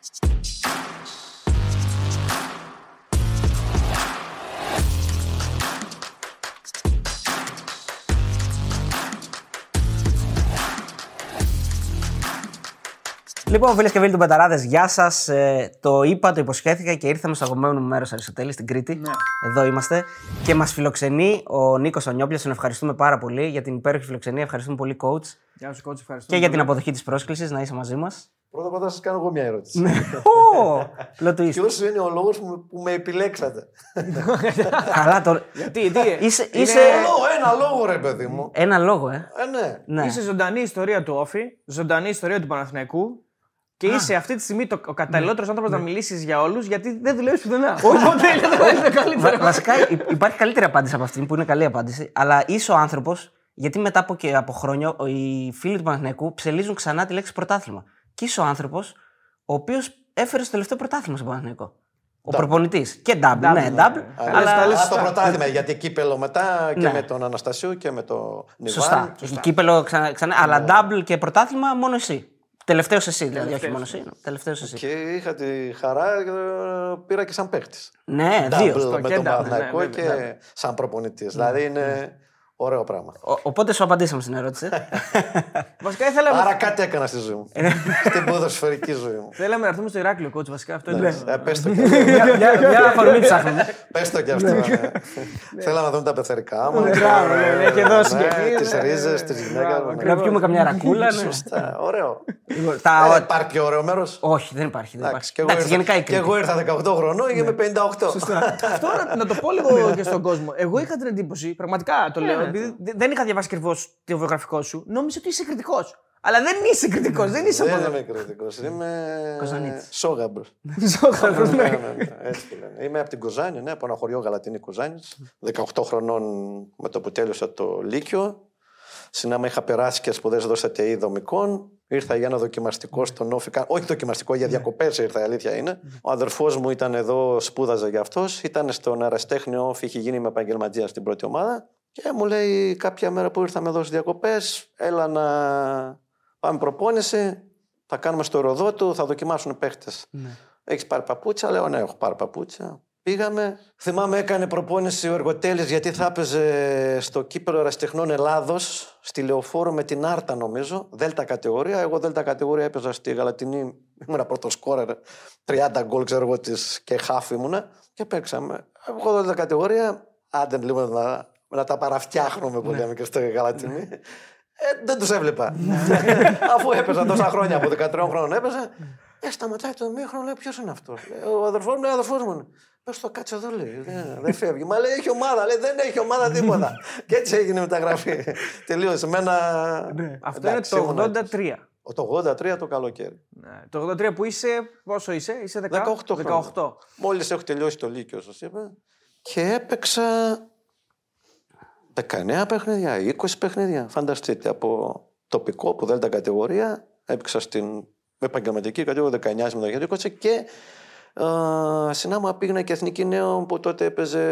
Podcast. Λοιπόν, φίλες και φίλοι του Betarades, γεια σας. Ε, το είπα, το υποσχέθηκα και ήρθαμε στο αγαπημένο μου μέρος Αριστοτέλης, στην Κρήτη. Ναι. Εδώ είμαστε. Και μας φιλοξενεί ο Νίκος Νιόπλιας. Τον ευχαριστούμε πάρα πολύ για την υπέροχη φιλοξενία. Ευχαριστούμε πολύ, coach. Γεια σου, κότσι, ευχαριστώ. Και για την αποδοχή της πρόσκλησης να είσαι μαζί μας. Πρώτα απ' όλα θα σας κάνω εγώ μια ερώτηση. Ω! Plot twist. Ποιο είναι ο λόγος που, με- που με επιλέξατε. Καλά τώρα. Τι, τι, Είσαι, είναι- είσαι... Λόγο, ένα λόγο ρε παιδί μου. Ένα λόγο, ε. Ε, ναι. Ναι. Είσαι ζωντανή ιστορία του Όφη, ζωντανή ιστορία του Παναθηναϊκού και είσαι αυτή τη στιγμή το, ο καταλληλότερος άνθρωπος να μιλήσεις για όλους γιατί δεν δουλεύεις πουθενά. Οπότε είναι το καλύτερο. Βα- βασικά υ- υπάρχει καλύτερη απάντηση από αυτήν που είναι καλή απάντηση. Αλλά είσαι ο άνθρωπος, γιατί μετά από, και από χρόνια ο- οι φίλοι του Παναθηναϊκού ψελίζουν ξανά τη λέξη πρωτάθλημα. Και είσαι ο άνθρωπος ο οποίος έφερε στο τελευταίο πρωτάθλημα στο Παναθηναϊκό. Ο προπονητής. Και double, ναι, ναι. double. Αλλά αλλά στα άλλα- Α, το πρωτάθλημα, γιατί κύπελο μετά και Ναι. με τον Αναστασίου και με τον Νιβάν. Σωστά. Κύπελο ξανά, ξανά, αλλά double και πρωτάθλημα μόνο εσύ. Τελευταίος εσύ, δηλαδή, όχι μόνος εσύ. Τελευταίος εσύ. Και είχα τη χαρά, ε, πήρα και σαν παίχτη. Ναι, δύο. με και τον double, Παναθηναϊκό ναι, και βέβαια. σαν προπονητής. Δηλαδή είναι ωραίο πράγμα. Ο- οπότε σου απαντήσαμε στην ερώτηση. Βασικά ήθελα Άρα κάτι έκανα στη ζωή μου. Στην ποδοσφαιρική ζωή μου. Θέλαμε να έρθουμε στο Ηράκλειο, coach, βασικά αυτό είναι. Ε, Πες το και μια, μια, μια αφορμή ψάχνουμε. Πες το και αυτό. ναι. Θέλαμε να δούμε τα πεθερικά μου. Μπράβο, ναι, ναι, έχει δώσει και εκεί, Τις ναι, ρίζες ναι, τη ναι, γυναίκα μπράβο, μου. Να πιούμε καμιά ρακούλα. ναι. Σωστά, ωραίο. Λοιπόν, Ε, τα- Υπάρχει πιο ωραίο μέρος; Όχι, δεν υπάρχει. Δεν Εντάξει, υπάρχει. και εγώ, Εντάξει, γενικά η ήρθα, και Κρήτη. εγώ ήρθα 18 χρονών και είμαι 58. Αυτό να, να το πω λίγο και στον κόσμο. Εγώ είχα την εντύπωση, πραγματικά το λέω, επειδή δε- δεν είχα διαβάσει ακριβώς το βιογραφικό σου, νόμιζα ότι είσαι κριτικός. Αλλά δεν είσαι κριτικός, δεν είσαι Δεν από είμαι κριτικός. Είμαι. Κοζανίτης. Σόγαμπρ. εδώ. Ναι, ναι, ναι, Έτσι που λένε. Είμαι από την Κοζάνη, ναι, από ένα χωριό Γαλατίνη Κοζάνης. 18 χρονών με το που τέλειωσα το Λύκειο. Συνάμα είχα περάσει και σπουδές εδώ στα ΤΕΗ δομικών. Ήρθα για ένα δοκιμαστικό στον Όφη. κα- Όχι δοκιμαστικό, για διακοπές ήρθα, η αλήθεια είναι. Ο αδερφός μου ήταν εδώ, σπούδαζε για αυτός. Ήταν στον Αραστέχνιο Όφη, είχε γίνει με επαγγελματία στην πρώτη ομάδα. Και μου λέει κάποια μέρα που ήρθαμε εδώ στις διακοπές, έλα να πάμε προπόνηση. Θα κάνουμε στο Ροδότου, θα δοκιμάσουν παίχτες. Ναι. Έχεις πάρει παπούτσα, λέω ναι, έχω πάρει παπούτσα. Πήγαμε. Θυμάμαι έκανε προπόνηση ο Εργοτέλης γιατί θα έπαιζε στο κύπελο Εραστεχνών Ελλάδος, στη Λεωφόρο με την Άρτα νομίζω, Δέλτα κατηγορία. Εγώ Δέλτα κατηγορία έπαιζα στη Γαλατινή, ήμουν πρώτος σκόρερ, 30 γκολ ξέρω εγώ της και χάφ ήμουνα και παίξαμε. Εγώ Δέλτα κατηγορία, άντε λίγο να, να τα παραφτιάχνουμε που λέμε και στη Γαλατινή. Ε, δεν τους έβλεπα. Αφού έπαιζα τόσα χρόνια, από 13 χρόνων έπαιζα. Ε, σταματάει το μήχρονο, λέει ποιος είναι αυτός; Ο αδερφός μου λέει αδερφός μου. είναι. Πε το κάτσε εδώ, λέει. Δεν, δεν φεύγει. Μα λέει έχει ομάδα, λέει δεν έχει ομάδα τίποτα. και έτσι έγινε η μεταγραφή. Τελείωσε. Με ένα. Αυτό Εντάξει, είναι ήμουν το έτσι. 83. Το 83 το καλοκαίρι. Ναι, Το 83 που είσαι, πόσο είσαι, είσαι 10, 18 χρόνια. 18. Μόλις έχω τελειώσει το Λύκειο, σας είπα. Και έπαιξα 19 παιχνίδια, 20 παιχνίδια. Φανταστείτε από τοπικό, από δέλτα κατηγορία, έπαιξα στην επαγγελματική κατηγορία 19 συμμετοχή 20 και ε, συνάμα πήγαινα και εθνική νέο που τότε έπαιζε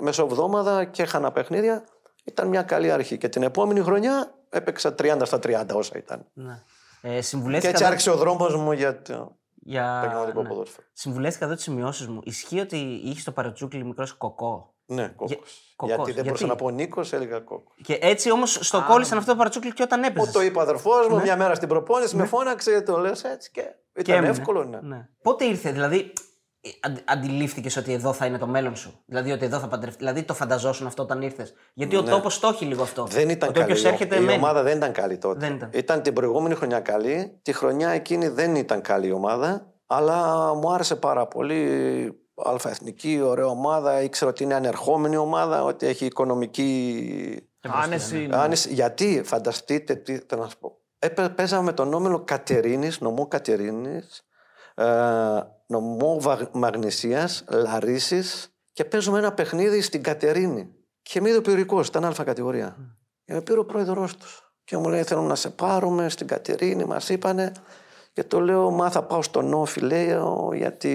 μεσοβδόμαδα και έχανα παιχνίδια. Ήταν μια καλή αρχή. Και την επόμενη χρονιά έπαιξα 30 στα 30 όσα ήταν. Ναι. Ε, Και συμβουλεύτηκα έτσι εδώ- άρχισε ο δρόμος μου για το για... επαγγελματικό ναι. ποδόσφαιρο. Συμβουλεύτηκα εδώ τις σημειώσεις μου. Ισχύει ότι είχες το παρατσούκλι μικρός κοκό; Ναι, κόκκος. κόκκος. Γιατί δεν μπορούσα Γιατί; να πω Νίκος, έλεγα κόκκο. Και έτσι όμως στο κόλλησαν αυτό το παρατσούκλι και όταν Μου έπαιζε. το είπε ο αδερφός μου μια μέρα στην προπόνηση, με φώναξε, το λες έτσι και. Ήταν εύκολο, ναι. ναι. Πότε ήρθε, δηλαδή, αντι, αντιλήφθηκες ότι εδώ θα είναι το μέλλον σου; Δηλαδή ότι εδώ θα παντρευτεί. Δηλαδή το φανταζόσουν αυτό όταν ήρθες; Γιατί ο τόπος το έχει λίγο αυτό. Δεν ήταν ότι καλή. όποιος έρχεται η μένει. ομάδα δεν ήταν καλή τότε. Δεν ήταν. την προηγούμενη χρονιά καλή. Τη χρονιά εκείνη δεν ήταν καλή η ομάδα. Αλλά μου άρεσε πάρα πολύ. Αλφαεθνική, ωραία ομάδα. Ήξερα ότι είναι ανερχόμενη ομάδα, ότι έχει οικονομική Άνεση. είναι. Άνεση. Γιατί, φανταστείτε, τι θέλω να σου πω. Έπαι, παίζαμε με τον όμιλο Κατερίνης, νομό Κατερίνης, ε, νομό Βα- Μαγνησίας, Λαρίσης και παίζουμε ένα παιχνίδι στην Κατερίνη. Και με είδε ο Πυρικός, ήταν αλφα κατηγορία. Και με πήρε ο πρόεδρος τους. Και μου λέει, θέλω να σε πάρουμε στην Κατερίνη, μας είπανε. Και το λέω, μα θα πάω στον Όφη, λέει, «ο, γιατί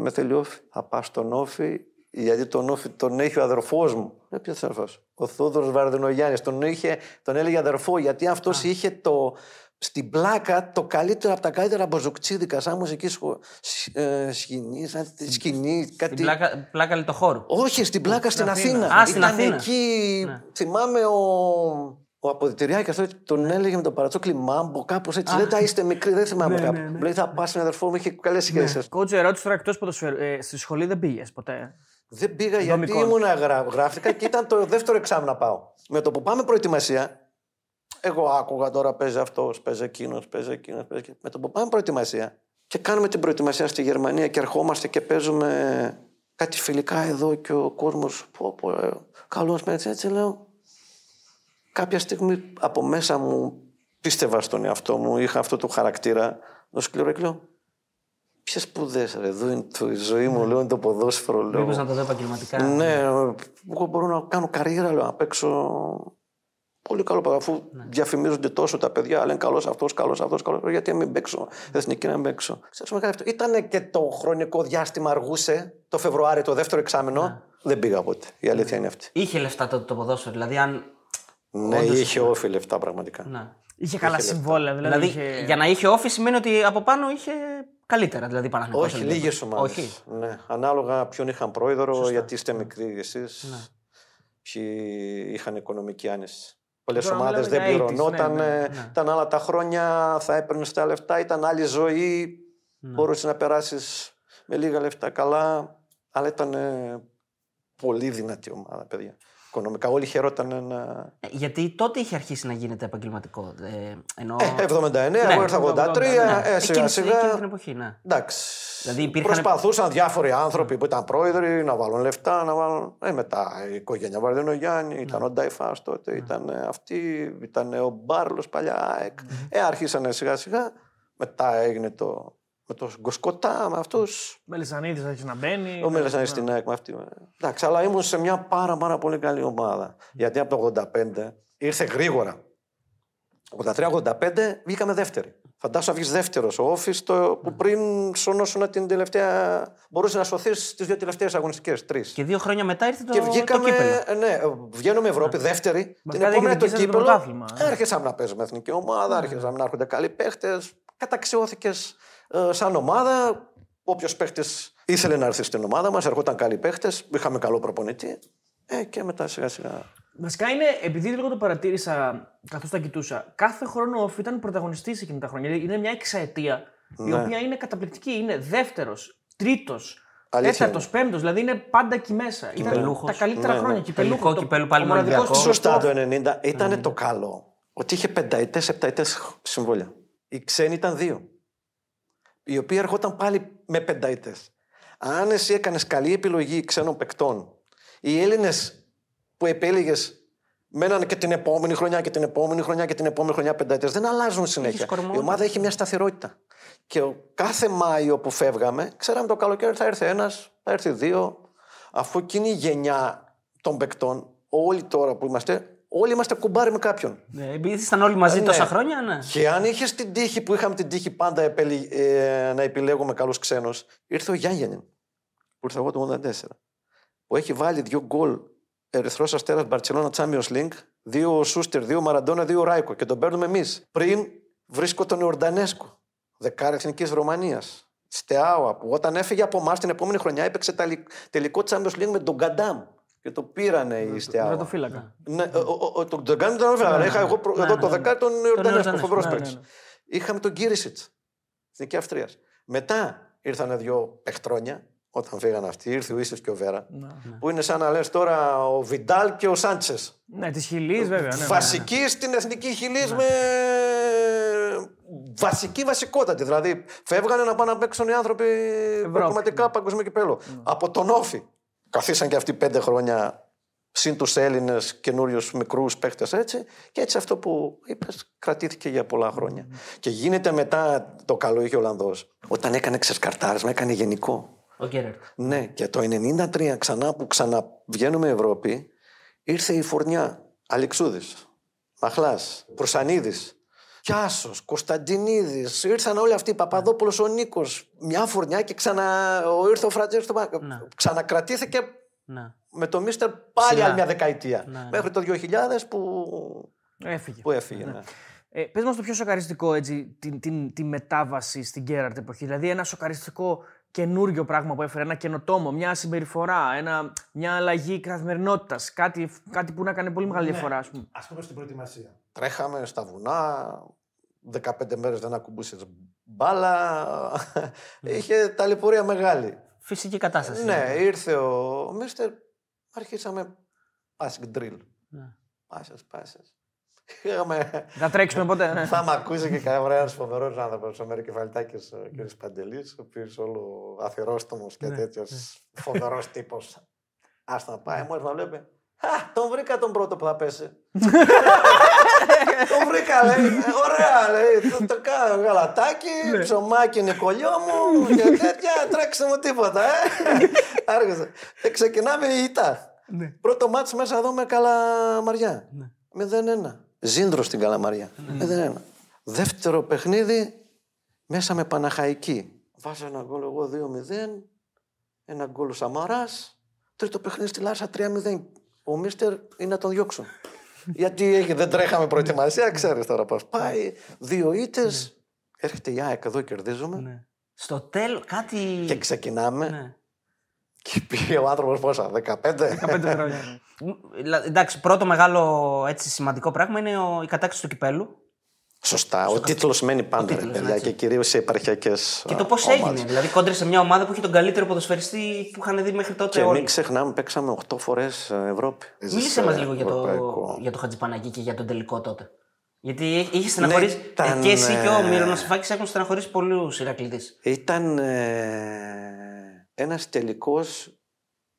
με θέλει ο Όφη. Θα πάω στον Όφη, γιατί τον Όφη τον έχει ο αδερφός μου. Ε, ποιος αδερφός; Ο Θόδωρος Βαρδινογιάννης. Τον, είχε, τον έλεγε αδερφό, γιατί αυτός είχε το στην πλάκα το καλύτερο από τα καλύτερα μποζοκτσίδικα, σαν μουσική σχο... σ- ε, σκηνή, σαν τη σκηνή, κάτι. Την πλάκα, πλάκα λιτοχώρου. Όχι, στην πλάκα στην Αθήνα. Α, στην Ήταν Αθήνα. εκεί. Ναι. Θυμάμαι ο, ο αποδητηριάκης αυτό τον έλεγε με τον παρατσόκλι Μάμπο, κάπως έτσι. Δεν τα είστε μικροί, δεν θυμάμαι Ναι, κάπου. ναι, ναι. Λέει θα πας στην αδερφό μου, είχε καλές σχέσεις. Κότσο, ερώτηση τώρα εκτός ποδοσφαίρου. Ε, στη σχολή δεν πήγες ποτέ; Δεν πήγα γιατί Δομικών. ήμουν γρα... γράφτηκα και ήταν το δεύτερο εξάμεινο να πάω. Με το που πάμε προετοιμασία, εγώ άκουγα τώρα παίζει αυτός, παίζει εκείνος, παίζει εκείνος. Παίζει... εκείνος. Με το που πάμε προετοιμασία και κάνουμε την προετοιμασία στη Γερμανία και ερχόμαστε και παίζουμε κάτι φιλικά εδώ και ο κόσμος. Πω, πω, ε, καλώ με έτσι, έτσι λέω. Κάποια στιγμή από μέσα μου πίστευα στον εαυτό μου, είχα αυτό το χαρακτήρα, το σκληρό και λέω. Ποιες σπουδές, ρε, εδώ είναι το, η ζωή μου, λέω, είναι το ποδόσφαιρο. Λέω. Μήπως να το δω επαγγελματικά. Ναι, εγώ μπορώ να κάνω καριέρα, λέω, να παίξω πολύ καλό παιδί. Αφού Ναι. διαφημίζονται τόσο τα παιδιά, λένε καλός αυτός, καλός αυτός, καλός. Γιατί να μην παίξω, εθνική να μην παίξω. Ξέρεις, μεγάλο αυτό. Ήταν και το χρονικό διάστημα αργούσε, το Φεβρουάριο, το δεύτερο εξάμενο. Ναι. Δεν πήγα ποτέ. Η αλήθεια είναι αυτή. Είχε λεφτά τότε το ποδόσφαιρο. Δηλαδή, αν. Ναι, Όντως, είχε όφη λεφτά πραγματικά. Ναι. Είχε καλά λεφτά. συμβόλαια. Δηλαδή, Δηλαδή, είχε... για να είχε όφη σημαίνει ότι από πάνω είχε καλύτερα. Δηλαδή, Παναθηναϊκός, Όχι, Ολυμπιακός. λίγες ομάδες. Όχι. Ναι. Ανάλογα ποιον είχαν πρόεδρο, γιατί είστε μικροί εσείς. Ναι. Ποιοι είχαν οικονομική άνεση. Πολλές Τώρα ομάδες μιλάμε δεν για 80s, πληρωνόταν. ναι, ναι, ε, ναι. Ήταν άλλα τα χρόνια, θα έπαιρνες τα λεφτά, ήταν άλλη ζωή. Ναι. Μπορούσες να περάσεις με λίγα λεφτά καλά. Αλλά ήταν ε, πολύ δυνατή ομάδα, παιδιά. Οικονομικά όλοι χαιρόταν να. Ε, Γιατί τότε είχε αρχίσει να γίνεται επαγγελματικό. Ε, ενώ... Ε, 79, Ναι, εγώ ήρθα 80, 83, ναι. ε, σιγά εκείνη, σιγά. εκείνη την εποχή, ναι. Εντάξει. Δηλαδή υπήρχαν- Προσπαθούσαν διάφοροι άνθρωποι που ήταν πρόεδροι να βάλουν λεφτά, να βάλουν. Ε, μετά η οικογένεια Βαρδίνο Γιάννη, ήταν ο Ντάιφα τότε, ήταν ε, αυτοί, ήταν ο Μπάρλος παλιά. ΑΕΚ. Ε, άρχισαν σιγά σιγά. Μετά έγινε το. Με το Γκοσκοτά, με αυτούς. Μελισανίδης άρχισε να μπαίνει. Ο Μέλεσαν είναι στην ΑΕΚ με αυτή. ε. Εντάξει, αλλά ήμουν σε μια πάρα, πάρα πολύ καλή ομάδα. Γιατί από το 85 ήρθε γρήγορα. 83-85 βγήκαμε δεύτεροι. Φαντάσου να βγεις δεύτερος. Ο Όφης που πριν σωνώσουν την τελευταία. μπορούσε να σωθείς στις δύο τελευταίες αγωνιστικές. Τρεις. Και δύο χρόνια μετά ήρθε το, Και το βγήκαμε. κύπελο. ναι, βγαίνουμε Ευρώπη δεύτερη. την Βασικά επόμενη το διεκδικήσατε το κύπελο. πρωτάθλημα, ε. Άρχισαμε να παίζουμε εθνική ομάδα, άρχισαμε να έρχονται καλοί παίχτε. Καταξιώθηκες ε, σαν ομάδα. Όποιος παίχτης ήθελε να έρθει στην ομάδα μας, ερχόταν καλοί παίχτες. Είχαμε καλό προπονητή. Ε, και μετά σιγά σιγά. Βασικά είναι, επειδή λίγο το παρατήρησα καθώς τα κοιτούσα, κάθε χρόνο ο Όφη ήταν πρωταγωνιστής εκείνη τα χρόνια. Είναι μια εξαετία η Ναι. οποία είναι καταπληκτική. Είναι δεύτερος, τρίτος, Αλήθεια τέταρτος, πέμπτος. Δηλαδή είναι πάντα εκεί μέσα. Ήταν Κυπελούχος. τα καλύτερα Ναι, ναι. χρόνια. Κυπελούχο, Τελικό κυπέλου πάλι με μοναδικός Ολυμπιακό. στο Σωστά το Όφη. 90 ήταν το καλό. Ότι είχε πενταετές, επταετές συμβόλαια. Οι ξένοι ήταν δύο. Οι οποίοι ερχόταν πάλι με πενταετές. Αν εσύ έκανες καλή επιλογή ξένων παικτών, οι Έλληνες που επέλεγες μένανε και την επόμενη χρονιά και την επόμενη χρονιά και την επόμενη χρονιά πενταετές. Δεν αλλάζουν συνέχεια. κορμότητα. Η ομάδα έχει μια σταθερότητα. Και ο- κάθε Μάιο που φεύγαμε, ξέραμε το καλοκαίρι θα έρθει ένας, θα έρθει δύο. Αφού εκείνη η γενιά των παικτών, όλοι τώρα που είμαστε, όλοι είμαστε κουμπάρι με κάποιον. Ναι, επειδή ήσασταν όλοι μαζί Ε, ναι. τόσα χρόνια, ναι. Και αν είχες την τύχη που είχαμε την τύχη πάντα επελε- ε, να επιλέγουμε καλούς ξένους, ήρθε ο Γιάννη, που ήρθα εγώ το 84, που έχει βάλει δύο γκολ Ερυθρός Αστέρας Μπαρσελόνα Champions League, δύο Σούστερ, δύο Μαραντόνα, δύο Ράικο και τον παίρνουμε εμείς. Πριν βρίσκω τον Ιορντανέσκο, δεκάρι εθνικής Ρωμανίας. Στεάουα, που όταν έφυγε από εμάς την επόμενη χρονιά έπαιξε ταλι- τελικό Champions League με τον Γκαντάμ. Και το πήρανε οι Στεάουα. Τερματοφύλακα. Ναι, ο- ο- ο- τον τον κάνουν τον Οβέρα. Είχα εγώ προ- Ναι, εδώ ναι, το ναι. δεκάρι τον Ιορδανέσκο, Ιορδανέσκο, φοβερό ναι, παίκτη. ναι, ναι. Είχαμε τον Κύρισιτ, εθνική Αυστρίας. Μετά ήρθαν δύο παιχτρόνια, όταν φύγαν αυτοί, ήρθε ο Ίσος και ο Βέρα. Ναι. Που είναι σαν να λες τώρα ο Βιντάλ και ο Σάντσες. Ναι, της Χιλής βέβαια. Ναι, Βασική στην εθνική χιλής με. Βασική βασικότατη. Δηλαδή, φεύγανε να πάνε να παίξουν οι άνθρωποι πραγματικά παγκοσμίο κυπέλο. Από τον Όφη. Καθίσαν και αυτοί πέντε χρόνια συν τους Έλληνες καινούριους μικρούς παίχτε έτσι. Και έτσι αυτό που είπες κρατήθηκε για πολλά χρόνια. Και γίνεται μετά το καλό είχε ο Ολλανδός. Όταν έκανε ξεσκαρτάρισμα, έκανε γενικό. Ο Γκέρερ. Ναι, και το 93 ξανά που ξαναβγαίνουμε Ευρώπη, ήρθε η φουρνιά. Αλεξούδης, Μαχλάς, Προσανίδης, Πιάσος, Κωνσταντινίδης, ήρθαν όλοι αυτοί, Παπαδόπουλος, ο Νίκος, μια φουρνιά και ξανα... ο- ήρθε ο Φρατζέρ στο Ναι. Ξανακρατήθηκε Ναι. με το Μίστερ πάλι Ψηλά. άλλη μια δεκαετία. Ναι, ναι. Μέχρι το 2000 που, Έφυγε. που έφυγε. Ναι. Ε, Πες μας το πιο σοκαριστικό έτσι, την, την, τη μετάβαση στην Γκέραρτ εποχή. Δηλαδή, ένα σοκαριστικό καινούριο πράγμα που έφερε, ένα καινοτόμο, μια συμπεριφορά, ένα, μια αλλαγή καθημερινότητας. Κάτι, κάτι που να κάνει πολύ μεγάλη διαφορά, ας πούμε. Α πούμε στην προετοιμασία. Τρέχαμε στα βουνά, 15 μέρες δεν ακουμπούσες μπάλα, είχε ταλαιπωρία μεγάλη. Φυσική κατάσταση. Ναι, δηλαδή. ήρθε ο Μίστερ, αρχίσαμε passing drill. Ναι. Πάσες, πάσες. Είχαμε... Θα τρέξουμε ποτέ. Ναι. Θα με ακούσει και κανένα ένας φοβερός άνθρωπος, ο Μερικεφαλτάκη, ο κ. Παντελής, ο οποίος όλο αθυρόστομος και Ναι, τέτοιος φοβερός τύπος. Άστα να πάει, μόλις με βλέπει. Α, τον βρήκα τον πρώτο που θα πέσει. τον βρήκα, λέει. «Ε, Ωραία, λέει. Το, το κάνω γαλατάκι, ψωμάκι, νικολιό μου και τέτοια. Τρέξε μου τίποτα, ε. Άργησε. Ε, ξεκινάμε η ήττα. Πρώτο μάτς μέσα εδώ με καλαμαριά. 0-1. Ζήνδρο στην καλαμαριά. 0-1. Δεύτερο παιχνίδι μέσα με Παναχαϊκή. Βάζω ένα γκολ εγώ 2-0. Ένα γκολ ο Σαμαράς. Τρίτο παιχνίδι στη Λάρισα 3-0. Ο Μίστερ είναι να τον διώξουν. Γιατί έχει, δεν τρέχαμε προετοιμασία, ξέρεις τώρα πώς πάει. Δύο ήττες. Έρχεται η ΑΕΚ εδώ, κερδίζουμε. Ναι. Στο τέλο, κάτι. Και ξεκινάμε. Ναι. Και πήγε ο άνθρωπος πόσα, 15. 15 χρόνια. Μ, δηλα- Εντάξει, πρώτο μεγάλο έτσι, σημαντικό πράγμα είναι ο, η κατάκτηση του κυπέλου. Σωστά. Ο τίτλος μένει πάντα, ρε τίτλος, παιδιά, έτσι. και κυρίως σε επαρχιακές. Και το πώς έγινε. Δηλαδή, κόντρε σε μια ομάδα που είχε τον καλύτερο ποδοσφαιριστή που είχαν δει μέχρι τότε Και όλοι. μην ξεχνάμε, παίξαμε 8 φορές Ευρώπη. Μίλησε μας λίγο για το, Ευρωπαϊκό. για το Χατζηπαναγί και για τον τελικό τότε. Γιατί είχε στεναχωρήσει. Ναι, ήταν, ε, και εσύ και ο ε, Μύρονας Σεφάκη έχουν στεναχωρήσει πολλούς Ηρακλήδε. Ήταν ε, ένας τελικός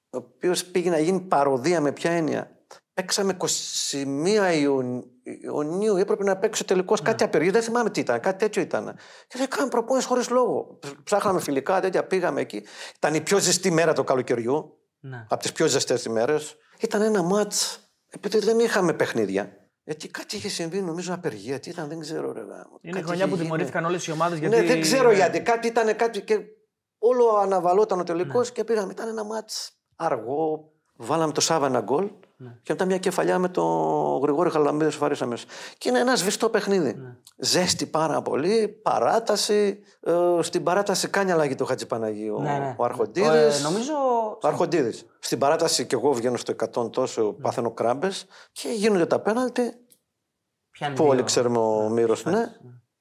ο οποίος πήγε να γίνει παροδία με ποια έννοια; Παίξαμε 21 Ιουνίου, Ιουνίου έπρεπε να παίξει ο τελικός κάτι απεργή, δεν θυμάμαι τι ήταν, κάτι τέτοιο ήταν. Και δεν κάναμε προπόνηση χωρίς λόγο. Ψάχναμε φιλικά, τέτοια, πήγαμε εκεί. Ήταν η πιο ζεστή μέρα του καλοκαιριού, Ναι. από τις πιο ζεστές ημέρες. Ήταν ένα μάτς, επειδή δεν είχαμε παιχνίδια. Γιατί κάτι είχε συμβεί, νομίζω απεργία. Τι ήταν, δεν ξέρω. Ρε, γάμο. Είναι Κάτι η χρονιά είχε που γίνει. τιμωρήθηκαν όλες οι ομάδες γιατί. Ναι, δεν ξέρω ναι. γιατί. Κάτι ήταν κάτι και όλο αναβαλόταν ο τελικός και πήγαμε. Ήταν ένα μάτς αργό. Βάλαμε το Σάβα ένα γκολ και μετά μια κεφαλιά με τον Γρηγόρη Χαλαμπίδη σοφαρίσαμε. μέσα. Και είναι ένα σβηστό παιχνίδι. Ζέστη πάρα πολύ, παράταση. Ε, στην παράταση κάνει αλλαγή το Χατζηπαναγίου Ναι, ναι. ο Αρχοντίδης. Ε, νομίζω. Ο Αρχοντίδης. Στην παράταση και εγώ βγαίνω στο 100 τόσο, παθαίνω κράμπες και γίνονται τα πέναλτι Πιάνει που δύο- όλοι ξέρουμε ο Μύρος, ναι.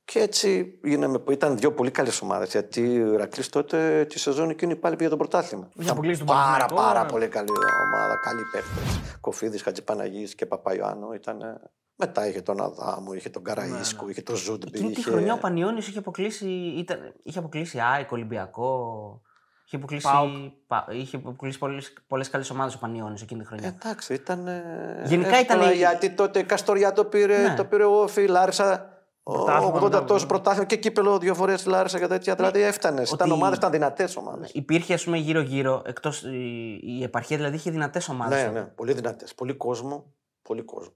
Ναι. Και έτσι γίναμε, που ήταν δύο πολύ καλές ομάδες. Γιατί ο Ηρακλής τότε τη σεζόν εκείνη πάλι πήγε το πρωτάθλημα. Είχε αποκλείσει τον Πάρα, Παναθηναϊκό, πάρα ε. πολύ καλή ομάδα. Καλή παίχτε. Κοφίδης, Χατζηπαναγής και Παπαϊωάννου ήταν. Μετά είχε τον Αδάμου, είχε τον Καραΐσκου, είχε τον Ζούντμπι. Ναι, Εκείνη τη είχε... χρονιά ο Πανιόνιος είχε αποκλείσει, ήταν, είχε αποκλείσει ΑΕΚ, Ολυμπιακό. Είχε αποκλείσει, ΠΑΟΚ. πα, είχε αποκλείσει πολλές, πολλές καλές ομάδες ο Πανιόνιος εκείνη τη χρονιά. Εντάξει, ήταν. Γενικά ήταν εύκολα, η- Γιατί τότε η Καστοριά το πήρε, Ναι. το πήρε ο Όφη, Λάρισα. Πρωτάθλημα 80 μετά, τόσος ναι. πρωτάθλημα και κύπελο δύο φορές στη Λάρισα και τέτοια. Δηλαδή έφτανες. Ήταν ότι- ομάδες, ήταν δυνατές ομάδες. Υπήρχε, ας πούμε, γύρω-γύρω, εκτός η, η επαρχία δηλαδή είχε δυνατές ομάδες. Ναι, ναι, πολύ δυνατές. Πολύ κόσμο. Πολύ κόσμο.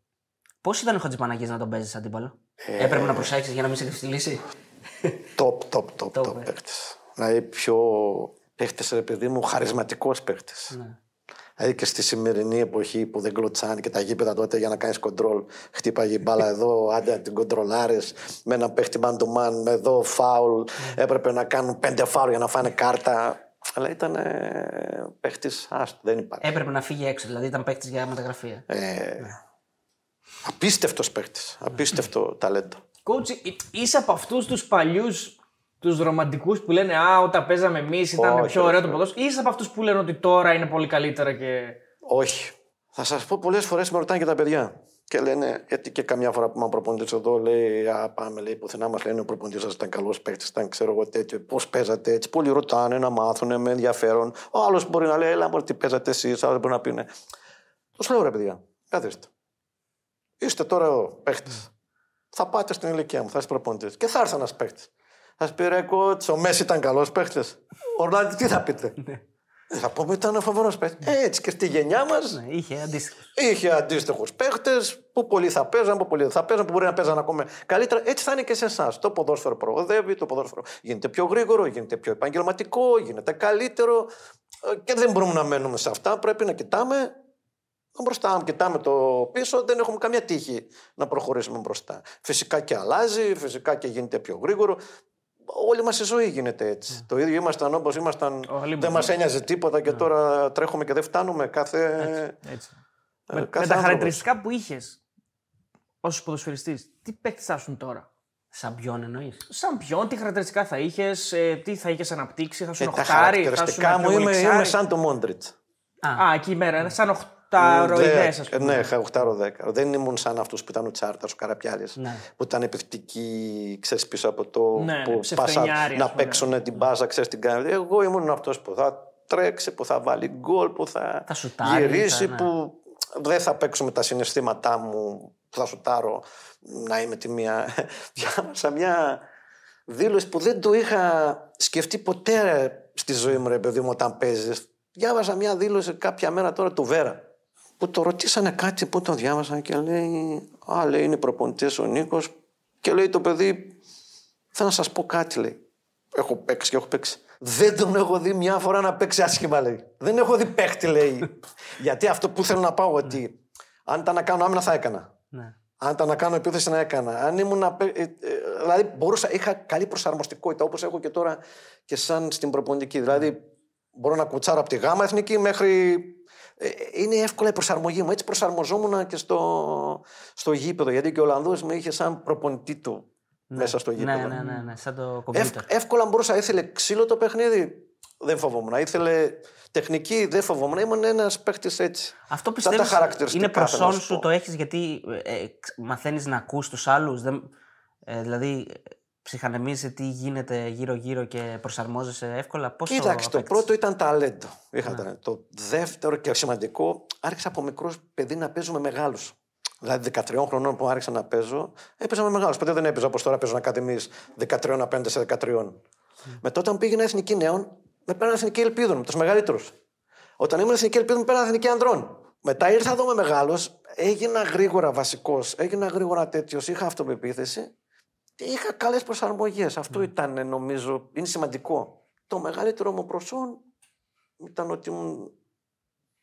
Πώς ήταν ο Χατζηπαναγής να τον παίζεις αντίπαλο; Ε, Έπρεπε να προσέξεις για να μην σε κρυφτιλήσει. Top, top, top, Top, top ε. παίχτε. Δηλαδή πιο παίχτε, ρε παιδί μου, χαρισματικός παίχτε. Ναι. Δηλαδή και στη σημερινή εποχή που δεν κλωτσάνε και τα γήπεδα τότε για να κάνεις κοντρόλ. Χτύπαγε η μπάλα εδώ, άντε να την κοντρολάρεις. Με ένα παίχτη man to man, με εδώ φάουλ. Ναι. Έπρεπε να κάνουν πέντε φάουλ για να φάνε κάρτα. Αλλά ήταν παίχτης, άστο, δεν υπάρχει. Έπρεπε να φύγει έξω, δηλαδή ήταν παίκτης για μεταγραφή. ε. Ε, Απίστευτος παίχτης. Απίστευτο ταλέντο. Coach, ε, είσαι από αυτούς τους παλιούς τους ρομαντικούς που λένε Α, όταν παίζαμε εμείς ήταν Όχι, πιο ωραίο όχι, το ποδόσφαιρο. Ή είσαι από αυτούς που λένε ότι τώρα είναι πολύ καλύτερα και. Όχι. Θα σας πω πολλές φορές με ρωτάνε και τα παιδιά. Και λένε, γιατί και καμιά φορά που είμαι προπονητής εδώ, λέει, Α, πάμε, λέει, πουθενά μας λένε ο προπονητής σας ήταν καλός παίκτης, ήταν ξέρω εγώ τέτοιο. Πώς παίζατε έτσι. Πολλοί ρωτάνε να μάθουν με ενδιαφέρον. Ο άλλος μπορεί να λέει, Ελά, μπορεί τι παίζατε εσείς. Άλλος μπορεί να πει, ναι. Του λέω, ρε παιδιά, καθίστε. Είστε τώρα εδώ, παίχτε. Θα πάτε στην ηλικία μου, θα είστε προπονητής. Και θα έρθει ένας παίχτη. Θα σου πει, ρε, κότς, ο Μέσης ήταν καλός παίχτη. Ο Ρονάλντο τι θα πείτε; Ε, Θα πούμε ήταν φοβερός παίχτης. Ε, έτσι και στη γενιά μας Ναι, είχε αντίστοιχο. Είχε αντίστοιχους παίχτες που πολλοί θα παίζαν, που πολλοί δεν θα παίζαν, που μπορεί να παίζαν ακόμα καλύτερα. Έτσι θα είναι και σε εσάς. Το ποδόσφαιρο προοδεύει, το ποδόσφαιρο γίνεται πιο γρήγορο, γίνεται πιο επαγγελματικό, γίνεται καλύτερο. Ε, Και δεν μπορούμε να μένουμε σε αυτά. Πρέπει να κοιτάμε μπροστά μου, κοιτάμε το πίσω, δεν έχουμε καμία τύχη να προχωρήσουμε μπροστά. Φυσικά και αλλάζει, φυσικά και γίνεται πιο γρήγορο. Όλη μας η ζωή γίνεται έτσι. Ναι. Το ίδιο ήμασταν όπως ήμασταν. Όλοι δεν μας. μα ένοιαζε τίποτα και τώρα τρέχουμε και δεν φτάνουμε. Κάθε. Έτσι. Ε, με, κάθε με τα άνθρωπος. χαρακτηριστικά που είχες ως ποδοσφαιριστής, τι παίκτη θα ήσουν τώρα; Σαν ποιον εννοείς; Σαν ποιον, τι χαρακτηριστικά θα είχες, τι θα είχες αναπτύξει, θα Ε, ήσουν τα οχτάρι, θα ήσουν χαρακτηριστικά μου πιο είμαι, γλυξάρι. είμαι σαν το Μόντριτς. Α, εκεί η μέρα, είναι σαν οχταροειδέ, ας πούμε. Ναι, είχα 8-10. Δεν ήμουν σαν αυτούς που ήταν ο Τσάρτα, ο Καραπιάλης. Ναι. Που ήταν επιθετικοί, ξέρεις πίσω από το. Ναι, ναι, που ψευτενιάρη, ας να πούμε. παίξουν την μπάζα, ξέρεις την κάνει. Εγώ ήμουν αυτός που θα τρέξει, που θα βάλει γκολ, που θα, Θα σουτάρει, γυρίσει, θα- ναι. που δεν θα παίξω με τα συναισθήματά μου, που θα σουτάρω να είμαι τη μία. Διάβασα μια δήλωση που δεν το είχα σκεφτεί ποτέ στη ζωή μου, ρε παιδί μου, όταν παίζεις. Διάβασα μια δήλωση κάποια μέρα τώρα του Βέρα. Που το ρωτήσανε κάτι που το διάβασαν και λέει. Α, λέει, είναι προπονητής ο Νίκος. Και λέει το παιδί, θέλω να σας πω κάτι, λέει. Έχω παίξει και έχω παίξει. Δεν τον έχω δει μια φορά να παίξει άσχημα, λέει. Δεν έχω δει παίχτη, λέει. Γιατί αυτό που θέλω να πάω, ότι αν ήταν να κάνω άμυνα θα έκανα. Ναι. Αν ήταν να κάνω επίθεση να έκανα. Αν ήμουν να... παί- ε, ε, Δηλαδή μπορούσα, είχα καλή προσαρμοστικότητα όπως έχω και τώρα και σαν στην προπονητική. Δηλαδή μπορώ να κουτσάρω από τη γάμα εθνική μέχρι... ε, Είναι εύκολα η προσαρμογή μου. Έτσι προσαρμοζόμουν και στο, στο γήπεδο. Γιατί και ο Ολλανδός με είχε σαν προπονητή του μέσα στο γήπεδο. Ναι, ναι, ναι, ναι, σαν το Εύκ- κομπιούτερ. εύκολα μπορούσα. Ήθελε ξύλο το παιχνίδι. Δεν φοβόμουν. Ήθελε τεχνική. Δεν φοβόμουν. Ήμουν ένας παίχτη έτσι. Αυτό Σαν πιστεύεις τα χαρακτηριστικά, είναι θέλω να προσόν σου σου, πω. το έχεις γιατί ε, μαθαίνεις να ακούς τους άλλους. Ε, δηλαδή, ε, ψυχανεμίζει τι γίνεται γύρω-γύρω και προσαρμόζεσαι εύκολα. Πώς Κοίταξε, το απέκτησες; πρώτο ήταν ταλέντο. Ναι. Είχα ταλέντο. Το δεύτερο και σημαντικό, άρχισα από μικρός παιδί να παίζω με μεγάλους. Δηλαδή 13 χρονών που άρχισα να παίζω, έπαιζα με μεγάλους. Ποτέ δεν έπαιζα όπως τώρα παίζω ακαδημίες 13 απέναντι σε 13. Μετά όταν πήγαινα εθνική νέων, με πέραν εθνική ελπίδων, με τους μεγαλύτερους. Όταν ήμουν εθνική ελπίδων, με πέραν εθνική ανδρών. Μετά ήρθα εδώ με μεγάλο, έγινα γρήγορα βασικός, έγινα γρήγορα τέτοιος, είχα αυτοπεποίθηση και είχα καλές προσαρμογές. Αυτό ήταν, νομίζω, είναι σημαντικό. Το μεγαλύτερο μου προσόν ήταν ότι ήμουν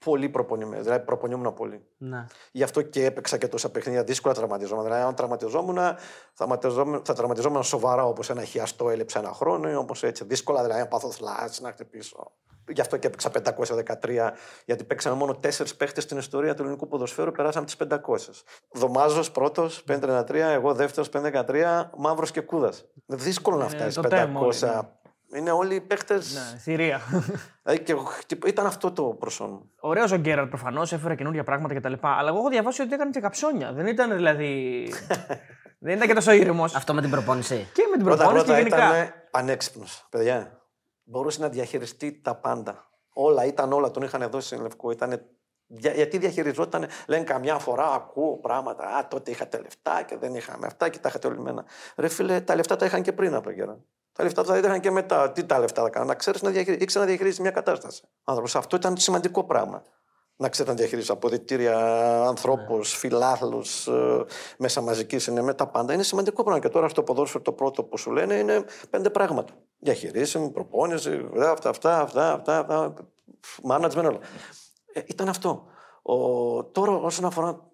πολύ προπονημένος. Δηλαδή, προπονιόμουν πολύ. Ναι. Γι' αυτό και έπαιξα και τόσα παιχνίδια. Δύσκολα τραυματιζόμουν. Δηλαδή, αν τραυματιζόμουν, θα, τραυματιζόμουν- θα τραυματιζόμουν σοβαρά όπως ένα χιαστό έλειψε ένα χρόνο, όπως έτσι. Δύσκολα δηλαδή, να πάθω θλάση, να χτυπήσω. Γι' αυτό και έπαιξα 513, γιατί παίξαμε μόνο τέσσερις παίχτες στην ιστορία του ελληνικού ποδοσφαίρου, περάσαμε τις 500. Δωμάζος πρώτος, 533, εγώ δεύτερος, 513, μαύρος και κούδας. Είναι δύσκολο να Ε, φτάσεις το 500. Τέμο όλοι, ναι. Είναι όλοι οι παίχτε. Ναι, θηρία. Δηλαδή, και εγώ χτυπ- ήταν αυτό το προσόν μου. Ωραίος ο Γκέραρτ προφανώς, έφερε καινούργια πράγματα κτλ. Αλλά εγώ έχω διαβάσει ότι έκανε και καψόνια. Δεν ήταν δηλαδή. δεν ήταν και τόσο ήρεμος. Αυτό με την προπόνηση. Και με την Πρώτα προπόνηση και πρώτα γενικά. ήταν πανέξυπνος. Παιδιά, μπορούσε να διαχειριστεί τα πάντα. Όλα ήταν όλα, τον είχαν δώσει στην Λευκό. Ήτανε... δια- Γιατί διαχειριζόταν, λένε καμιά φορά ακούω πράγματα. Α, τότε είχατε λεφτά και δεν είχαμε αυτά και τα είχατε όλοι μένα. Ρε φίλε, τα λεφτά τα είχαν και πριν από τον καιρό. Τα λεφτά τα είχαν και μετά. Τι τα λεφτά θα κάνουν, να ξέρεις να διαχειριστεί, ήξερε να διαχειρίζεις μια κατάσταση. Άνθρωπος, αυτό ήταν σημαντικό πράγμα. Να ξέρεις να διαχειρίζεις αποδητήρια, ανθρώπους, φιλάθλους, μέσα μαζικής είναι με τα πάντα. Είναι σημαντικό πράγμα. Και τώρα στο ποδόσφαιρο το πρώτο που σου λένε είναι πέντε πράγματα. Διαχειρίσιμη, προπόνηση, ε, αυτά, αυτά, αυτά, αυτά, αυτά management, όλα. Ε, ήταν αυτό. Ο, τώρα όσον αφορά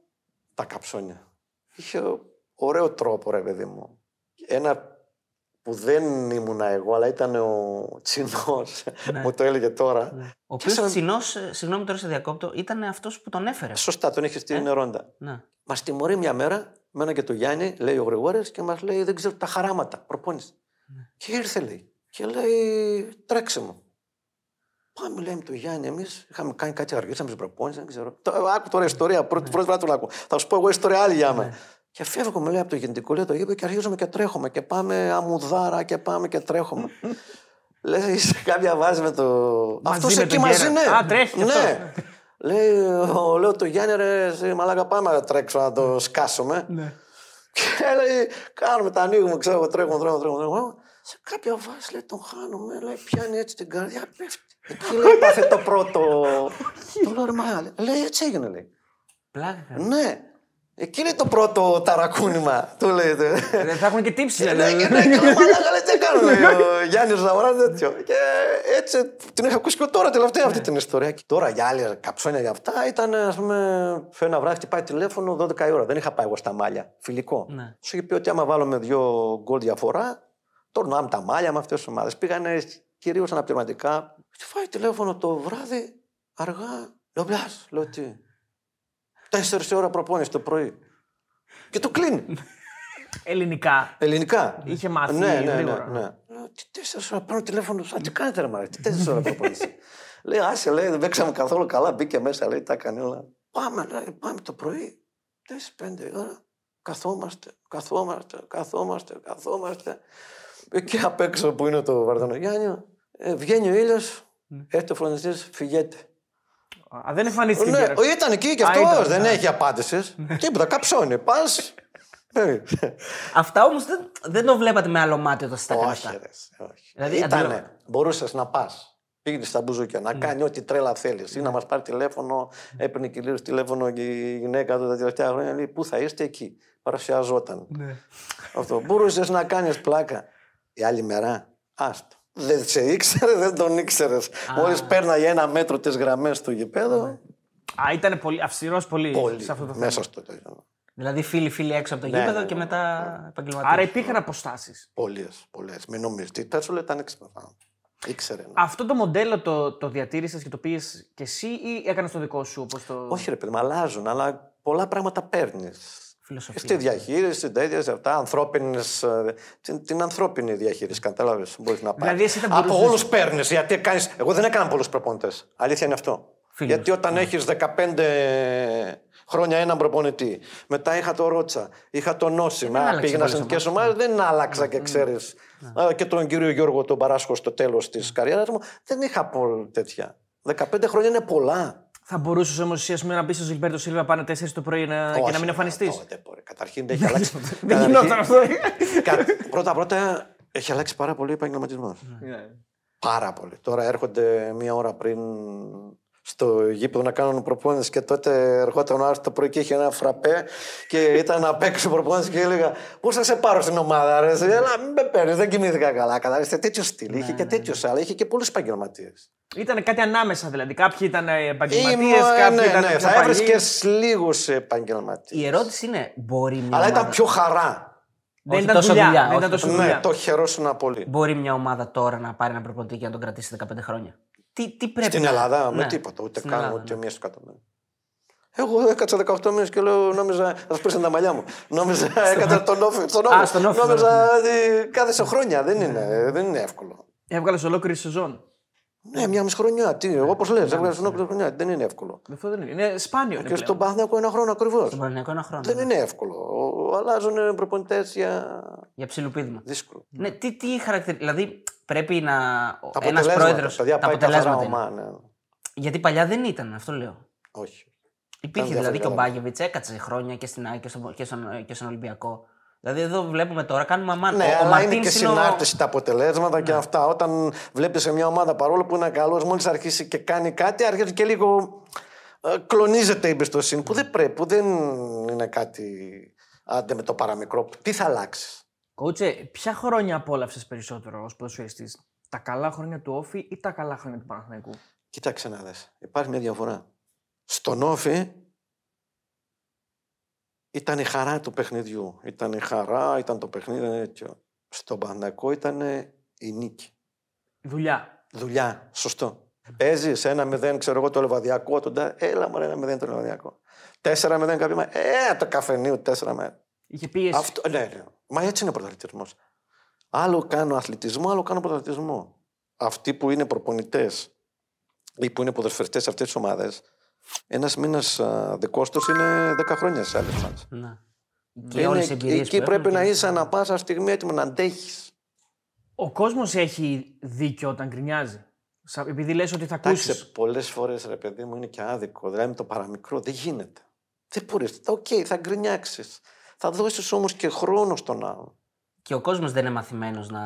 τα καψόνια. Είχε ωραίο τρόπο, ρε παιδί μου. Ένα που δεν ήμουνα εγώ, αλλά ήταν ο Τσινός, μου το έλεγε τώρα. Ο Και οποίος σαν- Τσινός, συγγνώμη τώρα σε διακόπτω, ήταν αυτός που τον έφερε. Σωστά, τον είχε στην Ε; Ρόντα. Ναι. Μας τιμωρεί μια μέρα, μένα και του Γιάννη, λέει ο Γρηγόρης, και μας λέει: Δεν ξέρω τα χαράματα, προπόνηση. Και ήρθε, λέει, και λέει: Τρέξιμο. Πάμε, λέει με τον Γιάννη, εμείς είχαμε κάνει κάτι, αργήσαμε στην προπόνηση, δεν ξέρω. Το, άκου τώρα ιστορία, πρώτη, πρώτη φορά τον άκου. Θα σου πω εγώ ιστορία άλλη για μένα. Και φεύγουμε, λέει, από το γεννητικό, λέει το γήπεδο και αρχίζουμε και τρέχουμε. Και πάμε αμμουδάρα και πάμε και τρέχουμε. λέει, σε κάποια βάζει με το. Μαζί Αυτός με εκεί τον μαζί, Γκέραρτ. ναι. Α, τρέχει κι αυτό. ναι. Λέει, ο- λέω το Γιάννη, ρε, εσύ, μαλάκα, πάμε να τρέξω να το σκάσουμε. Ναι. Και λέει, κάνουμε, τα ανοίγουμε, ξέρω εγώ, τρέχουμε, τρέχουμε, τρέχουμε, τρέχουμε. Σε κάποια βάση λέει, τον χάνουμε, λέει, πιάνει έτσι την καρδιά, πέφτει. Εκεί λέει, πάθε το πρώτο. το λέω, ρε, μα, λέει, έτσι έγινε, λέει. Πλάκα. Ναι. Εκεί είναι το πρώτο ταρακούνημα, του λέει. Δεν θα έχουν και τύψεις. Ναι, και ναι, και λέω, «Μαλάκα, λέει, τι κάνω, λέει, ο Γιάννης Ζαμορά τέτοιο. Και έτσι την είχα ακούσει και τώρα τελευταία αυτή την ιστορία. Και τώρα για άλλη καψόνια για αυτά ήταν, ας πούμε, φέρνει ένα βράδυ, χτυπάει τηλέφωνο 12 η ώρα. Δεν είχα πάει εγώ στα μάλια. Φιλικό. Ναι. Σου είχε πει ότι άμα βάλουμε δύο γκολ διαφορά, τορνάμε τα μάλια με αυτές τις ομάδες. Πήγανε κυρίως αναπληρωματικά. Χτυπάει τηλέφωνο το βράδυ, αργά. Λέω, μπλα, λέω τι. Τέσσερις ώρα προπόνηση το πρωί. Και το κλείνει. Ελληνικά. Ελληνικά. Είχε μάθει ναι, ναι, ναι, γρήγορα. ναι. Λέω, Τι τέσσερις ώρα παίρνω τηλέφωνο, σαν τι κάνετε ρε μάρε, τι τέσσερις ώρα προπόνηση. λέει, άσε, λέει, δεν παίξαμε καθόλου καλά, μπήκε μέσα, λέει, τα έκανε όλα. Πάμε, λέει, πάμε το πρωί, τέσσερις πέντε ώρα, καθόμαστε, καθόμαστε, καθόμαστε, καθόμαστε. Εκεί απ' έξω που είναι το Βαρδανογιάννιο, ε, βγαίνει ο ήλιος, έρχεται ο φροντιστής, φυγέται. Α, δεν εμφανίστηκε. Ναι, κιόλας. ήταν εκεί και Α, αυτός, ήταν, δεν ναι. έχει απάντηση. Τίποτα, καψώνει. Πας. Αυτά όμως δεν, δεν το βλέπατε με άλλο μάτι όταν στα έκανε Όχι, αυτά. ρε, όχι. Δηλαδή, Ήτανε, αντιλαμβα- μπορούσες να πας. Πήγαινες στα μπουζούκια Ναι. να κάνει ό,τι τρέλα θέλεις. Ή να μας πάρει τηλέφωνο. Έπαιρνε κυρίω τηλέφωνο και η γυναίκα του τα τελευταία χρόνια. Λέει Πού θα είστε εκεί; Παρουσιαζόταν. Ναι. Αυτό. Μπορούσες να κάνεις πλάκα; Η άλλη μέρα, άστο. Δεν σε ήξερες, δεν τον ήξερες. Μόλις πέρναγε ένα μέτρο τις γραμμές του γηπέδου. Α, ήταν πολύ αυστηρός πολύ, Πολύ. σε αυτό το θέμα. Μέσα στο. Δηλαδή φίλοι-φίλοι έξω από το Ναι, γήπεδο ναι, και ναι. μετά επαγγελματίες. Άρα υπήρχαν αποστάσεις. Πολλές, πολλές. Μην νομίζεις. Τι τέτοιο ήταν έξυπνο. Ήξερε. ναι. Αυτό το μοντέλο το, το διατήρησες και το πήγε κι εσύ ή έκανες το δικό σου όπως το. Όχι, ρε παιδί, μου, αλλάζουν, αλλά πολλά πράγματα παίρνεις. Φιλοσοφία. Στη διαχείριση, τέτοια, αυτά, ανθρώπινες, ε, την, την ανθρώπινη διαχείριση, κατάλαβες. Μπορείς να πάρεις. Δηλαδή, εσύ θα Από μπορούσες- όλους παίρνεις. Γιατί κάνεις... Εγώ δεν έκανα πολλούς προπονητές. Αλήθεια είναι αυτό. Φίλους. Γιατί όταν έχεις 15 χρόνια έναν προπονητή, μετά είχα το Ρότσα, είχα τον Νόση, δεν μα άλλαξε πήγαινα πολλές σε εθνικέ ομάδε, δεν άλλαξα και ξέρεις. Και τον κύριο Γιώργο τον Παράσχο στο τέλος της καριέρας μου, δεν είχα πολύ τέτοια. 15 χρόνια είναι πολλά. Θα μπορούσες όμως εσύ ας πούμε, να πεις στον Ζιλμπέρτο Σίλβα πάνε 4 το πρωί να... και να μην εμφανιστείς; Όχι, δεν μπορεί. Καταρχήν έχει αλλάξει. Δεν γινόταν αυτό. Πρώτα-πρώτα έχει αλλάξει πάρα πολύ ο επαγγελματισμός. Ναι. Πάρα πολύ. Τώρα έρχονται μία ώρα πριν στο γήπεδο να κάνουν προπόνηση και τότε ερχόταν ο Άρης το πρωί και είχε ένα φραπέ και ήταν απ' έξω προπόνηση και έλεγα Πώ θα σε πάρω στην ομάδα, ρε. εσύ, Έλα, μην με παίρνεις, δεν κοιμήθηκα καλά. Κατάλαβε τέτοιος στυλ. είχε και τέτοιος, αλλά είχε και πολλούς επαγγελματίες. Ήταν κάτι ανάμεσα δηλαδή. Κάποιοι ήταν επαγγελματίες, Ήμουν- κάποιοι ναι, ήταν. ναι, πιο θα παλιοί. έβρισκες λίγους επαγγελματίες. Η ερώτηση είναι, μπορεί μια Αλλά ομάδα... ήταν πιο χαρά. Δεν Όχι ήταν τόσο δουλειά. δουλειά, Δεν όχι ήταν τόσο τόσο Ναι, δουλειά. το χαιρόσουν πολύ. Μπορεί μια ομάδα τώρα να πάρει ένα προπονητή και να τον κρατήσει 15 χρόνια; Τι, τι πρέπει Στην να- Ελλάδα, με Ναι, τίποτα, ούτε στην καν, Ελλάδα, ούτε ναι. μία στο εκατομμύριο. Εγώ έκατσα 18 μήνες και λέω, νόμιζα. Θα σου τα μαλλιά μου. Νόμιζα, έκατσα τον όφη. Στον Α, όφη. στον όφη, Νόμιζα ότι κάθεσαι χρόνια. Δεν είναι, δεν είναι εύκολο. Έβγαλες ολόκληρη σεζόν. Ναι, μια μισή χρονιά. Τι, όπω λες, έβγαλες ολόκληρη χρονιά. Δεν είναι εύκολο. Αυτό δεν είναι. Είναι σπάνιο. Είναι Και στον πλέον. Παναθηναϊκό ένα χρόνο ακριβώς. Στον Παναγενικό ένα χρόνο. Δεν είναι εύκολο. Αλλάζουν προπονητές για Για ψιλοπίδημα. δύσκολο. Ναι, τι, τι χαρακτηρίζει. Δηλαδή πρέπει να. Τα Ένας αποτελέσματα, πρόεδρο. Παιδιά, Τα πάει καθαρά αποτελέσματα. είναι. ομά, ναι. Γιατί παλιά δεν ήταν, αυτό λέω. Όχι. Υπήρχε Ήταν δηλαδή και ο διαφορετικά. Μπάγεβιτς έκατσε χρόνια και στην ΑΕΚ και, στο, και, στον, και στον Ολυμπιακό. Δηλαδή εδώ βλέπουμε τώρα, κάνουμε αμάν. Ναι, ο, ο αλλά είναι Μαρτίνς και είναι ο- συνάρτηση τα αποτελέσματα και αυτά. Όταν βλέπεις σε μια ομάδα παρόλο που είναι καλός, μόλις αρχίσει και κάνει κάτι, αρχίζει και λίγο ε, κλονίζεται η εμπιστοσύνη που δεν πρέπει, που δεν είναι κάτι. Άντε με το παραμικρό. Τι θα αλλάξει; Κότσε, ποια χρόνια απόλαυσες περισσότερο ως ποδοσφαιριστή, τα καλά χρόνια του Όφη ή τα καλά χρόνια του Παναθηναϊκού; Κοίταξε να δεις. Υπάρχει μια διαφορά. Στον Όφη ήταν η χαρά του παιχνιδιού. Ήταν η χαρά, ήταν το παιχνίδι. τέτοιο. Στον Παναθηναϊκό ήταν η νίκη. Δουλειά. Δουλειά. Σωστό. Παίζει ένα μηδέν, ξέρω εγώ, το λεβαδιακό. Τον... τα- Έλα, μωρέ, ένα μηδέν το λεβαδιακό. Τέσσερα μηδέν κάποιο. μα- Ε, το καφενείο, τέσσερα με. Είχε πίεση. Αυτό, ναι, ναι. Μα έτσι είναι ο πρωταθλητισμός. Άλλο κάνω αθλητισμό, άλλο κάνω πρωταθλητισμό. Αυτοί που είναι προπονητές ή που είναι ποδοσφαιριστές σε αυτές τις ομάδες, ένας μήνας δικός τους είναι 10 χρόνια σε άλλες ομάδε. Ναι. Και όλες οι εμπειρίες εκεί που πρέπει έχουν να και- είσαι ανα πάσα στιγμή έτοιμο να αντέχεις. Ο κόσμος έχει δίκιο όταν γκρινιάζει. Σα- Επειδή λες ότι θα Εντάξει, ακούσεις. πολλές φορές ρε παιδί μου είναι και άδικο. Δηλαδή με το παραμικρό δεν γίνεται. Δεν μπορείς. Οκ, θα γκρινιάξεις. Θα δώσεις όμως και χρόνο στον άλλον. Και ο κόσμος δεν είναι μαθημένος να.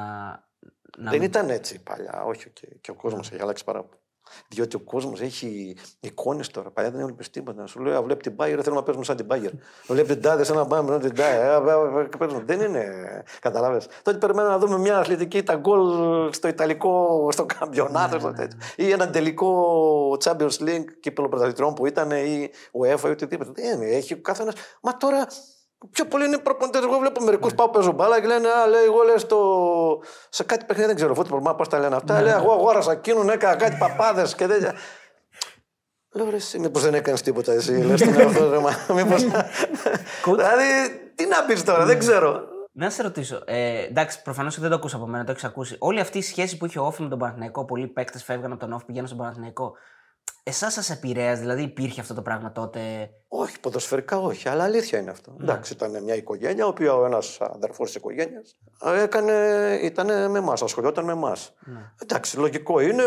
να... Δεν ήταν έτσι παλιά. Όχι, οκ. και ο κόσμος έχει αλλάξει πάρα πολύ. Διότι ο κόσμος έχει εικόνες τώρα. Παλιά δεν έβλεπες τίποτα. Σου λέει, βλέπει την Bayern, θέλουμε να παίζουμε σαν την Bayern. βλέπει την Τάδε, σαν να πάμε σαν την Τάδε. Δεν είναι. Καταλάβες. Τότε περιμένουμε να δούμε μια αθλητική τα γκολ στο Ιταλικό, στο καμπιονάτο. Ναι, ναι, ναι. Ή ένα τελικό Champions League κύπελο πρωταθλητρών που ήταν ή UEFA ή οτιδήποτε. Δεν έχει ο καθένας. Μα τώρα Πιο πολύ είναι προπονητές. Εγώ βλέπω μερικούς που παίζω μπάλα και λένε Α, λέει, εγώ λέω στο... σε κάτι παιχνίδι δεν ξέρω φούτμπολ, μα πώς τα λένε αυτά. Ναι. Λέει, εγώ αγόρασα εκείνον, έκανα κάτι παπάδες και τέτοια. Λέω ρε, εσύ, μήπως δεν έκανες τίποτα εσύ. Λες την μήπως... δηλαδή, τι να πεις τώρα, δεν ξέρω. Να σε ρωτήσω. Ε, εντάξει, προφανώς δεν το ακούσα από μένα, το έχεις ακούσει. Όλη αυτή η σχέση που είχε ο Όφη με τον Παναθηναϊκό, πολλοί παίκτες φεύγαν από τον Όφη, πηγαίνουν στον Παναθηναϊκό. Εσάς σας επηρέασε, δηλαδή υπήρχε αυτό το πράγμα τότε; Όχι, ποδοσφαιρικά όχι, αλλά αλήθεια είναι αυτό. Ναι. Εντάξει, ήταν μια οικογένεια, ο οποίος ο ένας αδερφός της οικογένειας ήταν με εμάς, ασχολιόταν με εμάς. Ναι. Εντάξει, λογικό είναι.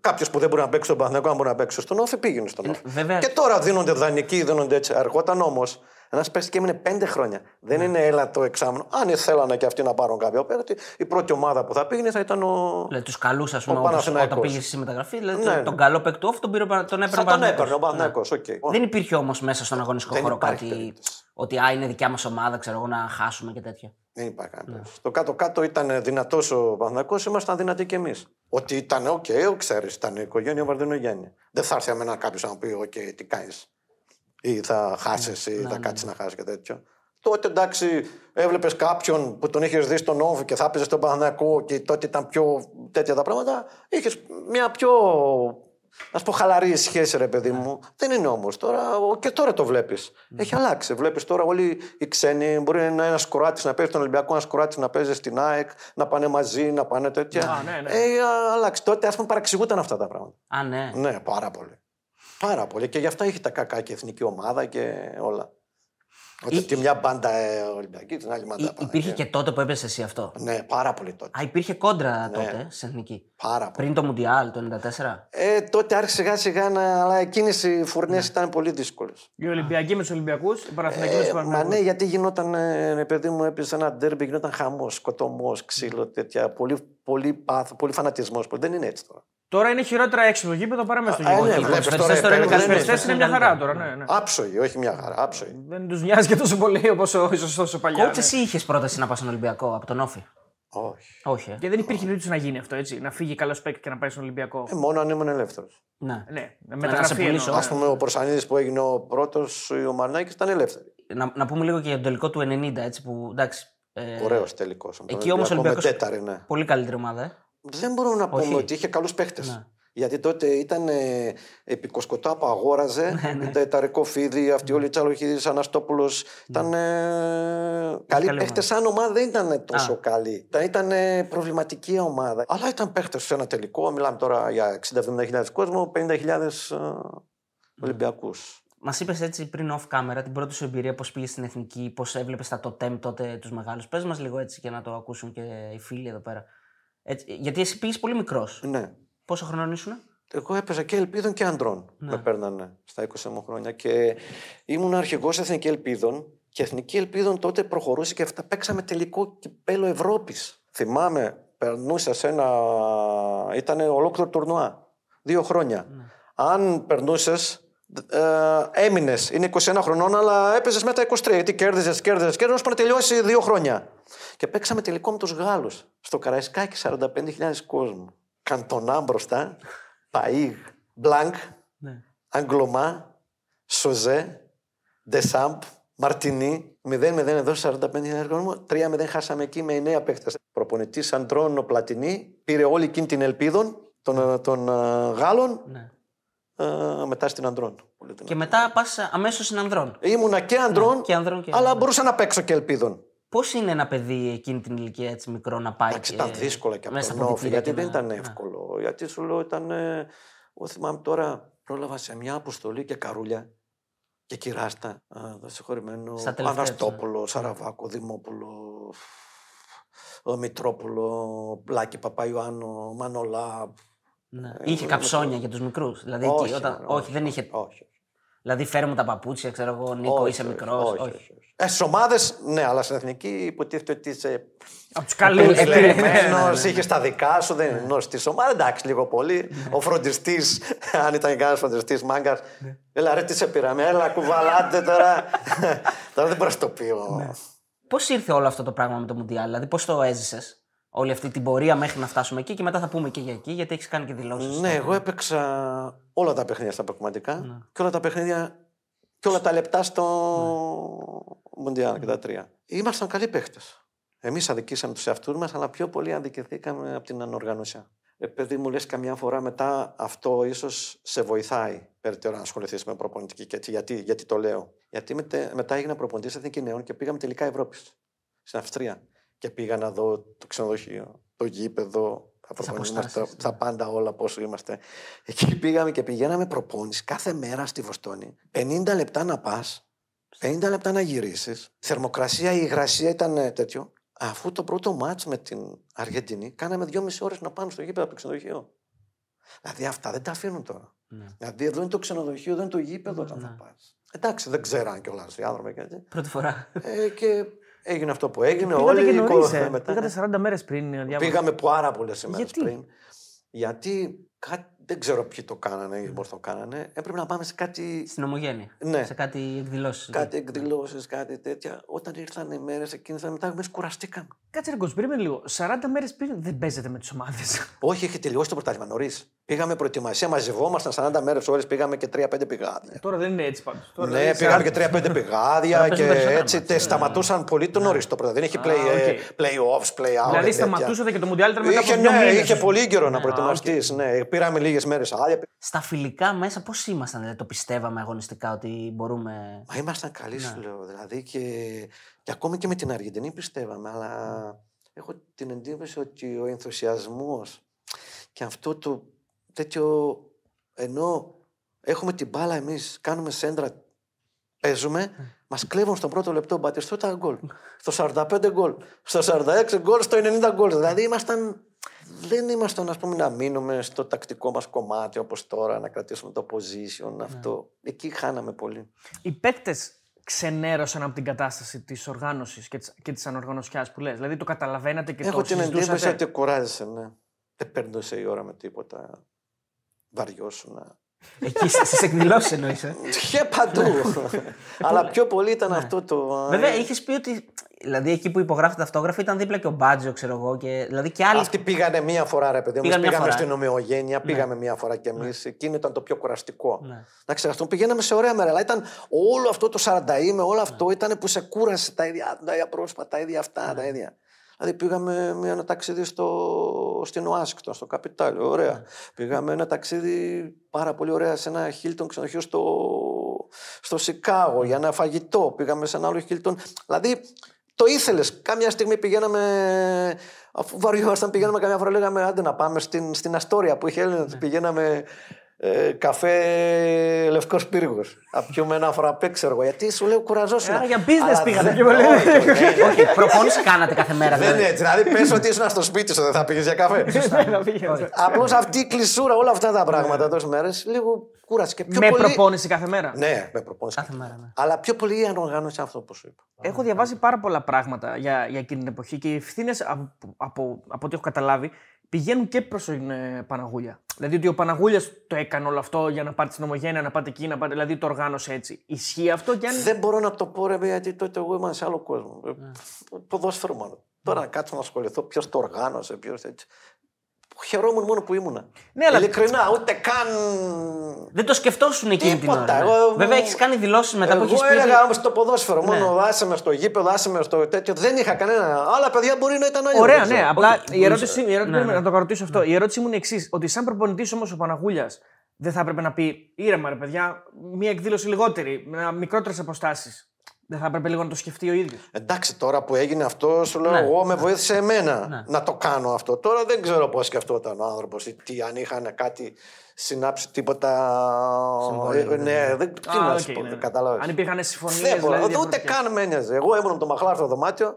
Κάποιος που δεν μπορεί να παίξει στον Παναθηναϊκό, αν μπορεί να παίξει στον Όφη, πήγαινε στον ε, Όφη. Και τώρα δίνονται δανεικοί, δίνονται έτσι. Ερχόταν όμως ένας παίχτης και έμεινε πέντε χρόνια. Δεν ναι. είναι έλα το εξάμεινο. Αν θέλανε και αυτοί να πάρουν κάποιο πέραντι, η πρώτη ομάδα που θα πήγαινε θα ήταν ο. Δηλαδή τους καλούς, ας πούμε, όπως, όταν πήγες στη μεταγραφή. Δηλαδή ναι. τον καλό παίκτη του τον, πήρε, τον έπαιρνε τον έπαιρνε ο Παναθηναϊκός. Okay. Δεν υπήρχε όμως μέσα στον αγωνιστικό χώρο κάτι. Ότι α, είναι δικιά μας ομάδα, ξέρω εγώ, να χάσουμε και τέτοια. Δεν υπάρχει κανένα. Ναι. Το κάτω-κάτω ήταν δυνατός ο Παναθηναϊκός, ήμασταν δυνατοί κι εμείς. Ότι ήταν, ok, okay, ξέρεις, ήταν η οικογένεια Βαρδινογιάννη. Δεν θα έρθει εμένα κάποιος να πει, ok, okay, τι κάνεις ή θα χάσεις ή ναι, θα ναι, κάτσεις ναι. να χάσεις και τέτοιο. Τότε εντάξει, έβλεπες κάποιον που τον είχες δει στον Όφη και θα έπαιζε στον Παναναναϊκό και τότε ήταν πιο τέτοια τα πράγματα. Είχες μια πιο να πω χαλαρή σχέση, ρε παιδί μου. Δεν είναι όμως τώρα. Και τώρα το βλέπεις. Έχει αλλάξει. Βλέπεις τώρα όλοι οι ξένοι. Μπορεί να είναι ένας κοράτης να παίζει στον Ολυμπιακό, ένας κοράτης να παίζει στην ΑΕΚ, να πάνε μαζί, να πάνε τέτοια. ναι, ναι. Έχει αλλάξει. Τότε ας πούμε παραξηγούταν αυτά τα πράγματα. Α, ναι. Ναι, πάρα πολύ. Πάρα πολύ. Και γι' αυτό έχει τα κακά και εθνική ομάδα και όλα. Ότι Ή... μια μπάντα ε, Ολυμπιακής, την άλλη μπάντα. Υπήρχε και τότε που έπεσε εσύ αυτό; Ναι, πάρα πολύ τότε. Α, υπήρχε κόντρα ναι. τότε σε εθνική; Πάρα πολύ. Πριν το Μουντιάλ το 1994. Ε, τότε άρχισε σιγά σιγά να. Αλλά εκείνες οι φουρνιέ ναι. ήταν πολύ δύσκολες. Οι Ολυμπιακοί με τους Ολυμπιακούς, οι Παναθηναϊκοί με τους Παναθηναϊκού. Μα ναι, γιατί γινόταν. Ε, παιδί μου έπαιζε ένα ντέρμπι, γινόταν χαμός, σκοτωμός, ξύλο, τέτοια. Πολύ, πολύ πάθος, πολύ φανατισμός. Δεν είναι έτσι τώρα. Τώρα είναι χειρότερα έξω το γήπεδο παρά μέσα στο γήπεδο. Ναι, οι τώρα είναι καλοί είναι μια χαρά τώρα. Ναι, ναι. Άψογοι, όχι μια χαρά. Άψογοι. Δεν τους νοιάζει και τόσο πολύ όπως ίσω τόσο παλιά. Κότσες εσύ είχες πρόταση να πας στον Ολυμπιακό από τον Όφη; Όχι. Όχι. Ε. Και δεν υπήρχε περίπτωση να γίνει αυτό έτσι. Να φύγει καλός παίκτη και να πάει στον Ολυμπιακό. Ε, μόνο αν ήμουν ελεύθερος. Ναι. ναι. Μεταγραφή Α πούμε, ο Προσανίδης που έγινε ο πρώτος, ο Μαρνάκης ήταν ελεύθερο. Να, να πούμε λίγο και για τον τελικό του 90, έτσι που εντάξει. Ε, Ωραίος τελικός. Εκεί όμως ο Ολυμπιακός. Ναι. Πολύ καλύτερη ομάδα. Ε. Δεν μπορούμε να πούμε ότι είχε καλούς παίχτες. Ναι. Γιατί τότε ήταν ε, επικοσκοτά που αγόραζε, ναι, ναι. τα εταρικό φίδι, αυτή όλοι οι Τσαλοχίδης, Αναστόπουλος. Ναι. Ήταν. Ε, καλοί παίχτες, σαν ομάδα δεν ήταν τόσο Α. καλή. Ήταν προβληματική ομάδα. Αλλά ήταν παίχτες σε ένα τελικό. Μιλάμε τώρα για 60-70 κόσμο, 50.000 ε, Ολυμπιακούς. Μας είπες έτσι πριν off camera την πρώτη σου εμπειρία, πώς πήγες στην εθνική, πώς έβλεπες τα τοτέμ τότε τους μεγάλους. Πες μας λίγο έτσι για να το ακούσουν και οι φίλοι εδώ πέρα. Έτσι, γιατί εσύ πήγες πολύ μικρός. Ναι. Πόσο χρόνο ήσουν; Εγώ έπαιζα και ελπίδων και αντρών. Ναι. Με παίρνανε στα 20 μου χρόνια. Και ήμουν αρχηγός Εθνική Ελπίδων. Και Εθνική Ελπίδων τότε προχωρούσε και αυτά παίξαμε τελικό κυπέλο Ευρώπης. Θυμάμαι, περνούσε σε ένα. ήταν ολόκληρο τουρνουά. Δύο χρόνια. Ναι. Αν περνούσες, ε, έμεινες. Είναι 21 χρονών, αλλά έπαιζες μετά 23. Γιατί κέρδιζες, κέρδιζες, κέρδιζες, ώσπου να τελειώσει δύο χρόνια. Και παίξαμε τελικό με τους Γάλλους. Στο Καραϊσκάκι 45.000 κόσμου. Καντονά μπροστά, Παΐγ, Μπλάνκ, ναι. Αγγλωμά, Σοζέ, Ντεσάμπ, Μαρτινί, 0-0 εδώ 45 κόσμο, 3-0 χάσαμε εκεί με 9 παίχτες. Προπονητής Αντρών Πλατινί πήρε όλη εκείνη την ελπίδα των, των uh, Γάλλων ναι. Uh, μετά στην Αντρών. Και μετά πας αμέσως στην Ανδρών. Ήμουνα και Ανδρών, ναι, και ανδρών και αλλά μπορούσα να παίξω και Ελπίδων. Πώς είναι ένα παιδί εκείνη την ηλικία έτσι μικρό να πάει. Εντάξει, ήταν δύσκολο και από τον Όφη, γιατί δεν ήταν εύκολο. Ναι. Γιατί σου λέω ήταν. Εγώ θυμάμαι τώρα πρόλαβα σε μια αποστολή και καρούλια και κυράστα. Συγχωρημένο. Αναστόπουλο, ναι. Σαραβάκο, Δημόπουλο, ο Μητρόπουλο, Πλάκη Παπαϊωάννου, Μανολά. Ναι. Είχε καψόνια για τους μικρούς. Δηλαδή, όχι, όταν... όχι, όχι, δεν είχε. Όχι. Δηλαδή, φέρε μου τα παπούτσια, ξέρω εγώ, Νίκο, είσαι μικρός. Όχι, όχι. όχι. Ε, Στις ομάδες, ναι, αλλά στην εθνική υποτίθεται ότι είσαι Από τους καλούς. επιλεγμένος, είχες τα δικά σου, δεν είναι γνώση της ομάδας. Εντάξει, λίγο πολύ. Ο φροντιστής, αν ήταν κανένας φροντιστής, μάγκας. Έλα, ρε, τι σε πήραμε, έλα, κουβαλάτε τώρα. τώρα δεν μπορώ να το πει. ο- Πώς ήρθε όλο αυτό το πράγμα με το Μουντιάλ, δηλαδή πώς το έζησες, όλη αυτή την πορεία μέχρι να φτάσουμε εκεί και μετά θα πούμε και για εκεί, γιατί έχεις κάνει και δηλώσεις. Ναι, εγώ έπαιξα όλα τα παιχνίδια στα προκριματικά και όλα τα παιχνίδια και όλα τα λεπτά στο Μουντιάλ και τα τρία. Ήμασταν καλοί παίχτε. Εμείς αδικήσαμε τους εαυτούς μας, αλλά πιο πολύ αδικηθήκαμε από την ανοργανωσία. Ε, παιδί μου, λες καμιά φορά μετά αυτό ίσως σε βοηθάει περαιτέρω να ασχοληθείς με προπονητική. Και έτσι, γιατί, γιατί το λέω. Γιατί μετε- μετά έγινα προπονητής εθνική νέων και πήγαμε τελικά Ευρώπης. Στην Αυστρία. Και πήγα να δω το ξενοδοχείο, το γήπεδο, τα προπονητικά, αποστάσεις, τα, τα πάντα όλα πόσο είμαστε. Εκεί πήγαμε και πηγαίναμε προπόνηση κάθε μέρα στη Βοστόνη. 50 λεπτά να πας, 50 λεπτά να γυρίσεις. Θερμοκρασία, η υγρασία ήταν ε, τέτοιο. Αφού το πρώτο μάτς με την Αργεντινή, κάναμε δυόμιση ώρες να πάμε στο γήπεδο από το ξενοδοχείο. Δηλαδή αυτά δεν τα αφήνουν τώρα. Ναι. Δηλαδή εδώ είναι το ξενοδοχείο, δεν είναι το γήπεδο όταν θα πας. Εντάξει, δεν ξέραν κιόλας οι άνθρωποι και έτσι. Πρώτη φορά. Ε, και έγινε αυτό που έγινε. Πήγατε Όλοι και οι νωρίς, κο- ε. μετά, Πήγατε 40 μέρες πριν. ε, διάβασα. Πήγαμε πάρα πολλές ημέρες Γιατί; πριν. Γιατί κάτι, δεν ξέρω ποιοι το κάνανε ή πώς το κάνανε. Έπρεπε να πάμε σε κάτι, Στην Ομογένεια. Ναι. Σε κάτι εκδηλώσεις. κάτι εκδηλώσεις, κάτι τέτοια. Όταν ήρθαν οι μέρες εκείνες, μετά εμείς κουραστήκαμε. Κάτσε ρε Κώστα, περίμενε λίγο. 40 μέρες πριν δεν παίζετε με τις ομάδες. Όχι, είχε τελειώσει το πρωτάθλημα νωρίς. Πήγαμε προετοιμασία, μαζευόμασταν 40 μέρες ώρες, πήγαμε και 3-5 πηγάδια. Τώρα δεν είναι έτσι πάντως. Ναι, πήγαμε και 3-5 πηγάδια Τώρα και παίζουν περισσότερα έτσι ματς. τε, σταματούσαν πολύ το νωρίς το πρώτο. Δεν είχε Α, play, ε, οκ. play-offs, play-out. Δηλαδή τέτοια. σταματούσατε και το Μουντιάλ ήταν μετά Είχε, από δύο ναι, μήνες. είχε πολύ καιρό να Α, προετοιμαστείς. Ναι, πήραμε λίγες μέρες άδεια. Στα φιλικά μέσα πώς ήμασταν, δηλαδή το πιστεύαμε αγωνιστικά ότι μπορούμε. Μα ήμασταν καλοί, Ναι. σου λέω. Δηλαδή και, και ακόμη και με την Αργεντινή πιστεύαμε. Αλλά έχω την εντύπωση ότι ο ενθουσιασμός και αυτό το τέτοιο. ενώ έχουμε την μπάλα εμείς, κάνουμε σέντρα, παίζουμε, Ναι. μας κλέβουν στο πρώτο λεπτό μπατιστώτα γκολ. Στο 45 γκολ. Στο 46 γκολ, στο 90 γκολ. Δηλαδή ήμασταν. Δεν ήμασταν, ας πούμε, να μείνουμε στο τακτικό μας κομμάτι όπως τώρα, να κρατήσουμε το position. Ναι. Αυτό. Εκεί χάναμε πολύ. Οι παίκτες ξενέρωσαν από την κατάσταση της οργάνωσης και της και της ανοργανωσιάς που λες. Δηλαδή το καταλαβαίνατε και Έχω το την εντύπωση συζητούσατε. ότι κουράζεσαι, ναι. Δεν παίρνει η ώρα με τίποτα. Βαριώσου να. Εκεί στις εκδηλώσεις εννοείς. Ε; Και παντού. Αλλά πιο πολύ ήταν αυτό το. Ναι. Βέβαια, είχες πει ότι. Δηλαδή, εκεί που υπογράφεται αυτόγραφο ήταν δίπλα και ο Μπάτζο, ξέρω εγώ. Και, δηλαδή και άλλοι. Αυτοί πήγανε μία φορά, ρε παιδί μου. Πήγαν Εμείς μια Πήγαμε φορά. στην ομοιογένεια, πήγαμε μία φορά κι εμείς. Εκείνο ήταν το πιο κουραστικό. Ναι. Να ξεχαστούμε, πηγαίναμε σε ωραία μέρα. Αλλά ήταν όλο αυτό το 40 με όλο αυτό ήταν που σε κούρασε τα ίδια, τα ίδια πρόσωπα, τα ίδια αυτά, τα ίδια. Δηλαδή πήγαμε με ένα ταξίδι στο, στην Ουάσιγκτον, στο Καπιτάλιο. Ωραία. Πήγαμε ένα ταξίδι πάρα πολύ ωραία σε ένα Hilton ξενοδοχείο στο, στο Σικάγο για ένα φαγητό. Πήγαμε σε ένα άλλο Hilton. Δηλαδή το ήθελες. Κάμια στιγμή πηγαίναμε. Αφού βαριόμασταν, πηγαίναμε καμιά φορά, λέγαμε άντε να πάμε στην, στην Αστόρια που είχε Έλληνες. Πηγαίναμε ε, καφέ Λευκός Πύργος. Να πιούμε ένα φραπέ, ξέρω εγώ. Γιατί σου λέω κουραζόσουν. Άρα για business Αλλά πήγατε δεν- πιο πολύ. όχι, όχι, όχι. Όχι, προπόνηση κάνατε κάθε μέρα. Δεν δηλαδή. είναι έτσι. Δηλαδή, πες ότι ήσουν στο σπίτι σου, δεν θα πήγες για καφέ. Να πήγαινε. Απλώς αυτή η κλεισούρα, όλα αυτά τα πράγματα τόσες μέρες, λίγο κούρασε. Και πιο Με πολύ... προπόνηση κάθε μέρα. Ναι, με προπόνηση. Κάθε μέρα. Ναι. Αλλά πιο πολύ η ανοργάνωση αυτό που σου είπα. Έχω διαβάσει πάρα πολλά πράγματα για, για εκείνη την εποχή και οι ευθύνες από, από, από ό,τι έχω καταλάβει πηγαίνουν και προς την ε, Παναγούλια. Δηλαδή ότι ο Παναγούλιας το έκανε όλο αυτό για να πάτε στην Ομογένεια, να πάτε εκεί, να πάτε. Δηλαδή το οργάνωσε έτσι. Ισχύει αυτό και αν. Δεν μπορώ να το πω, ρε, γιατί τότε εγώ ήμουν σε άλλο κόσμο. Ε, Ποδόσφαιρο μόνο. Τώρα να κάτσω να ασχοληθώ ποιος το οργάνωσε, ποιος έτσι. Χαιρόμουν μόνο που ήμουνα. Ναι, αλλά- Ειλικρινά, ούτε καν. Δεν το σκεφτόσουν εκείνη την Τίποτα. ώρα. ναι. Εγώ- Βέβαια, έχεις κάνει δηλώσεις μετά που Εγώ έχει πει. ότι- έλεγα όμως το ποδόσφαιρο. Ναι. Μόνο άσε με στο γήπεδο, άσε με στο τέτοιο. Δεν είχα κανένα. Άλλα παιδιά μπορεί να ήταν αλλιώ. Ωραία, ναι. Απλά Όχι, η ερώτηση, η ερώτηση ναι, ναι. να το ρωτήσω αυτό. Η ερώτηση μου είναι εξής. Ότι σαν προπονητής όμως ο Παναγούλιας δεν θα έπρεπε να πει ήρεμα ρε παιδιά, μία εκδήλωση λιγότερη, με μικρότερες αποστάσεις. Δεν θα έπρεπε λίγο να το σκεφτεί ο ίδιος. Εντάξει, τώρα που έγινε αυτό, σου λέω Ναι. εγώ με βοήθησε εμένα Ναι. να το κάνω αυτό. Τώρα δεν ξέρω πώς σκεφτόταν ο άνθρωπος ή τι, αν είχαν κάτι συνάψει τίποτα. Συμβόλαιο, Ε, ναι, δεν τι Α, να οκ, σου πω, ναι. κατάλαβες. Αν υπήρχαν συμφωνίες. Δεν μπορώ, δηλαδή, ούτε διαφορετικές. καν με ένοιαζε. Εγώ ήμουν με τον Μαχλά στο δωμάτιο.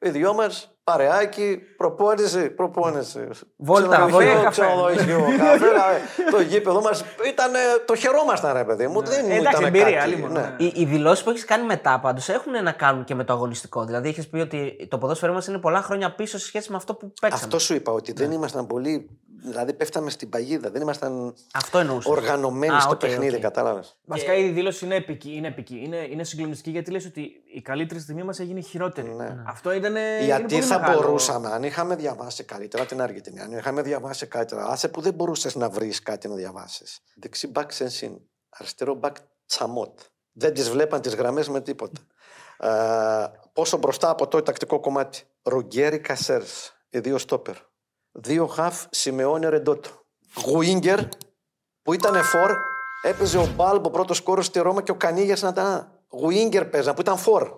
Οι δυο μας, παρεάκι, προπόνηση, προπόνηση. Βόλτα, Ξενοδοχείο, βόλτα, καφέ. ξενοδοχείο, καφέ, δηλαδή. Το γήπεδο μας ήταν. Το χαιρόμασταν, ρε παιδί μου. Δεν Εντάξει, ήταν εμπειρία, κάτι, άλλη μόνο, ναι. Οι, οι δηλώσεις που έχεις κάνει μετά πάντως έχουν να κάνουν και με το αγωνιστικό. Δηλαδή, έχει πει ότι το ποδόσφαιρό μας είναι πολλά χρόνια πίσω σε σχέση με αυτό που παίξαμε. Αυτό σου είπα, ότι Ναι. δεν ήμασταν πολύ. Δηλαδή, πέφταμε στην παγίδα. Δεν ήμασταν Αυτό εννοούσα. οργανωμένοι Α, στο οκ, παιχνίδι, οκ. κατάλαβες. Βασικά η δήλωση είναι επική. Είναι, επική. είναι, είναι συγκλονιστική γιατί λες ότι η καλύτερη στιγμή μας έγινε η χειρότερη. Ναι. Αυτό ήταν. Γιατί θα μπορούσαμε, αν είχαμε διαβάσει καλύτερα την Αργεντινή, αν είχαμε διαβάσει καλύτερα. Άσε που δεν μπορούσες να βρεις κάτι να διαβάσεις. Δεξί μπακ Σενσίνι, αριστερό μπακ Τσαμότ. Δεν τις βλέπαν τις γραμμές με τίποτα. Ε, πόσο μπροστά από το τακτικό κομμάτι. Ρογκέρι Κασέρς, οι δύο στόπερ. Δύο χαφ Σιμεώνε Ρεντότο. Γουίγκερ που ήταν φορ, έπαιζε ο Μπάλμπο πρώτος κόρος στη Ρώμα και ο Κανίγια να ήταν. Γουίγκερ παίζαν που ήταν φορ.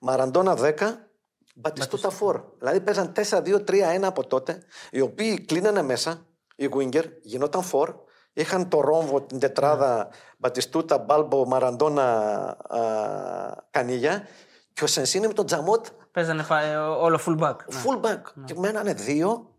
Μαραντόνα 10, Μπατιστούτα φορ. Δηλαδή παίζαν 4-2-3-1 από τότε, οι οποίοι κλείνανε μέσα, οι Γουίγκερ, γινόταν φορ, είχαν το ρόμβο, την τετράδα, Μπατιστούτα, Μπάλμπο, Μαραντόνα, α, Κανίγια και ο Σενσίνη με τον Τζαμότ Παίζανε φα- ε, όλο full back. Ναι. full back. Και μένανε δύο,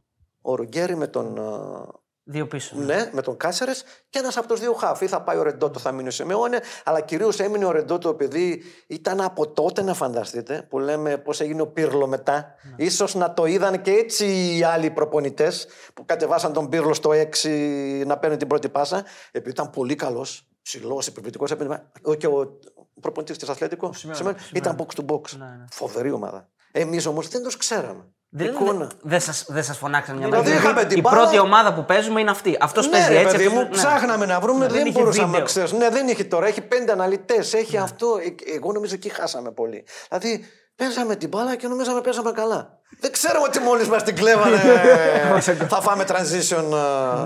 ο Ρουγκέρι με τον, α, Δύο πίσω. ναι, με τον Κάσερες και ένας από τους δύο χάφ. Ή θα πάει ο Ρεντότο, θα μείνει ο Σιμεώνε, αλλά κυρίως έμεινε ο Ρεντότο επειδή ήταν από τότε να φανταστείτε, που λέμε πώς έγινε ο Πύρλο μετά. Ίσως να το είδαν και έτσι οι άλλοι προπονητές που κατεβάσαν τον Πύρλο στο 6 να παίρνει την πρώτη πάσα, επειδή ήταν πολύ καλός, ψηλός, επιβλητικός. Και ο προπονητής της Αθλέτικο Σιμεώνε, ήταν box to box. Ναι, ναι. Φοβερή ομάδα. Εμείς όμως δεν τους ξέραμε. Δεν, Εικόνα. δεν σας, δεν σας φωνάξαν μια Δηλαδή, μέρα. είχαμε την η μπάλα- πρώτη ομάδα που παίζουμε είναι αυτή. Αυτός Ναι, παίζει ρε, έτσι. παιδί αυτός- μου, ναι. ψάχναμε να βρούμε, δεν δεν, είχε μπορούσαμε να βίντεο. ξέρουμε. Ναι, δεν είχε τώρα, έχει πέντε αναλυτές, έχει αυτό. Ε, Εγώ νομίζω εκεί χάσαμε πολύ. Δηλαδή, παίζαμε την μπάλα και νομίζαμε παίζαμε καλά. Δεν ξέρουμε ότι μόλις μας την κλέβανε θα φάμε transition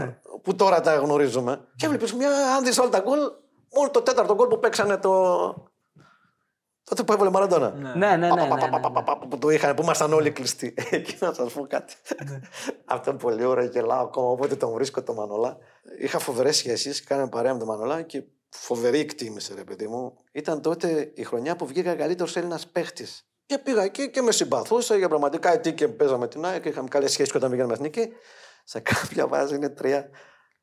ε, που τώρα τα γνωρίζουμε. Και έβλεπες μια, αν δει όλα τα γκολ, μόνο το τέταρτο γκολ που παίξανε το. Τότε που έβαλε Μαραντόνα. Ναι, ναι, ναι. ναι, ναι, ναι. Που το είχαν, που ήμασταν όλοι κλειστοί. Εκεί να σας πω κάτι. Αυτό είναι πολύ ωραίο, γελάω ακόμα. Όποτε τον βρίσκω το Μανολά. Είχα φοβερές σχέσεις, κάναμε παρέα με τον Μανολά και φοβερή εκτίμηση, ρε παιδί μου. Ήταν τότε η χρονιά που βγήκα καλύτερος Έλληνας παίχτης. Και πήγα εκεί και με συμπαθούσα για πραγματικά εκεί και παίζαμε την ΑΕΚ. Είχαμε καλές σχέσεις όταν πήγαμε εθνική. Σε κάποια βάζη είναι 3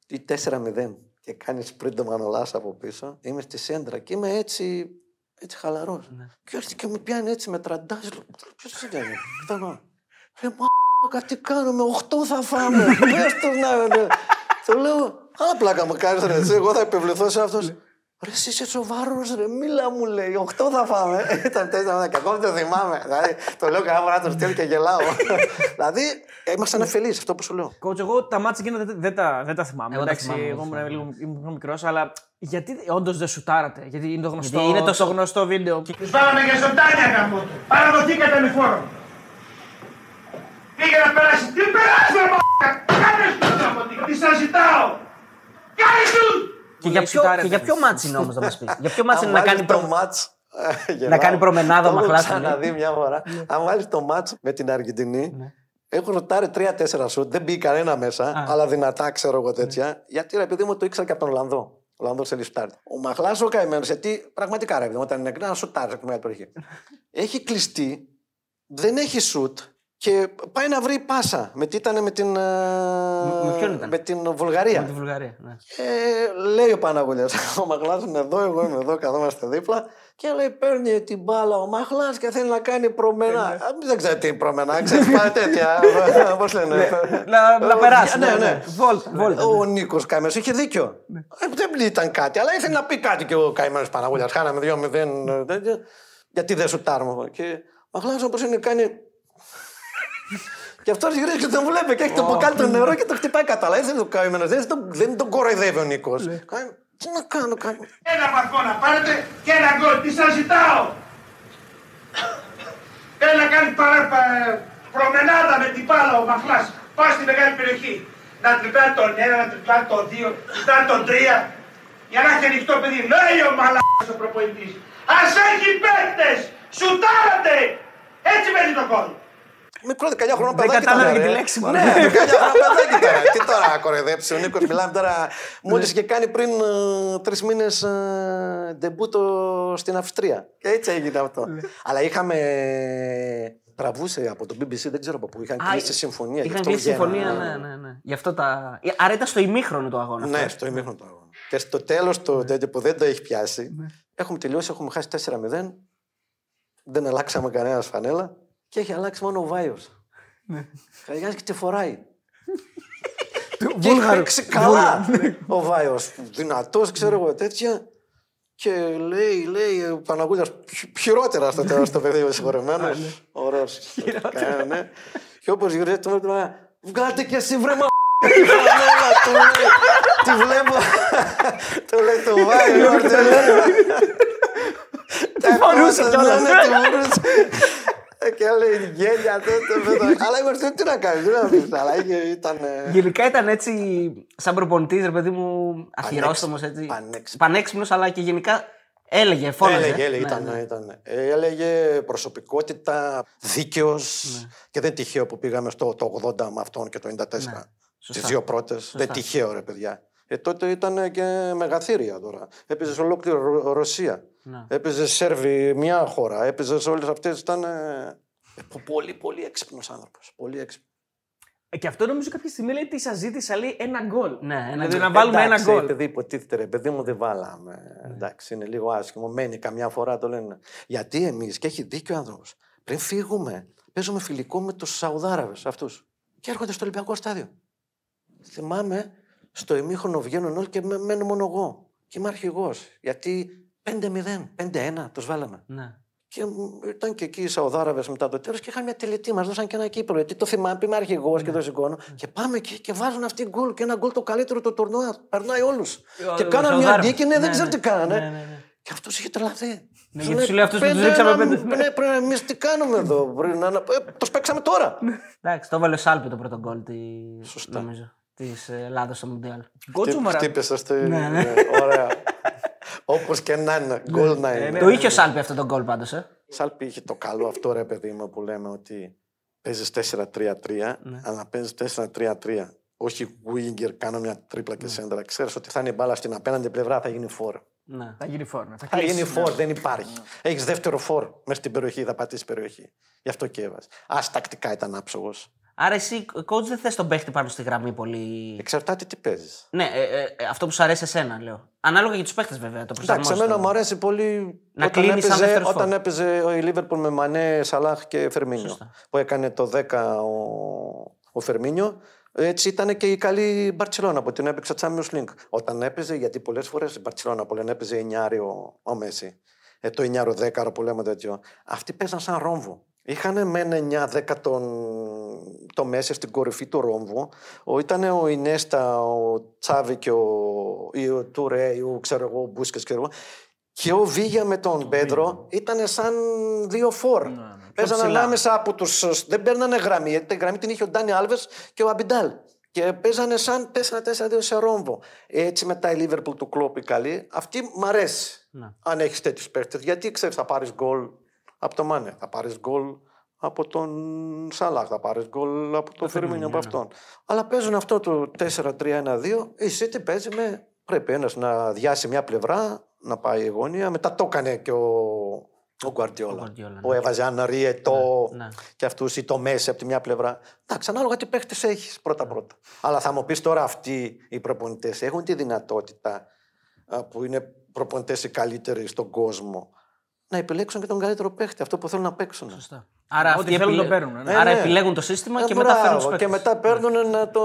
ή 4-0. Και κάνεις πριν το Μανολά από πίσω. Είμαι στη σέντρα και είμαι έτσι έτσι χαλαρός. Και έρθει και με πιάνει έτσι με τραντάζ. Ποιος είναι, Κοιτάω. Ρε μα, τι κάνουμε, 8 θα φάμε. Πες το να. ναι. Του λέω, Α, πλάκα μου κάνει ρε, εσύ, εγώ θα επιβληθώ σε αυτός. Ρε, εσύ είσαι σοβαρός, ρε, μίλα μου λέει, 8 θα φάμε. Ήταν τέσσερα, και ακόμα δεν το θυμάμαι. Δηλαδή, το λέω κανένα φορά το στέλνω και γελάω. δηλαδή, ήμασταν αφελείς, αυτό που σου λέω. Coach, εγώ τα μάτια εκείνα δεν, δεν, τα, δεν τα θυμάμαι. Εγώ τα Εντάξει, θυμάμαι, εγώ εγώ ήμουν λίγο ήμουν μικρός, αλλά γιατί όντως δεν σουτάρατε; Γιατί είναι το γνωστό, Γιατί είναι το- το γνωστό βίντεο. Τους βάλαμε για ζωντάνια γάμο του. Παραδοθήκατε με φόρο. Πήγε να περάσει. Τι περάσεις ρε μ***α. Κάνε σου το γάμο του. Τι σας ζητάω. Κάνε τους. Και για, λέει, ποιο, σουτάρετε. και για ποιο μάτσι είναι όμως να μας πεις; Για ποιο μάτσι Αν είναι να βάλεις κάνει το προ... μάτς, ε, να γελάω. κάνει προμενάδα ο Το έχω Μαχλάς, ξαναδεί μια φορά. Αν βάλεις το μάτς με την Αργεντινή, έχω ρωτάρει τρία-τέσσερα σουτ, δεν μπήκε κανένα μέσα, αλλά δυνατά ξέρω εγώ τέτοια. Γιατί ρε παιδί μου το ήξερα και από τον Ολλανδό. Ο Ολλανδός σε λιφτάρτη. Ο Μαχλάς ο καημένος, γιατί πραγματικά ρε παιδί μου, όταν είναι νεκρά, να σουτάρεις από μεγάλη περιοχή. Έχει κλειστεί, δεν έχει σουτ και πάει να βρει πάσα. Με τι ήταν με την, ε, με ποιον ήταν; με την Βουλγαρία. Με τη Βουλγαρία. Ναι. Ε, λέει ο Παναγουλιάς, ο Μαχλάς είναι εδώ, εγώ είμαι εδώ, καθόμαστε δίπλα και λέει παίρνει την μπάλα ο Μαχλάς και θέλει να κάνει προμενά. Α, δεν ξέρω τι είναι προμενά, ξέρεις πάει τέτοια, πώς λένε. Να, να περάσει. Ναι, ναι. Βόλτα. βόλτα. Ο Νίκος Καημένος είχε δίκιο. Ε, δεν ήταν κάτι, αλλά ήθελε να πει κάτι και ο Καημένος Παναγούλια. Χάναμε 2-0. ε, τέτοια. Γιατί δεν σου τάρμο. Και ο Μαχλάς όπως είναι κάνει. Και αυτός γυρίζει και τον βλέπει και έχει το μπουκάλι το νερό και το χτυπάει κατά. Αλλά δεν είναι ο καημένο, δεν, τον- δεν τον κοροϊδεύει ο Νίκος. Τι να κάνω, κάνει. Ένα βαθμό να πάρετε και ένα γκολ. Τι σας ζητάω; Θέλει να κάνει παρα, πα- προμενάδα με την μπάλα ο Μαχλάς. Πάει στη μεγάλη περιοχή. Να τριπλάει τον ένα, να τριπλάει τον δύο, να τριπλάει τον τρία. Για να έχει ανοιχτό παιδί. Λέει ο μαλάκας ο προπονητής. Ας έχει παίκτες. Σουτάρατε. Έτσι παίζει το γκολ. Μικρό 19 χρονών Δεν παιδάκι κατάλαβε ήταν, και τη ρε. λέξη, μωρέ. Ναι, 19 χρονών παιδάκι τώρα. Τι τώρα να κοροϊδέψει ο Νίκος, μιλάμε τώρα. Μόλις είχε κάνει πριν τρεις μήνες ντεμπούτο στην Αυστρία. Και έτσι έγινε αυτό. Αλλά είχαμε τραβούσε από το BBC, δεν ξέρω από πού. Είχαν Α, κλείσει συμφωνία. γι' Είχαν αυτό κλείσει βγαίνανε. συμφωνία, ναι, ναι, ναι. Γι' αυτό τα... Άρα ήταν στο ημίχρονο το αγώνα. Ναι, αυτό. στο ημίχρονο του αγώνα. Και στο τέλος το τέτοιο που δεν το έχει πιάσει, Ναι. έχουμε τελειώσει, έχουμε χάσει 4-0. Δεν αλλάξαμε κανένας φανέλα και έχει αλλάξει μόνο ο Βάιος. Ναι. Καριάζει και τη φοράει. και έχει Βούλγαρο. παίξει καλά ο Βάιος. Δυνατός, ξέρω εγώ τέτοια. Και λέει, λέει, Παναγούλια, χειρότερα στο τέλο το παιδί ο συγχωρεμένος. Ωραίος. ναι. Και όπως γυρίζει το μέτρο, βγάλτε και εσύ βρε μα. τη φανέλα», του λέει. Τη βλέπω. Του λέει το Βάιο. Τι φορούσε κιόλας. Ναι, τη φορούσε. Ε, Και λέει γέλια τότε. βέβαια. Αλλά είμαστε τι να κάνει, τι να πει. Αλλά είχε- ήταν. ε, Γενικά ήταν έτσι, σαν προπονητής, ρε παιδί μου, αχυρόστομο έτσι. Πανέξυπνος. Πανέξυπνος, αλλά και γενικά έλεγε, φώναζε. Έλεγε, έλεγε, Ναι, ήταν, ναι. ήταν. ε, έλεγε προσωπικότητα, δίκαιος. Ναι. Και δεν τυχαίο που πήγαμε στο το 80 με αυτόν και το 94. Τι Ναι, Σωστά. δύο πρώτες. Δεν τυχαίο, ρε παιδιά. Ε, τότε ήταν και μεγαθύρια τώρα. Έπαιζε σε ολόκληρη Ρο- Ρωσία. Ναι. Έπαιζε Σέρβη μια χώρα. Έπαιζες σε όλες αυτές. Ήταν. ε, ε, πολύ, πολύ έξυπνος άνθρωπος. Πολύ έξυπνος. Ε, Και αυτό νομίζω κάποια στιγμή λέει ότι σας ζήτησα λέει ένα γκολ. Ναι, ένα δηλαδή γκολ. να βάλουμε ένα Εντάξει, γκολ. Επειδή υποτίθεται, ρε παιδί μου δεν βάλαμε. Ναι. Εντάξει, είναι λίγο άσχημο. Μένει καμιά φορά το λένε. Γιατί εμείς, και έχει δίκιο ο άνθρωπος, πριν φύγουμε, παίζουμε φιλικό με τους Σαουδάραβες αυτούς. Και έρχονται στο Ολυμπιακό στάδιο. Θυμάμαι, στο ημίχρονο βγαίνουν όλοι και με- μένω μόνο εγώ. Και είμαι αρχηγός. Γιατί 5-0, 5-1 τους βάλαμε. Ναι. Και μ, ήταν και εκεί οι Σαουδάραβες μετά το τέλος και είχαν μια τελετή. Μας δώσαν και ένα κύπελο. Γιατί το θυμάμαι, είμαι αρχηγός και το σηκώνω. Και πάμε και, και βάζουν αυτή γκολ. Και ένα γκολ το καλύτερο του τουρνουά. Περνάει όλους. Και ο κάναν μια Σαουδάραβες. νίκη, ναι, δεν Ναι, ξέρω ναι. τι κάνανε. Ναι, ναι, ναι. Και αυτός είχε τρελαθεί. Ναι, γιατί σου λέει αυτούς που τους ρίξαμε πέντε. Ναι, πρέπει εμείς τι κάνουμε εδώ. Πρέπει να. Ε, το παίξαμε τώρα. Εντάξει, το έβαλε ο Σάλπι το πρώτο γκολ τη, Σωστά. νομίζω, της Ελλάδας στο Μουντιάλ. Γκότσο Μαρα... Χτύπησες στη. Ναι, ναι. Ωραία. Όπως και να είναι. Γκολ να είναι. Το είχε ο Σάλπι αυτό το γκολ πάντως, ε. Σάλπι είχε το καλό αυτό ρε παιδί μου που λέμε ότι παίζεις 4-3-3, Ναι. αλλά παίζεις 4-3-3. Όχι winger, κάνω μια τρίπλα και σέντρα. Ξέρεις ότι θα είναι η μπάλα στην απέναντι πλευρά, θα γίνει φόρ. Ναι. Θα γίνει φόρμα. Θα Θα κλείσει. γίνει φόρ, δεν υπάρχει. Έχεις δεύτερο φόρ μέσα στην περιοχή, θα πατήσεις περιοχή. Γι' αυτό και έβαζε. Α, τακτικά ήταν άψογος. Άρα εσύ, coach, δεν θες τον παίχτη πάνω στη γραμμή πολύ. Εξαρτάται τι παίζεις. Ναι, ε, ε, ε, αυτό που σου αρέσει εσένα, λέω. Ανάλογα για τους παίχτες, βέβαια. Το Εντάξει, προσαρμόζεις εμένα το- μου αρέσει πολύ Να όταν, κλείνεις σαν έπαιζε, δεύτερος όταν φόρ. έπαιζε ο Λίβερπουλ με Μανέ, Σαλάχ και Φερμίνιο. Σωστά. Που έκανε το 10 ο, ο Φερμίνιο. Έτσι ήταν και η καλή Μπαρσελόνα που την έπαιξε Champions League. Όταν έπαιζε, γιατί πολλές φορές η Μπαρσελόνα που λένε έπαιζε 9 ο, ο Μέση. Ε, το 9 10 που λέμε τέτοιο. Αυτοί παίζαν σαν ρόμβο. Είχαν μεν 9-10 τον, το Μέση στην κορυφή του ρόμβου. Ο, ήταν ο Ινέστα, ο Τσάβη και ο, ή ο Τουρέ, ή ο, ξέρω εγώ, ο Μπούσκες, ξέρω εγώ. Και ο Βίγια με τον Πέντρο ήταν σαν δύο φόρ. ναι. Παίζαν ψηλά. ανάμεσα από τους. Δεν παίρνανε γραμμή. γιατί Τη γραμμή την είχε ο Ντάνι Άλβες και ο Αμπιντάλ. Και παίζανε σαν 4-4-2 σε ρόμβο. Έτσι μετά η Λίβερπουλ του Κλόπ η καλή. Αυτή μ' αρέσει. Ναι. Αν έχεις τέτοιους παίχτε. Γιατί ξέρεις, θα πάρεις γκολ από το Μάνε. Θα πάρεις γκολ από τον Σαλάχ. Θα πάρεις γκολ από τον Φερμίνιο από ναι. αυτόν. Αλλά παίζουν αυτό το 4-3-1-2. Η City παίζει με. Πρέπει ένας να διάσει μια πλευρά, να πάει η γωνία. Μετά το έκανε και ο, ο Γκουαρτιόλα. Ο Guardiola, Που ναι. έβαζε ένα ριετό Ναι, ναι. και αυτούς ή το μέση από τη μια πλευρά. Εντάξει, ανάλογα τι παίχτες έχεις πρώτα-πρώτα. Αλλά θα μου πεις τώρα αυτοί οι προπονητές έχουν τη δυνατότητα α, που είναι προπονητές οι καλύτεροι στον κόσμο να επιλέξουν και τον καλύτερο παίχτη, αυτό που θέλουν να παίξουν. Σωστά. Άρα Ό,τι αυτοί θέλουν επιλέ- το παίρνουν, ναι. Άρα Ε, ναι. επιλέγουν το σύστημα Ε, και μετά μπράβο, φέρνουν τους Και παίκτες. μετά παίρνουν να το.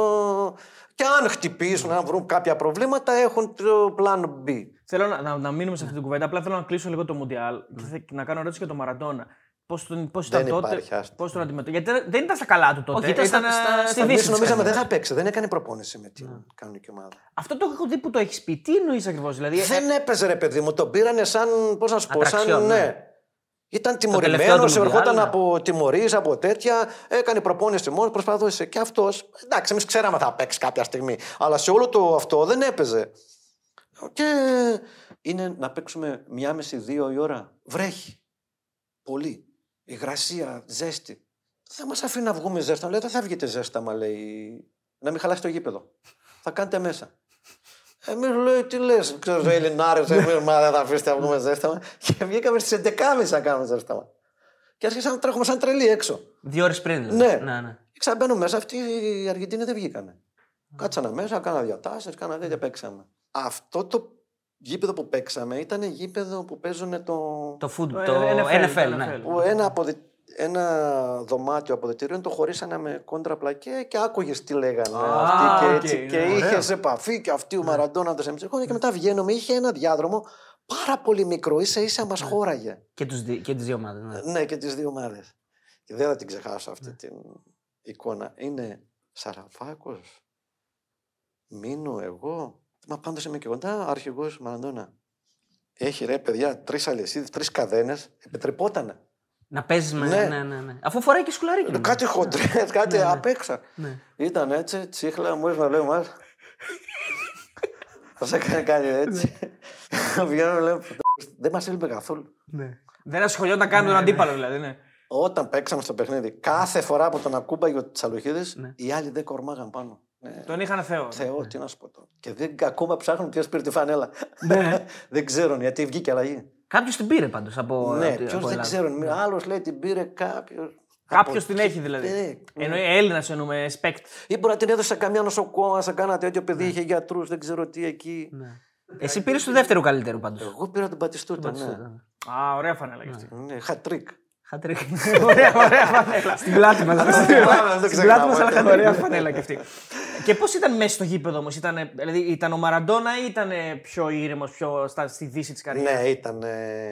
Και αν χτυπήσουν, αν βρουν κάποια προβλήματα, έχουν το πλάνο B. Θέλω να, να, να μείνουμε σε αυτή την κουβέντα. Απλά θέλω να κλείσω λίγο το Μουντιάλ και θε- και να κάνω ερώτηση για τον Μαραντόνα. Πώς τον, πώς ήταν Δεν τότε, υπάρχει, άστα. πώς τον αντιμετώπισε. Γιατί δεν ήταν στα καλά του τότε. Όχι, ήταν στα- ε, στα- στη στα δύση. Εμεί της νομίζαμε δεν καριέρας. θα παίξει, δεν έκανε προπόνηση με την κανονική ομάδα. Αυτό το έχω δει που το έχεις πει. Τι εννοείς ακριβώς. Δηλαδή, Δεν έπαιζε ρε παιδί μου, τον πήρανε σαν. Πώς να σου πω, σαν. Ατραξιόν, ναι. Ναι. Ήταν τελευταίο τιμωρημένος, του ερχόταν Μουντιάλ, ναι. από τιμωρίε, από τέτοια. Έκανε προπόνηση μόνος, προσπαθούσε. Και αυτός. Εντάξει, εμείς ξέραμε θα παίξει κάποια στιγμή. Αλλά σε όλο το αυτό δεν έπαιζε. Και είναι να παίξουμε μία μισή, δύο η ώρα. Βρέχει. Πολύ. Υγρασία, ζέστη. Δεν μας αφήνει να βγούμε ζέστα. Λέει, δεν θα βγείτε ζέστα, μα λέει. Να μην χαλάσει το γήπεδο. Θα κάνετε μέσα. Εμείς λέει, τι λες, ξέρω, Ελληνάρε, εμείς μα δεν θα αφήσετε να βγούμε ζέσταμα. Και βγήκαμε στις 11.30 να κάνουμε ζέσταμα. Και άρχισα να τρέχουμε σαν τρελή έξω. Δύο ώρες πριν. δηλαδή. Ναι. ναι, ναι. Και ξαναμπαίνω μέσα, αυτοί οι Αργεντίνοι δεν βγήκανε. Κάτσανε μέσα, κάνα διατάσεις, κάνα τέτοια παίξαμε. Αυτό το γήπεδο που παίξαμε ήταν γήπεδο που παίζουν το. Το food, Το το NFL, NFL, το ναι. NFL. που ένα, αποδε... ένα δωμάτιο αποδετηρίων το χωρίσανε με κόντρα πλακέ και άκουγες τι λέγανε Α, αυτοί και οκ, έτσι. ναι, και ωραίο. είχες επαφή και αυτοί ο Μαραντόνα τα σεμιτσεκόνια και μετά βγαίνουμε. Είχε ένα διάδρομο πάρα πολύ μικρό, ίσα ίσα μας χώραγε. Και, τους, δι- και τις δύο ομάδες. Ναι. Ναι, και τις δύο ομάδες. Και δεν θα την ξεχάσω αυτή την εικόνα. Είναι Σαραφάκο, Μείνω εγώ. Μα πάντως είμαι και κοντά, αρχηγό Μαραντόνα. Έχει ρε παιδιά τρεις αλυσίδες, τρεις καδένες. Επιτρεπότανε. Να παίζεις με. Ναι. Ναι, ναι, ναι. Αφού φοράει και σκουλαρίκι. νομίζω. Κάτι χοντρέ, κάτι Ναι, ναι. απ' έξω. Ναι. Ήταν έτσι, τσίχλα, μου ήρθε να λέω μα. Θα σε έκανε κάτι έτσι. Βγαίνω, λέω, δεν μας έλειπε καθόλου. Ναι. Δεν ασχολιόταν καν με τον αντίπαλο δηλαδή. Ναι. Όταν παίξαμε στο παιχνίδι, κάθε φορά που τον ακούμπαγε ο Τσαλουχίδη, Ναι. οι άλλοι δεν κορμάγαν πάνω. Ναι. Τον είχαν Θεό. Θεό, τι να σου πω τώρα. Και δεν, ακόμα ψάχνουν ποιος πήρε τη φανέλα. Ναι. δεν ξέρουν γιατί βγήκε αλλαγή. Κάποιος την πήρε πάντως από. ναι, από- ποιος από δεν Ελλάδα. ξέρουν. Άλλος λέει την πήρε κάποιος. Κάποιος την έχει δηλαδή. Ναι. Εννοεί Έλληνας εννοούμε, παίκτη. Ή μπορεί να την έδωσε σε καμιά νοσοκόμα, σε κάνα τέτοιο παιδί, είχε γιατρούς, δεν ξέρω τι εκεί. Ναι. Εσύ πήρες του δεύτερου καλύτερου πάντως. Εγώ πήρα τον Μπατιστούτα, ναι. Α, ωραία φανέλα κι αυτή. ναι χατ τρικ. Χατ τρικ. Ωραία, ωραία φανέλα. Στην πλάτη μας. δεν Στην πλάτη ξεχνάω, μα, αλλά ναι. χατ τρικ. Ωραία φανέλα κι αυτή. Και πώς ήταν μέσα στο γήπεδο όμως, ήταν, δηλαδή ήταν ο Μαραντόνα ή ήταν πιο ήρεμος, πιο στα, στη δύση της καριέρας; Ναι, ήταν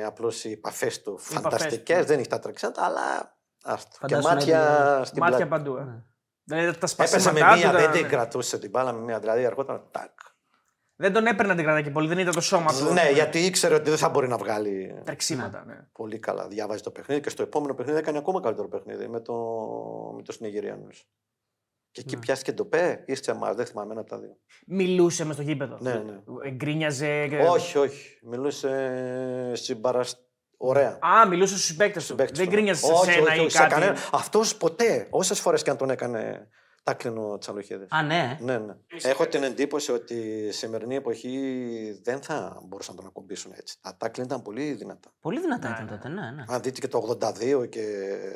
απλώς οι επαφές του φανταστικές, δεν είχε τα τρεξάτα, αλλά. Άστο. Και Φαντάσου να μάτια ήταν- στην Μάτια πλάτη. παντού. Ε. Δηλαδή τα Έπεσε με σπασίματά του. μία, τα- δεν την ναι. κρατούσε την μπάλα με μία. Δηλαδή ερχόταν τάκ. Δεν τον έπαιρνε την κρατά και πολύ, δεν ήταν το σώμα του. Ναι, γιατί ήξερε ότι δεν θα μπορεί να βγάλει Τρεξίματα, ναι. πολύ καλά. Διάβαζε το παιχνίδι και στο επόμενο παιχνίδι έκανε ακόμα καλύτερο παιχνίδι με το, με το Συνεγυριανού. Και εκεί πιάστηκε το ΠΕ ή σε εμά, δεν θυμάμαι ένα από τα δύο. Μιλούσε μες στο γήπεδο. Ναι, ναι. Ε, Γκρίνιαζε. και- Όχι, όχι. Μιλούσε συμπαρασ... Ωραία. Α, μιλούσε στους παίκτε του. Παίκτης Δεν του. γκρίνιαζε σε όχι, σένα όχι, ή όχι, σε κάτι. κανένα. Αυτός ποτέ, όσες φορές και αν τον έκανε τάκλινο Τσαλοχίδη. Α, ναι. Ναι, ναι. Έχω την εντύπωση ότι η σημερινή εποχή δεν θα μπορούσαν να τον ακουμπήσουν έτσι. Τα τάκλιν ήταν πολύ δυνατά. Πολύ δυνατά ήταν τότε, ναι. ναι. Αν δείτε και το 82 και.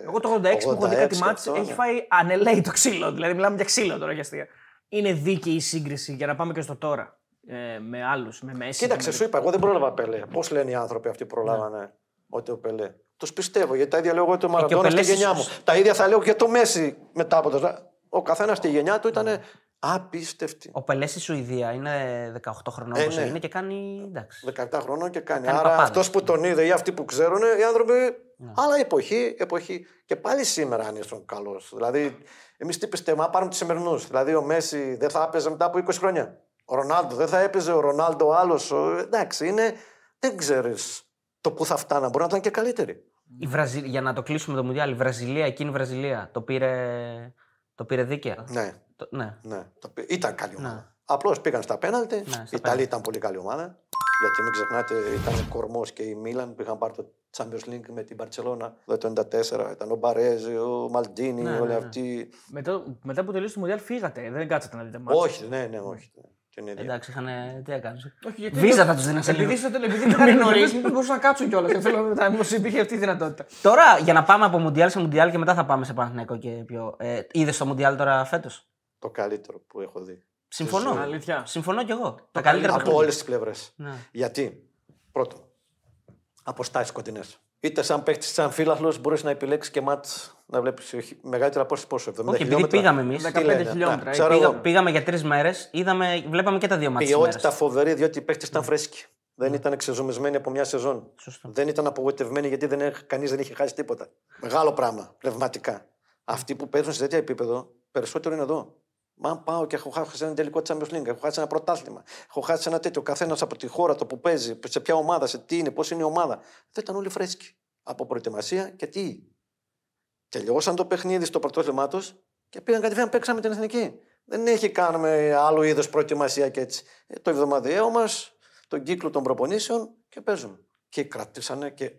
Εγώ το 86 που έχω δει κάτι 86 μάτς αυτό, έχει ναι. φάει ανελαίει το ξύλο. Δηλαδή μιλάμε για ξύλο τώρα για αστεία. Είναι δίκαιη η σύγκριση για να πάμε και στο τώρα. Ε, με άλλους, με Μέση. Κοίταξε, και σου είπα, εγώ δεν πρόλαβα Πελέ. Πώς λένε οι άνθρωποι αυτοί που προλάβανε ότι ο Πελέ. Τους πιστεύω γιατί τα ίδια λέω εγώ το Μαραντόνα στη Πελές γενιά ίσως- μου. Τα ίδια θα λέω και το Μέση μετά από το. Ο καθένας στη γενιά του ήταν απίστευτη. Ο Πελές στη Σουηδία είναι 18 χρονών Ε, όπως ναι. είναι και κάνει. Εντάξει. 17 χρονών και κάνει. Κάνει Άρα παπάδες. αυτός που τον είδε ή αυτοί που ξέρουν, οι άνθρωποι. Αλλά εποχή, εποχή. Και πάλι σήμερα αν ήσουν καλός. Δηλαδή, εμείς τι πιστεύουμε, να πάρουμε τους σημερινούς. Δηλαδή, ο Μέση δεν θα έπαιζε μετά από 20 χρόνια. Ο Ρονάλντο δεν θα έπαιζε, ο Ρονάλντο άλλος. Εντάξει, είναι. Δεν ξέρεις το πού θα φτάνα. Μπορεί να ήταν και καλύτερη. Η Βραζι... Για να το κλείσουμε το Μουντιάλ, η Βραζιλία, εκείνη η Βραζιλία, το πήρε, το πήρε δίκαια. Ναι, Το... ναι. ναι. Το πι- Ήταν καλή ομάδα. Απλώς πήγαν στα πέναλτι. Ναι, στα η Ιταλία πέναλτι. ήταν πολύ καλή ομάδα. Γιατί μην ξεχνάτε, ήταν κορμός και η Μίλαν που είχαν πάρει το Champions League με την Barcelona το 1994. Ήταν ο Μπαρέζη, ο Μαλντίνη, Ναι, όλοι ναι, ναι. αυτοί. Μετά, μετά που τελείωσε το Μουντιάλ φύγατε. Δεν κάτσατε να δείτε μάτς. Όχι, ναι, ναι, όχι. Την ίδια. Εντάξει, είχαν. Τι έκανες; Όχι, γιατί Βίζα θα τους δίνει σε λίγο. Επειδή ήταν επειδή ήταν νωρί, μήπω μπορούσαν να κάτσουν κιόλας. Και θέλω να μήπω υπήρχε αυτή η δυνατότητα. Τώρα για να πάμε από Μουντιάλ σε Μουντιάλ και μετά θα πάμε σε Παναθηναϊκό και πιο. Ε, Είδες το Μουντιάλ τώρα φέτος; Το καλύτερο που έχω δει. Συμφωνώ. Αλήθεια. Συμφωνώ κι εγώ. Τα καλύτερα Από παιχνίδια. όλες τις πλευρές. Ναι. Γιατί, πρώτον, αποστάσεις κοντινές. Είτε σαν παίχτη, σαν φίλαθλος, μπορείς να επιλέξεις και μάτς να βλέπεις μεγαλύτερα απόσταση πόσο, 70 Όχι, επειδή χιλιόμετρα; πήγαμε εμείς. 15 Τι λένε, χιλιόμετρα, ναι, ε, ξέρω Πήγα, εγώ. πήγαμε για τρεις μέρες, βλέπαμε και τα δύο μάτια. Ποιότητα φοβερή, διότι οι παίχτε ήταν φρέσκοι. Δεν ήταν εξεζουμισμένοι από μια σεζόν. Σωστό. Δεν ήταν απογοητευμένοι γιατί δεν, κανείς δεν είχε χάσει τίποτα. Μεγάλο πράγμα, πνευματικά. Αυτοί που παίζουν σε τέτοιο επίπεδο, περισσότερο είναι εδώ. Μα αν πάω και έχω χάσει ένα τελικό Champions League, έχω χάσει ένα πρωτάθλημα, έχω χάσει ένα τέτοιο, καθένας από τη χώρα το που παίζει, σε ποια ομάδα, σε τι είναι, πώς είναι η ομάδα. Δεν ήταν όλοι φρέσκοι. Από προετοιμασία και τι. Τελειώσαν το παιχνίδι στο πρωτάθλημά τους και πήγαν κατευθείαν παίξαμε την εθνική. Δεν έχει κάνουμε άλλο είδος προετοιμασία και έτσι. Ε, το εβδομαδιαίο μας, τον κύκλο των προπονήσεων και παίζουμε. Και κρατήσανε και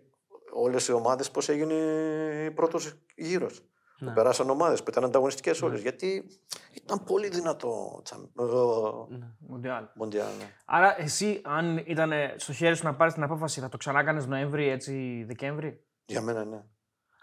όλες οι ομάδες πώς έγινε πρώτος γύρος. Ναι. Περάσαν ομάδες που ήταν ανταγωνιστικές όλες. Γιατί ήταν πολύ δυνατό τσαμ- ο Μουντιάλ. Μοντιάλ. ναι. Άρα, εσύ, αν ήταν στο χέρι σου να πάρεις την απόφαση, θα το ξανά έκανε Νοέμβρη, έτσι Δεκέμβρη; Για μένα ναι.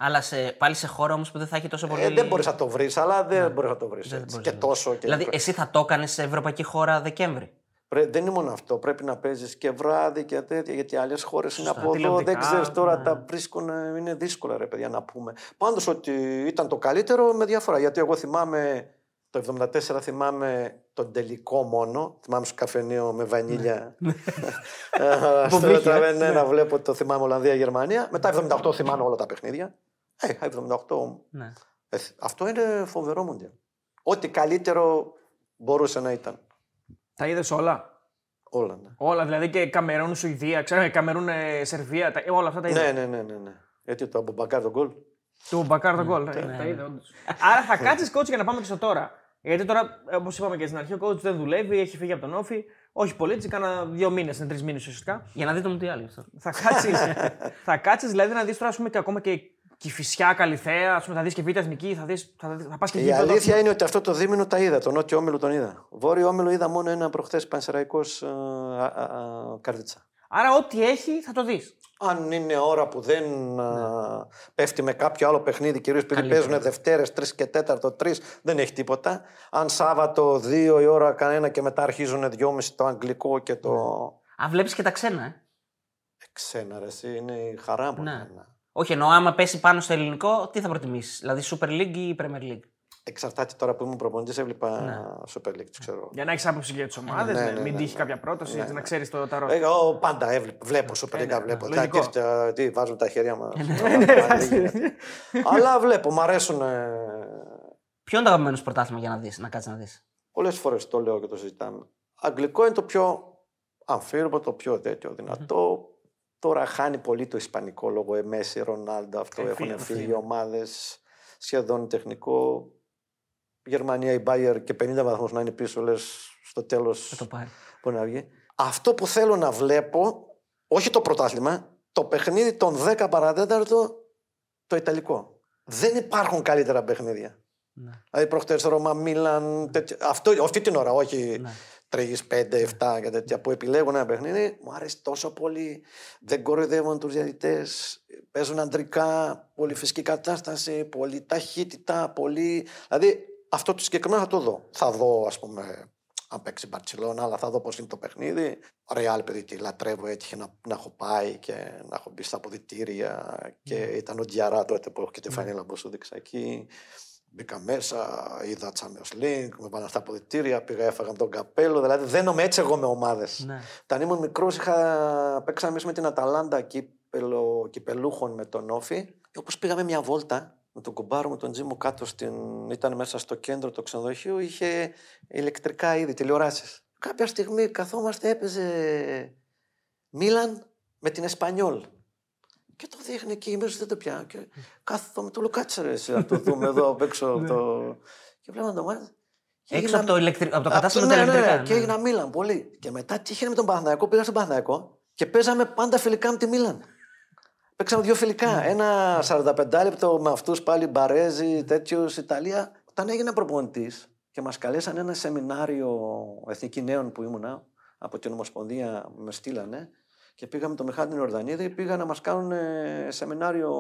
Αλλά σε, πάλι σε χώρα όμως που δεν θα έχει τόσο πολύ. Ε, δεν μπορείς να το βρεις, αλλά δεν μπορείς να το βρεις. Δεν μπορείς Και να το τόσο. Και Δηλαδή, εσύ θα το έκανες σε ευρωπαϊκή χώρα Δεκέμβρη; Πρέ- δεν είναι μόνο αυτό. Πρέπει να παίζεις και βράδυ και τέτοια, γιατί άλλες χώρες είναι Σωστά. από εδώ. Τηλεοπτικά, Δεν ξέρεις τώρα, ναι. τα βρίσκουν. ε, Είναι δύσκολα, ρε παιδιά, να πούμε. Πάντως ότι ήταν το καλύτερο με διαφορά. Γιατί εγώ θυμάμαι το 74 θυμάμαι τον τελικό μόνο. Θυμάμαι στο καφενείο με βανίλια. Ε, Στο Βομβίχια, τραβενέ να βλέπω το θυμάμαι Ολλανδία-Γερμανία. Μετά 78 θυμάμαι όλα τα παιχνίδια. Ε, 78. Ναι. Ε, αυτό είναι φοβερό μοντέλο. Ό,τι καλύτερο μπορούσε να ήταν. Τα είδες όλα; Όλα, ναι. Όλα, δηλαδή και Καμερούν, Σουηδία, ξέρω, Καμερούν, ε, Σερβία, τα, όλα αυτά τα είδες; Ναι, ναι, ναι, ναι, ναι. Γιατί το Αμπουμπακάρ τον γκολ; Του Μπακάρ τον γκολ. ε, Τα είδε, όντως. Άρα θα κάτσεις coach για να πάμε και στο τώρα. Γιατί τώρα, όπως είπαμε και στην αρχή, ο coach δεν δουλεύει, έχει φύγει από τον όφη. Όχι πολύ, έτσι κάνα δύο μήνες, είναι τρεις μήνες ουσιαστικά. Για να δει το Μουντιάλ. γι' αυτό. Θα κάτσεις θα κάτσεις, δηλαδή να δεις τώρα, ας πούμε, και ακόμα και Κηφισιά, Καλυθέα, ας πούμε, θα δεις και Β' Εθνική, θα, δεις, θα, θα πας και Η γήπεδο. αλήθεια είναι ότι αυτό το δίμηνο τα είδα. Τον Νότιο Όμιλο τον είδα. Βόρειο Όμιλο είδα μόνο ένα προχθές Πανσεραϊκός Καρδίτσα. Άρα, ό,τι έχει θα το δεις. Αν είναι ώρα που δεν α, πέφτει με κάποιο άλλο παιχνίδι, κυρίως επειδή Καλύτερα. παίζουν Δευτέρες, 3 και 4, 3, δεν έχει τίποτα. Αν Σάββατο 2 η ώρα κανένα και μετά αρχίζουν 2,5 το αγγλικό και το. Α, βλέπεις και τα ξένα, ε. Ξένα, ρε, εσύ, είναι η χαρά μου. Ναι. εμένα. Όχι, εννοώ άμα πέσει πάνω στο ελληνικό, τι θα προτιμήσεις. Δηλαδή Super League ή Premier League; Εξαρτάται τώρα που ήμουν προπονητής, έβλεπα Ναι. Super League, το ξέρω. Για να έχεις άποψη για τι ομάδες, Ναι, ναι, ναι, μην ναι, τύχει ναι. κάποια πρόταση, Ναι, έτσι, να ναι. ξέρεις το τα ρόστερ. Εγώ πάντα έβλεπα, βλέπω Super League, ναι, ναι, βλέπω. λογικό. Τα κύρια, τι βάζουν τα χέρια μας. ναι, Αλλά βλέπω, μου αρέσουν. Ποιο είναι το αγαπημένο σου πρωτάθλημα για να δεις, να κάτσεις να δεις; Πολλές φορές το λέω και το συζητάμε. Αγγλικό είναι το πιο αμφίροπο, το πιο τέτοιο δυνατό. Τώρα χάνει πολύ το Ισπανικό λόγω Εμέση, Ρονάλντο, αυτό Ε, έχουν φύγανε, φύγει φύγανε. ομάδες σχεδόν τεχνικό. Γερμανία, η Bayern και 50 βαθμούς να είναι πίσω, λες στο τέλος Θα το πάρει. μπορεί να βγει. Αυτό που θέλω να βλέπω, όχι το πρωτάθλημα, το παιχνίδι των 10 παραδέταρτο, το Ιταλικό. Δεν υπάρχουν καλύτερα παιχνίδια. Ναι. Δηλαδή προχτές Ρώμα, Μίλαν, τέτοια. Αυτό, αυτή την ώρα, όχι Ναι. 3, 5, 7 και τέτοια που επιλέγουν ένα παιχνίδι. Μου αρέσει τόσο πολύ. Δεν κοροϊδεύουν του διαιτητέ. Παίζουν αντρικά, πολύ φυσική κατάσταση, πολύ ταχύτητα, πολύ. Δηλαδή αυτό το συγκεκριμένο θα το δω. Θα δω, ας πούμε, αν παίξει Μπαρσελόνα, αλλά θα δω πώς είναι το παιχνίδι. Ρεάλ, παιδί, τη λατρεύω, έτυχε να, να έχω πάει και να έχω μπει στα αποδητήρια. Και ήταν ο Ντιαρά τότε που έχω και τη φανέλα που σου δείξα εκεί. Μπήκα μέσα, είδα Champions League, με πάνε στα αποδητήρια, πήγα, έφαγα τον καπέλο. Δηλαδή δένομαι έτσι εγώ με ομάδες. Ναι. Όταν ήμουν μικρός, είχα... παίξαμε εμείς με την Αταλάντα κύπελο, κυπελούχων με τον Όφη. Και όπως πήγαμε μια βόλτα με τον κουμπάρο με τον Τζίμο κάτω, στην... ήταν μέσα στο κέντρο του ξενοδοχείου, είχε ηλεκτρικά είδη, τηλεοράσεις. Κάποια στιγμή καθόμαστε, έπαιζε Μίλαν με την Εσπανιόλ. Και το δείχνει εκεί μέσα, δεν το πιάνω. Και κάθομαι, του λέω κάτσε ρε, εσύ, να το δούμε εδώ απ' έξω από το. Και βλέπω το μάτι. Και Έξω έγινα- από το, ηλεκτρι... από το από κατάστημα ναι, του ναι, ηλεκτρικά. ναι, και έγινα Μίλαν πολύ. Και μετά τι είχε με τον Παναθηναϊκό, πήγα στον Παναθηναϊκό και παίζαμε πάντα φιλικά με τη Μίλαν. Παίξαμε δύο φιλικά. Ναι. Ένα 45 λεπτό με αυτούς πάλι Μπαρέζι, τέτοιου Ιταλία. Όταν έγινα προπονητής και μας καλέσαν ένα σεμινάριο εθνική νέων που ήμουνα από την Ομοσπονδία, με στείλανε και πήγαμε το Μιχάλη Ορδανίδη. Πήγαν να μας κάνουν ε, σεμινάριο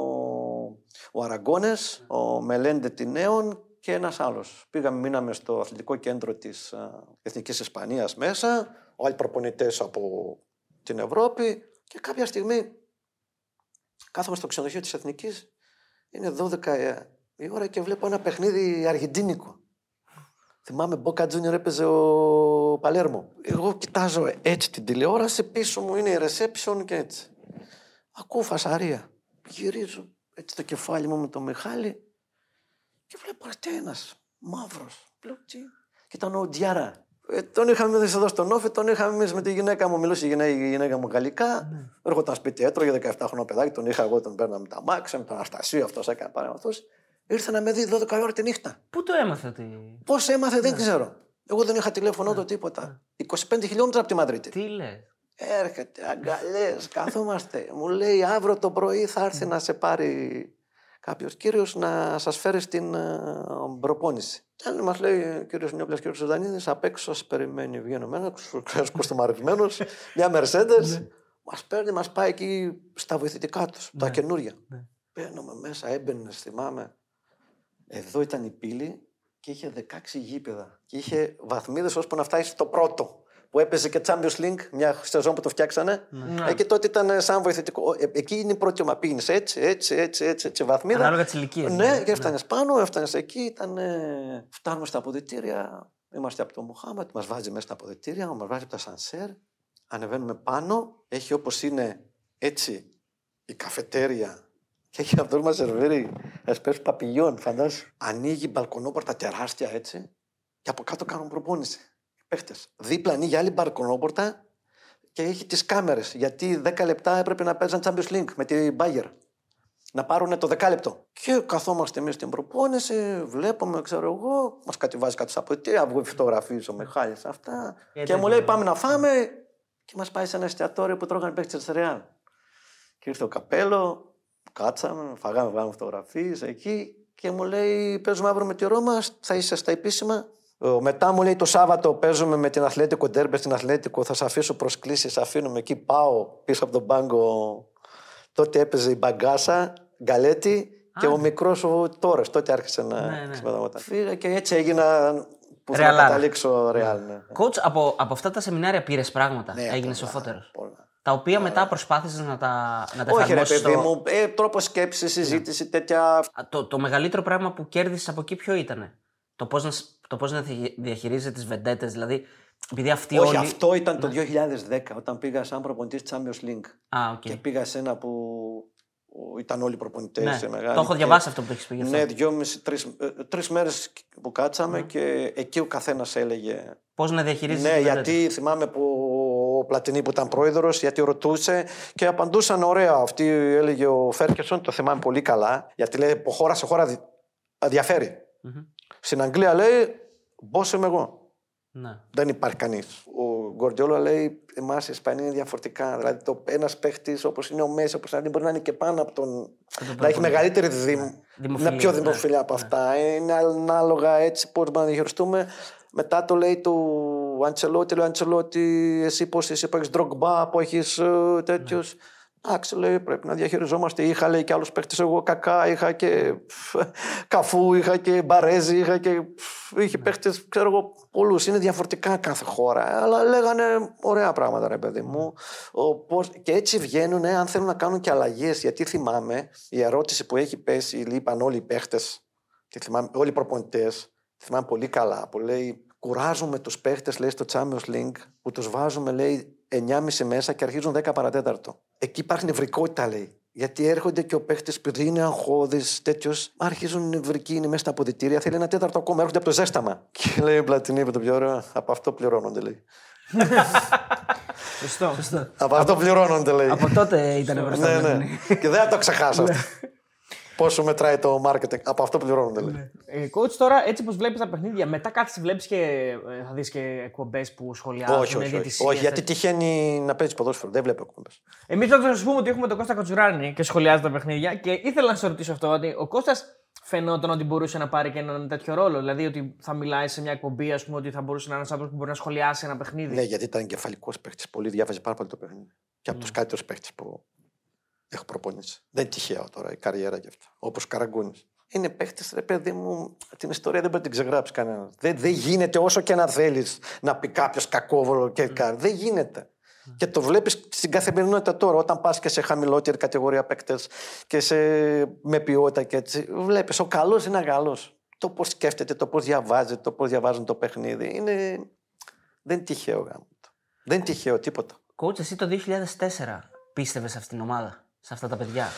ο Αραγκόνε, ο Μελέντε τη Νέων και ένας άλλος. Πήγαμε, μείναμε στο αθλητικό κέντρο της Εθνικής Ισπανίας μέσα, άλλοι προπονητές από την Ευρώπη και κάποια στιγμή κάθομαι στο ξενοδοχείο της Εθνικής. Είναι 12 η ώρα και βλέπω ένα παιχνίδι αργεντίνικο. Θυμάμαι, Μπόκα Τζούνιορ έπαιζε ο Παλέρμο. Εγώ κοιτάζω έτσι την τηλεόραση, πίσω μου είναι η reception και έτσι. Ακούω φασαρία. Γυρίζω έτσι το κεφάλι μου με τον Μιχάλη και βλέπω ότι ένας μαύρος. Λέω τι. Και ήταν ο Ντιάρα. Ε, τον είχαμε δει εδώ στον Όφη, τον είχαμε εμείς με τη γυναίκα μου. Μιλούσε η γυναίκα, η γυναίκα μου γαλλικά. Έρχονταν σπίτι, έτρωγε 17 χρονών παιδάκι, τον είχα εγώ, τον παίρναμε τα μάξια, με τον Αναστασίο, αυτός έκανε πάρα αυτό. Ήρθε να με δει 12 ώρα τη νύχτα. Πού το έμαθε ότι. Πώς έμαθε, δεν ξέρω. Εγώ δεν είχα τηλέφωνο το τίποτα. 25 χιλιόμετρα από τη Μαδρίτη. Τι λες; Έρχεται, αγκαλιέ, καθόμαστε. Μου λέει αύριο το πρωί θα έρθει να σε πάρει κάποιος κύριος να σας φέρει στην ε, προπόνηση. Και μας λέει ο κύριος Νιόπλια και ο Ζουδανίδη, απ' έξω σας περιμένει. Βγαίνω μένα, κοστομαρισμένο, μια Mercedes. Μας παίρνει, μας πάει εκεί στα βοηθητικά τους, τα καινούρια. Μπαίνουμε μέσα, έμπαινε, θυμάμαι. Εδώ ήταν η πύλη και είχε 16 γήπεδα. Και είχε βαθμίδες ώσπου να φτάσει στο πρώτο. Που έπαιζε και Champions League, μια σεζόν που το φτιάξανε. Ναι. Ε, και τότε ήταν σαν βοηθητικό. Ε, εκεί είναι η πρώτη ομάδα. Πήγαινες έτσι, έτσι, έτσι, έτσι, έτσι βαθμίδα. Ανάλογα τι ηλικίε. Ναι, και έφτανες πάνω, έφτανες εκεί. Ήταν, φτάνουμε στα αποδητήρια. Είμαστε από το Μοχάμετ, μας βάζει μέσα στα αποδητήρια, μας βάζει από τα σανσέρ. Ανεβαίνουμε πάνω. Έχει όπως είναι έτσι η καφετέρια. Και έχει αυτό μας σερβίρει εσπέσου παπηγιών, φαντάζομαι. Ανοίγει μπαλκονόπορτα τεράστια έτσι. Και από κάτω κάνουν προπόνηση. Οι παίχτες. Δίπλα ανοίγει άλλη μπαλκονόπορτα και έχει τις κάμερες. Γιατί 10 λεπτά έπρεπε να παίζαν Champions League με την Bayer. Να πάρουν το δεκάλεπτο. Και καθόμαστε εμείς στην προπόνηση, βλέπουμε, ξέρω εγώ, μας κατεβάζει κάτι στα ποτήρια, βγω φωτογραφίε ο Μιχάλη αυτά. Ε, και μου τέτοιο. λέει πάμε να φάμε. Και μας πάει σε ένα εστιατόριο που τρώγανε παίχτες της Ρεάλ. Και ήρθε ο καπέλο, κάτσαμε, φαγάμε, βγάλαμε φωτογραφίες εκεί. Και μου λέει: Παίζουμε αύριο με τη Ρώμα, θα είσαι στα επίσημα. Ε, Μετά μου λέει το Σάββατο παίζουμε με την Αθλέτικο Ντέρμπε στην Αθλέτικο. Θα σε αφήσω προσκλήσεις. Αφήνουμε εκεί. Πάω πίσω από τον πάγκο. Τότε έπαιζε η Μπαγκάσα, Γκαλέτη και Α. ο μικρός ο Τόρες. Τότε άρχισε να Ναι, ναι. συμμετέχοντα. Φύγα και έτσι έγινα που θα Ρεαλάρα. καταλήξω Ρεάλ. Ναι. Coach, από, από αυτά τα σεμινάρια πήρες πράγματα. Ναι, Έγινες πολλά, σοφότερος. πολλά. Τα οποία μετά προσπάθησες να τα, να τα Όχι, ρε εφαρμόσεις παιδί στο- μου, ε, τρόπο σκέψης, συζήτηση, τέτοια. Α, Το, το μεγαλύτερο πράγμα που κέρδισες από εκεί ποιο ήταν. Το πώς να, σ- το πώς να διαχει- διαχειρίζεσαι τις βεντέτες. Δηλαδή, επειδή αυτοί Όχι, όλοι. αυτό ήταν το 2010 όταν πήγα σαν προπονητής Champions League. Α, οκ. Και πήγα σε ένα που ήταν όλοι προπονητές. Ναι, σε μεγάλη. το έχω και- διαβάσει αυτό που το έχεις πει. γι' αυτό. Ναι, δυόμιση, τρεις, ε, τρεις μέρες που κάτσαμε και εκεί ο καθένας έλεγε Πώς να διαχειρίζεσαι. ναι, τις βεντέτες; γιατί θυμάμαι που ο Πλατινί που ήταν πρόεδρος, γιατί ρωτούσε και απαντούσαν ωραία. Αυτή έλεγε ο Φέρκεσον, το θυμάμαι πολύ καλά, γιατί λέει από χώρα σε χώρα δι- διαφέρει. Μμμ. Στην Αγγλία λέει, πώς είμαι εγώ. Ναι. Δεν υπάρχει κανείς. Ο Γκορντιόλα λέει: Εμάς οι Ισπανοί είναι διαφορετικά. Δηλαδή, το ένας παίχτης όπως είναι ο Μέση, όπως είναι, μπορεί να είναι και πάνω από τον. να έχει μεγαλύτερη δημ... να Δημοφιλία, είναι πιο ναι. δημοφιλία από Ναι. αυτά. Είναι ανάλογα έτσι πώς μπορούμε να διαχειριστούμε. Μετά το λέει του Αντσελότη: Λέει Αντσελότη, εσύ πώς είσαι που έχεις ντρογκμπά, που έχεις τέτοιου. Ναι. Εντάξει, λέει, πρέπει να διαχειριζόμαστε. Είχα λέει και άλλους παίχτες. Εγώ κακά, είχα και πφ, καφού, είχα και μπαρέζι, είχα και. πφ, Είχε Ναι. παίχτες, ξέρω εγώ, πολλούς. Είναι διαφορετικά κάθε χώρα. Αλλά λέγανε ωραία πράγματα, ρε παιδί μου. Ο, πώς, και έτσι βγαίνουν, αν θέλουν να κάνουν και αλλαγές. Γιατί θυμάμαι η ερώτηση που έχει πέσει, είπαν όλοι οι παίχτες, και θυμάμαι, όλοι οι προπονητές, θυμάμαι πολύ καλά, που λέει κουράζουμε τους παίχτες, λέει στο Champions League, που τους βάζουμε, λέει, 9.30 μέσα και αρχίζουν 10 παρατέταρτο. Εκεί υπάρχει νευρικότητα, λέει. Γιατί έρχονται και ο παίχτης, επειδή είναι αγχώδης, τέτοιος, αρχίζουν νευρικοί, είναι μέσα στα αποδητήρια. Θέλει ένα τέταρτο ακόμα, έρχονται από το ζέσταμα. Και λέει ο Πλατινί, είπε το πιο ωραίο, από αυτό πληρώνονται, λέει. Σωστό. από αυτό πληρώνονται, λέει. Από τότε ήταν μπροστά. ναι, ναι, ναι. και δεν θα το ξεχάσω αυτό. Πόσο μετράει το marketing. Από αυτό πληρώνονται, λέει. Ε, coach, τώρα έτσι όπω βλέπεις τα παιχνίδια, μετά κάθεσαι βλέπεις και ε, θα δεις και εκπομπές που σχολιάζουν. όχι, όχι, όχι, διαιτησίες, όχι, γιατί τέτοια. τυχαίνει να παίζεις ποδόσφαιρο. Δεν βλέπω εκπομπές. Εμείς τότε να σας πούμε ότι έχουμε τον Κώστα Κατσουράνη και σχολιάζει τα παιχνίδια και ήθελα να σε ρωτήσω αυτό. Ότι ο Κώστας φαινόταν ότι μπορούσε να πάρει και έναν τέτοιο ρόλο. Δηλαδή ότι θα μιλάει σε μια εκπομπή, ας πούμε, ότι θα μπορούσε να είναι ένας άνθρωπος που μπορεί να σχολιάσει ένα παιχνίδι. Ναι, γιατί ήταν εγκεφαλικός παίχτη. Πολύ διάβαζε πάρα πολύ το παιχνίδι. Και από Ναι. του καλύτερους παίχτε που έχω προπονήσει. Δεν είναι τυχαίο τώρα η καριέρα και αυτό. Όπως Καραγκούνης. Είναι παίχτε, ρε παιδί μου, την ιστορία δεν μπορεί να την ξεγράψει κανένας. Δεν, δεν γίνεται όσο και να θέλεις να πει κάποιος κακόβολο και κάνει. Δεν γίνεται. Και το βλέπεις στην καθημερινότητα τώρα, όταν πας και σε χαμηλότερη κατηγορία παίκτες και σε, με ποιότητα και έτσι. Βλέπεις, ο καλός είναι καλό. Το πώς σκέφτεται, το πώς διαβάζει, το πώς διαβάζουν το παιχνίδι. Είναι... Δεν είναι τυχαίο γάμο. Δεν είναι τυχαίο τίποτα. Coach, εσύ το 2004 πίστευες σε αυτήν την ομάδα, σε αυτά τα παιδιά.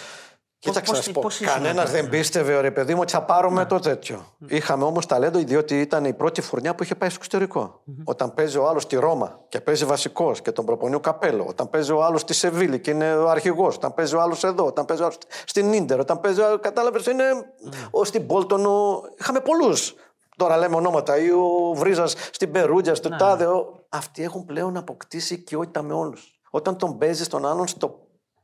Κοίταξε Πώς- να σου πώς- πω. πώς ήσουν Κανένας τότε, δεν ναι. πίστευε, ρε παιδί μου, ότι θα πάρουμε το τέτοιο. Είχαμε όμως ταλέντο, διότι ήταν η πρώτη φουρνιά που είχε πάει στο εξωτερικο Όταν παίζει ο άλλος στη Ρώμα και παίζει βασικός και τον προπονεί ο Καπέλο. Όταν παίζει ο άλλος στη Σεβίλη και είναι ο αρχηγός. Όταν παίζει ο άλλος εδώ. Όταν παίζει ο άλλος στην ντερ. Όταν παίζει ο άλλος. Κατάλαβες, είναι. Ο, στην Πόλτον. Ο... Είχαμε πολλούς. Τώρα λέμε ονόματα. Ή ο Βρίζας στην Περούτζα, στο Τάδε. ο- Αυτοί έχουν πλέον αποκτήσει οικειότητα με όλους. Όταν τον παίζεις τον άλλον στο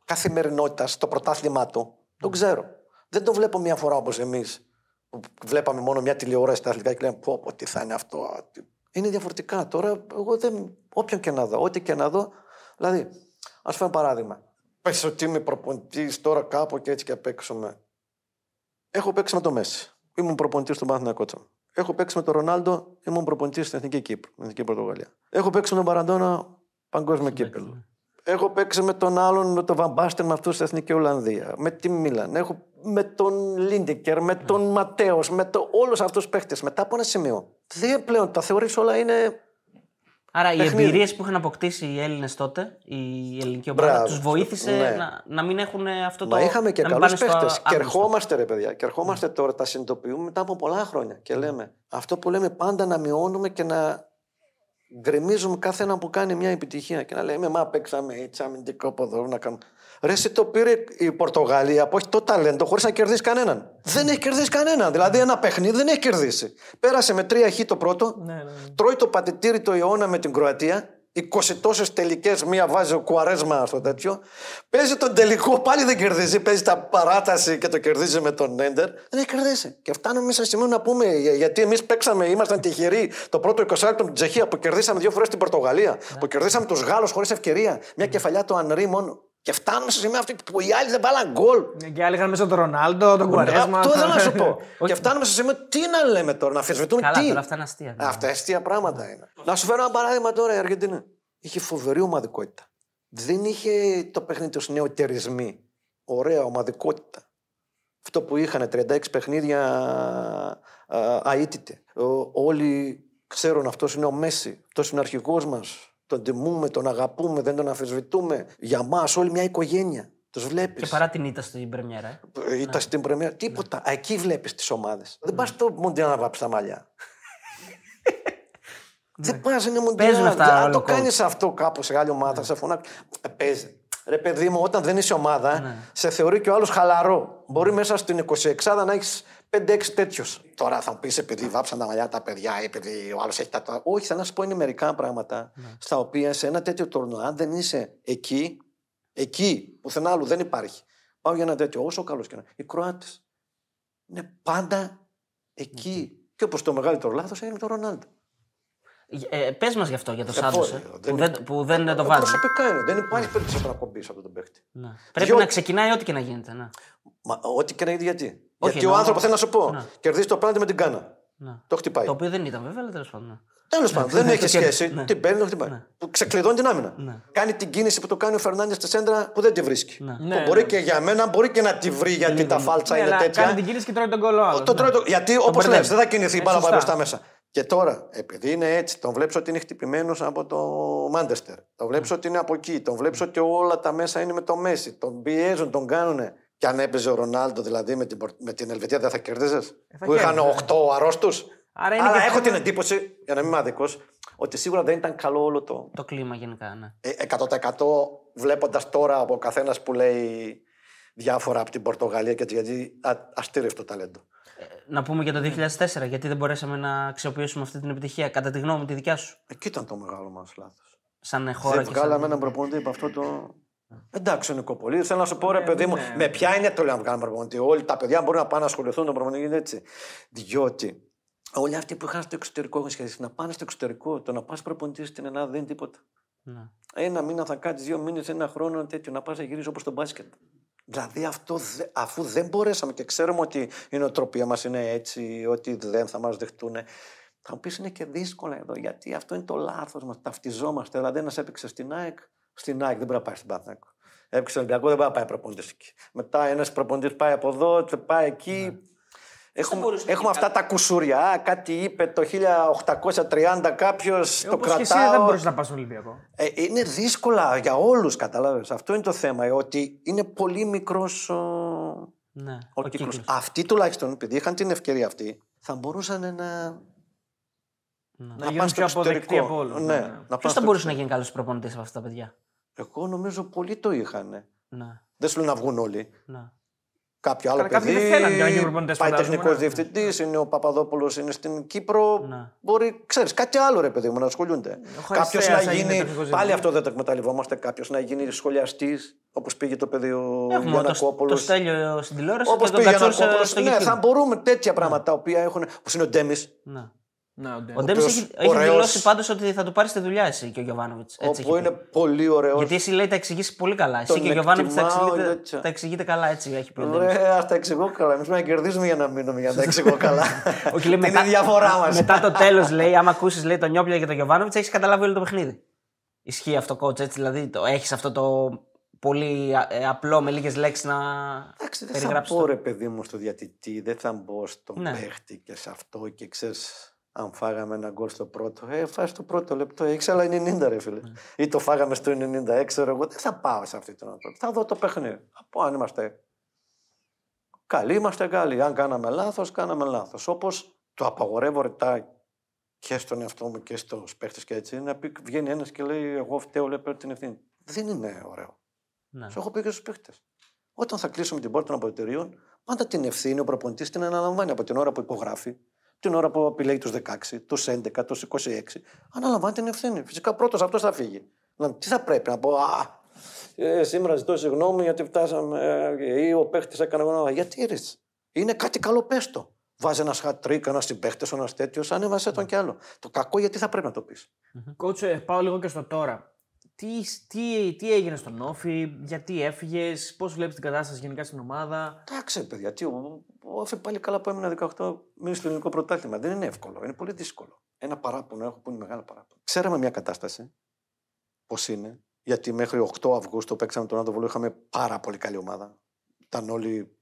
καθημερινότητας, στο πρωτάθλημά του, τον ξέρω. Δεν το βλέπω μια φορά όπως εμείς. Που βλέπαμε μόνο μια τηλεόραση στα αθλητικά και λέμε πω, πω τι θα είναι αυτό. α, τι». Είναι διαφορετικά. Τώρα, εγώ δεν. Όποιον και να δω, ό,τι και να δω. Δηλαδή, ας φέρω παράδειγμα. Πες ότι είμαι προπονητής τώρα κάπου και έτσι και παίξουμε. Έχω παίξει με το Μέση. Ήμουν προπονητής του Παναθηναϊκού Κότσα. Έχω παίξει με τον Ρονάλντο. Ήμουν προπονητής στην Εθνική Κύπρου, στην Εθνική Πορτογαλία. Έχω παίξει με τον Παραντόνα παγκόσμιο κύπελο. Έχω παίξει με τον άλλον, με τον Βαμπάστερ, με αυτούς στην Εθνικής Ολλανδίας. Με τη Μίλαν. Έχω με τον Λίντεκερ, με τον Ματέο, με το, όλους αυτούς τους παίχτε. Μετά από ένα σημείο. Δεν πλέον τα θεωρείς όλα είναι. Άρα οι Παιχνίδι. εμπειρίες που είχαν αποκτήσει οι Έλληνες τότε, η ελληνική ομάδα, Μπράβο. τους βοήθησε Ναι. να, να μην έχουν αυτό το. Μα είχαμε και να μην καλούς πάνε στο παίχτε. Και άγνωστο. ερχόμαστε, ρε παιδιά. Και ερχόμαστε τώρα, τα συνειδητοποιούμε μετά από πολλά χρόνια. Και λέμε αυτό που λέμε πάντα να μειώνουμε και να γκρεμίζουμε κάθε ένα που κάνει μια επιτυχία. Και να λέμε, Μα παίξαμε έτσι αμυντικό ποδό να κάνουμε. Ρε, εσύ το πήρε η Πορτογαλία που έχει το ταλέντο χωρίς να κερδίσει κανέναν. Δεν έχει κερδίσει κανέναν. Δηλαδή ένα παιχνίδι δεν έχει κερδίσει. Πέρασε με τρία χ το πρώτο. Ναι, ναι, ναι. Τρώει το πατητήρι το αιώνα με την Κροατία. 20 τόσες τελικές, μία βάζει ο Κουαρέσμα στο τέτοιο. Παίζει τον τελικό, πάλι δεν κερδίζει. Παίζει τα παράταση και το κερδίζει με τον Έντερ. Δεν έχει κερδίσει. Και φτάνουμε σε σημείο να πούμε, για- γιατί εμείς παίξαμε, ήμασταν τυχεροί το πρώτο 20 λεπτό με την Τσεχία που κερδίσαμε δύο φορές την Πορτογαλία. Που κερδίσαμε τους Γάλλους χωρίς ευκαιρία. Μια κεφαλιά του Ανρί μόνο. Και φτάνουμε σε σημείο αυτή που οι άλλοι δεν βάλαν γκολ. Και άλλοι είχαν μέσα τον Ρονάλντο, τον Κουαρέσμα. Αυτό ήθελα να σου πω. και φτάνουμε σε σημείο τι να λέμε τώρα, να αφισβητούμε Καλά, τι. τώρα αυτά είναι αστεία. ναι. Αυτά αστεία πράγματα είναι. Να σου φέρω ένα παράδειγμα τώρα η Αργεντινή. Είχε φοβερή ομαδικότητα. Δεν είχε το παιχνίδι τους νεοτερισμοί. Ωραία ομαδικότητα. Αυτό που είχαν 36 παιχνίδια α, αίτητε. Ο- Όλοι ξέρουν αυτός είναι ο Μέση. Αυτός είναι ο αρχηγός μας. Τον τιμούμε, τον αγαπούμε, δεν τον αφισβητούμε. Για μας, όλη μια οικογένεια. Τους βλέπεις. Και παρά την ήττα στην Πρεμιέρα. ε. Ήταν στην Πρεμιέρα. Τίποτα. Εκεί βλέπεις τις ομάδες. Δεν πας στο Μουντιάλ να βάψεις τα μαλλιά. Δεν πας, είναι Μουντιάλ. Παίζουν αυτά Αν όλο το κόσμο. κάνεις αυτό κάπου σε άλλη ομάδα, σε φωνάξει. Ε, Παίζει. Ρε παιδί μου, όταν δεν είσαι ομάδα, Ναι. σε θεωρεί και ο άλλος χαλαρό. Μπορεί μέσα στην 26 να έχεις 5-6 τέτοιου. Τώρα θα μου πεις επειδή βάψαν τα μαλλιά τα παιδιά, επειδή ο άλλος έχει τα. Όχι, θα να σου πω είναι μερικά πράγματα Ναι. στα οποία σε ένα τέτοιο τουρνουά, αν δεν είσαι εκεί, εκεί, πουθενά άλλου δεν υπάρχει. Πάω για ένα τέτοιο, όσο καλός και να είναι. Οι Κροάτες είναι πάντα εκεί. Και όπως το μεγαλύτερο λάθος έγινε το Ρονάλντο. Ε, Πες μας γι' αυτό, για το Ε, Σάντος. πώς, Ε, δεν που, δεν, που δεν το Ε, βάζει. Προσωπικά είναι. Δεν υπάρχει περίπτωση να κομπήσει από τον παίχτη. Ναι. Πρέπει Διότι- να ξεκινάει ό,τι και να γίνεται. Ναι. Μα, ό,τι και να είναι γιατί. Όχι, γιατί εννοώ- ο άνθρωπο, θέλω να σου πω, Ναι. κερδίζει το πέναντι με την κάνα. Ναι. Το χτυπάει. Το οποίο δεν ήταν βέβαια, αλλά τέλος πάντων. ναι. Τέλος πάντων, δεν ναι, έχει το σχέση. κέρδισε, ναι. Την παίρνει, το χτυπάει. Που ξεκλειδώνει την άμυνα. Ναι. Κάνει την κίνηση που το κάνει ο Φερνάνδη στη σέντρα που δεν τη βρίσκει. Ναι. Που Ναι, μπορεί ναι. και για μένα μπορεί και να τη βρει γιατί τα φάλτσα Ναι, είναι αλλά τέτοια. κάνει την κίνηση και τρώει τον κόλλο άλλος. Το τρώει το- Γιατί όπως λες, μπερδεύει. δεν θα κινηθεί η Ε, μπάλα σωστά. μπροστά μέσα. Και τώρα, επειδή είναι έτσι, τον βλέπεις ότι είναι χτυπημένος από το Μάντεστερ. Τον βλέπεις ότι είναι από εκεί. Τον βλέπεις ότι όλα τα μέσα είναι με το Μέση. Τον πιέζουν, τον κάνουν. Και αν έπαιζε ο Ρονάλντο δηλαδή με την, Πορ- με την Ελβετία, δεν θα κερδίζε. θα που είχαν κέρδιζε. 8 αρρώστους. Άρα είναι Αλλά και έχω θέμα- την εντύπωση, για να μην είμαι άδικο, ότι σίγουρα δεν ήταν καλό όλο το. Το κλίμα γενικά. Ναι. Ε, 100% βλέποντας τώρα από ο καθένας που λέει διάφορα από την Πορτογαλία και έτσι, γιατί α- αστήρευτο ταλέντο. Να πούμε για το 2004, γιατί δεν μπορέσαμε να αξιοποιήσουμε αυτή την επιτυχία. Κατά τη γνώμη τη δικιά σου, Εκεί ήταν το μεγάλο μας λάθος. σαν χώρα Δεν και βγάλαμε σαν... έναν προπονητή από αυτό το. Εντάξει, ο Νικοπολίδη. Θέλω να σου πω, ρε Ναι, παιδί μου, ναι. με ποια είναι το λέω να βγάλουμε προπονητή. Όλοι τα παιδιά μπορούν να πάνε να ασχοληθούν με τον προπονητή γίνεται έτσι. Διότι όλοι αυτοί που είχαν στο εξωτερικό έχουν σχέση να πάνε στο εξωτερικό. Το να πας προπονητής στην Ελλάδα δεν είναι τίποτα. Ναι. Ένα μήνα θα κάτσεις, δύο μήνες, ένα χρόνο τέτοιο να πας να γυρίσεις όπως το μπάσκετ. Δηλαδή αυτό, δε- αφού δεν μπορέσαμε και ξέρουμε ότι η νοοτροπία μας είναι έτσι, ότι δεν θα μας δεχτούν. Θα μου πεις είναι και δύσκολα εδώ, γιατί αυτό είναι το λάθος μας. Ταυτιζόμαστε. Δηλαδή, ένας έπαιξε στην ΑΕΚ, στην ΑΕΚ δεν πρέπει να πάει στην Παθνάκο. Έπαιξε στον Ολυμπιακός, δεν πρέπει να πάει προπονητής εκεί. Μετά ένας προπονητής πάει από εδώ, και πάει εκεί. Έχουμε, μπορούσε να έχουμε γίνει αυτά τα κουσούρια. Α, κάτι είπε το 1830 κάποιος, το Όπως και εσύ κρατάω. δεν μπορούσε να πας στον Ολυμπιακό. Ε, είναι δύσκολα για όλους, κατάλαβες. Αυτό είναι το θέμα, ε, ότι είναι πολύ μικρός ο, Ναι. ο, Ο κύκλος. κύκλος. Αυτοί τουλάχιστον, επειδή είχαν την ευκαιρία αυτή, θα μπορούσαν να, Ναι. Να γίνουν πιο αποδεκτοί από όλους. Ναι, Ναι. να πάνε Ποιος θα στο μπορούσε να γίνει καλός προπονητής από αυτά τα παιδιά; Εγώ νομίζω πολλοί το είχαν. Ναι. Δεν σου λέω να βγουν όλοι. Ναι. Κάποιο άλλο Καλά, κάποιοι παιδί, δεν θέλαν για να γίνουν προπονητές, πάει φαντάζομαι, τεχνικός ναι. διευθυντής, είναι ο Παπαδόπουλος, είναι στην Κύπρο. Ναι. Μπορεί, ξέρεις, κάτι άλλο ρε παιδί μου να ασχολούνται. Κάποιος Χαριστέας να θα γίνει γίνει. τεχνικός Πάλι διευθυντής. αυτό δεν το εκμεταλλευόμαστε. Κάποιος να γίνει σχολιαστής, όπως πήγε το παιδί ο Έχουμε το, Γιανακόπουλο. το στέλιο στην τηλεόραση Όπως και τον πήγε ο Κατσούρ στο Γιανακόπουλος. στο Ναι, YouTube. θα μπορούμε τέτοια πράγματα τα οποία έχουν. Όπως είναι ο Ντέμις. Ναι. Ναι, ο Ντέμι. Ο Ντέμι οποίος έχει, έχει ωραίος. δηλώσει πάντως ότι θα του πάρει τη δουλειά εσύ και ο Γιωβάνοβιτς. Όπου είναι πολύ ωραίος. Γιατί εσύ λέει τα εξηγήσει πολύ καλά. Εσύ Τον και ο Γιωβάνοβιτς τα, εκτιμάω, εξηγείτε- τέτοια. τα εξηγείτε καλά έτσι. Έχει πει ο Ντέμις. Ωραία, τα εξηγώ καλά. Εμείς να κερδίζουμε για να μείνουμε, για να τα εξηγώ καλά. Όχι, λέει, Τι είναι η διαφορά μας. μετά το τέλος, λέει, άμα ακούσεις λέει, τον Νιόπλια και τον Γιωβάνοβιτς, έχεις καταλάβει όλο το παιχνίδι. Ισχύει αυτό, coach, έτσι. Δηλαδή, το, έχεις αυτό το πολύ α- ε, απλό με λίγες λέξεις να Εντάξει, δεν θα περιγράψεις. πω το. ρε παιδί μου στο διατητή, δεν θα μπω στον Ναι. παίχτη και σε αυτό και ξέρεις αν φάγαμε ένα γκολ στο πρώτο. Ε, φάει στο πρώτο λεπτό, έχει άλλα 90 ρε φίλε. Ναι. Ή το φάγαμε στο 96, ξέρω εγώ. Δεν θα πάω σε αυτή την ανατολή. Θα δω το παιχνίδι. Θα πω αν είμαστε καλοί, είμαστε καλοί. Αν κάναμε λάθος, κάναμε λάθος. Όπως το απαγορεύω ρητά και στον εαυτό μου και στους παίχτες και έτσι, να πει, βγαίνει ένας και λέει: Εγώ φταίω, λέει, παίρνω την ευθύνη. Δεν είναι ωραίο. Ναι. Σου έχω πει και στους παίχτες. Όταν θα κλείσουμε την πόρτα των αποδητηρίων, πάντα την ευθύνη ο προπονητής την αναλαμβάνει από την ώρα που υπογράφει, την ώρα που επιλέγει τους 16, τους 11, τους 26. Αναλαμβάνει την ευθύνη. Φυσικά πρώτος αυτός θα φύγει. Να, τι θα πρέπει να πω, Α, ε, σήμερα ζητώ συγγνώμη γιατί φτάσαμε, ε, ή ο παίχτης έκανε εγώ. Γιατί ρε, είναι κάτι καλό, πες το. Βάζει ένας χατρίκ, ένας συμπαίχτε, ένας τέτοιος, ανέβασε τον κι άλλο. Το κακό γιατί θα πρέπει να το πεις. Coach, ε, πάω λίγο και στο τώρα. Τι, τι, τι έγινε στον Όφη, γιατί έφυγες, πώς βλέπεις την κατάσταση γενικά στην ομάδα; Εντάξει, παιδιά, τι, ο, ο Όφη πάλι καλά που έμεινα 18 μήνε στο ελληνικό πρωτάθλημα. Δεν είναι εύκολο, είναι πολύ δύσκολο. Ένα παράπονο έχω που είναι μεγάλο παράπονο. Ξέραμε μια κατάσταση, πώς είναι, γιατί μέχρι 8 Αυγούστου παίξαμε τον Άντο Βολό, είχαμε πάρα πολύ καλή ομάδα. Ήταν όλοι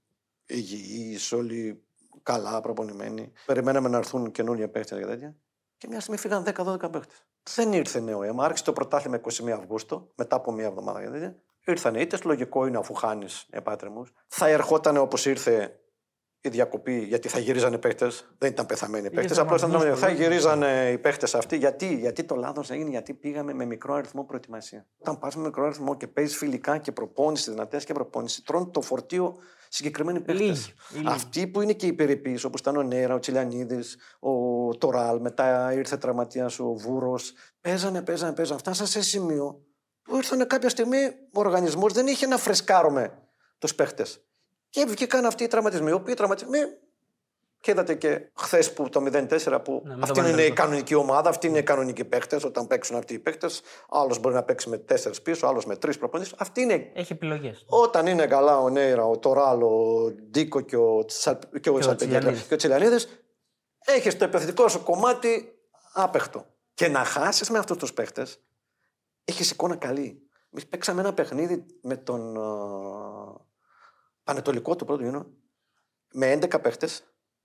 υγιείς, όλοι καλά προπονημένοι. Περιμέναμε να έρθουν καινούργια παίχτε και τέτοια. Και μια στιγμή φύγαν 10-12 παίχτε. Δεν ήρθε νέο αίμα. Άρχισε το πρωτάθλημα 21 Αυγούστου, μετά από μία εβδομάδα και τέτοια. Ήρθαν είτε λογικό είναι αφού χάνεις επάτρεμου. Θα ερχόταν όπως ήρθε η διακοπή, γιατί θα γυρίζανε παίχτε. Δεν ήταν πεθαμένοι παίχτε. Απλώς ήταν τραυματισμούς θα πολλούς. γυρίζανε οι παίχτε αυτοί. Γιατί, γιατί το λάθος έγινε, γιατί πήγαμε με μικρό αριθμό προετοιμασία. Όταν πας με μικρό αριθμό και παίζεις φιλικά και προπόνηση, δυνατές και προπόνηση, τρώνε το φορτίο συγκεκριμένοι παίχτε. Λίγοι, οι λίγοι. Αυτοί που είναι και υπερηπεί, όπως ήταν ο Νέρα, ο Τσιλιανίδης, ο Τωράλ, μετά ήρθε τραυματίας ο Βούρος. Παίζανε, παίζανε, παίζανε. Φτάσαν σε σημείο που ήρθαν κάποια στιγμή ο οργανισμός δεν είχε να φρεσκάρουμε τους παίχτε. Και βγήκαν αυτοί οι τραυματισμοί. Οι οποίοι τραυματισμοί. Και είδατε και χθες που το 0-4 που Ναι, με αυτή τον είναι η Παναθηναϊκό. κανονική ομάδα, αυτοί είναι οι κανονικοί παίχτε. Όταν παίξουν αυτοί οι παίχτε, άλλος μπορεί να παίξει με τέσσερις πίσω, άλλος με τρεις προπονητές. Αυτή είναι Έχει επιλογές. όταν είναι καλά ο Νέιρα, ο Τωράλ, ο Ντίκο και ο, Τσαλ... και ο, Τσαλπεγγέλα Τσιλιανίδης. και ο Τσιλιανίδης, έχεις το επιθετικό σου κομμάτι άπεχτο. Και να χάσεις με αυτούς τους παίχτε, έχεις εικόνα καλή. Εμείς παίξαμε ένα παιχνίδι με τον α, Πανετολικό του πρώτου γύρω, με 11 παίχτε.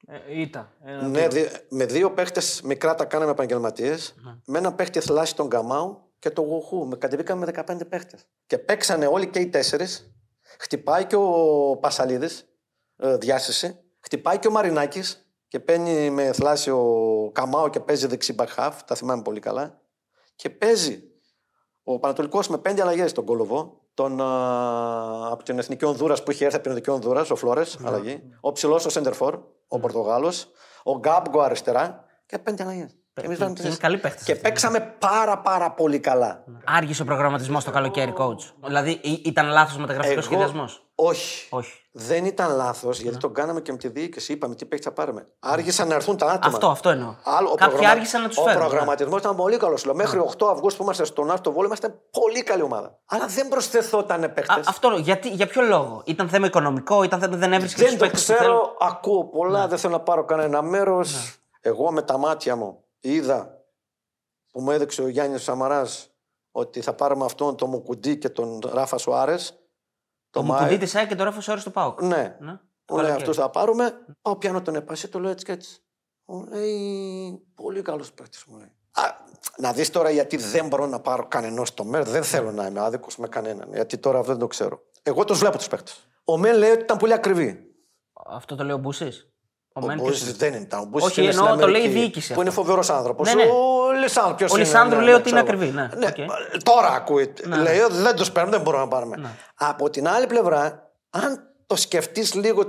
Ε, ήταν. Ένα, Ναι, δύο. δι- με δύο παίχτες μικρά τα κάναμε επαγγελματίες. Ναι. Με ένα παίχτη θλάση τον Γκαμάου και το Γουχού. Με κατεβήκαμε με 15 παίχτες. Και παίξανε όλοι και οι τέσσερις. Χτυπάει και ο Πασαλίδης, ε, διάσηση. Χτυπάει και ο Μαρινάκης και παίρνει με θλάση ο Καμάου και παίζει δεξί μπαχάφ. Τα θυμάμαι πολύ καλά. Και παίζει ο Πανατολικός με πέντε αλλαγές στον Κολοβό. Τον, α, από την Εθνική Ονδούρας που είχε έρθει από την Εθνική Ονδούρας, ο Φλόρες, αλλαγή. Ο ψηλός ο Σέντερφορ, ο Πορτογάλος. Ο Γκάμπγκο αριστερά και πέντε αλλαγές. Και, εμείς και- βάλαμε και τέσσερις. είναι καλοί παίχτες Και αυτοί. παίξαμε πάρα πάρα πολύ καλά. Άργησε ο προγραμματισμός το καλοκαίρι, coach. Δηλαδή ή- ήταν λάθος μεταγραφικό σχεδιασμός; όχι. Όχι. Δεν ήταν λάθος γιατί τον κάναμε και με τη διοίκηση. Είπαμε τι παίχτη θα πάρουμε. Άργησαν να έρθουν τα άτομα. Αυτό, αυτό εννοώ. Άλλο, ο Κάποιοι προγραμμα- άργησαν να τους Ο φέρουν. ναι. προγραμματισμό ήταν πολύ καλός. Λέω, Μέχρι 8 Αυγούστου που είμαστε στον Άστο Βόλο είμαστε πολύ καλή ομάδα. Αλλά δεν προσθεθόταν παίχτες. Α, αυτό, γιατί, για ποιο λόγο; Ήταν θέμα οικονομικό, ήταν θέμα δεν έβρισκες Δεν τους το παίκτες που θέλουν; ξέρω, ακούω πολλά, δεν θέλω να πάρω κανένα μέρος. Εγώ με τα μάτια μου είδα που μου έδειξε ο Γιάννης Σαμαράς ότι θα πάρουμε αυτόν τον Μουκουντή και τον Ράφα Σουάρες. Το Μουκουντή της ΑΕΚ και το Ρέφο Όρη του Πάουκ. Ναι, Ναι. μου λέει Καλοκαίρι. αυτούς θα πάρουμε. Πάω πιάνω τον επασί, του λέω έτσι και έτσι. Μου λέει πολύ καλός παίκτης μου λέει. Α, να δεις τώρα γιατί δεν μπορώ να πάρω κανένα στο μέρ. Δεν θέλω να είμαι άδικος με κανέναν. Γιατί τώρα αυτό δεν το ξέρω. Εγώ του βλέπω τους παίκτες. Ο Μεν λέει ότι ήταν πολύ ακριβή. Αυτό το λέει ο Μπούσης. Ο Μεν Μπούση ποιος- δεν ήταν. Ο Μπούσης Όχι, είναι εννοώ, στην το λέει η Αμερική, διοίκηση Που είναι αυτό. φοβερός άνθρωπος. Ναι, ναι. Ο Λισάνδρου, ποιος Ο είναι, Λισάνδρου ναι, λέει ναι, ότι είναι ξέρω. ακριβή, ναι. Ναι, Οκ. Τώρα ακούει. Ναι, λέει ότι δεν τους παίρνουμε, δεν μπορούμε να πάρουμε. Ναι. Από την άλλη πλευρά, αν το σκεφτείς λίγο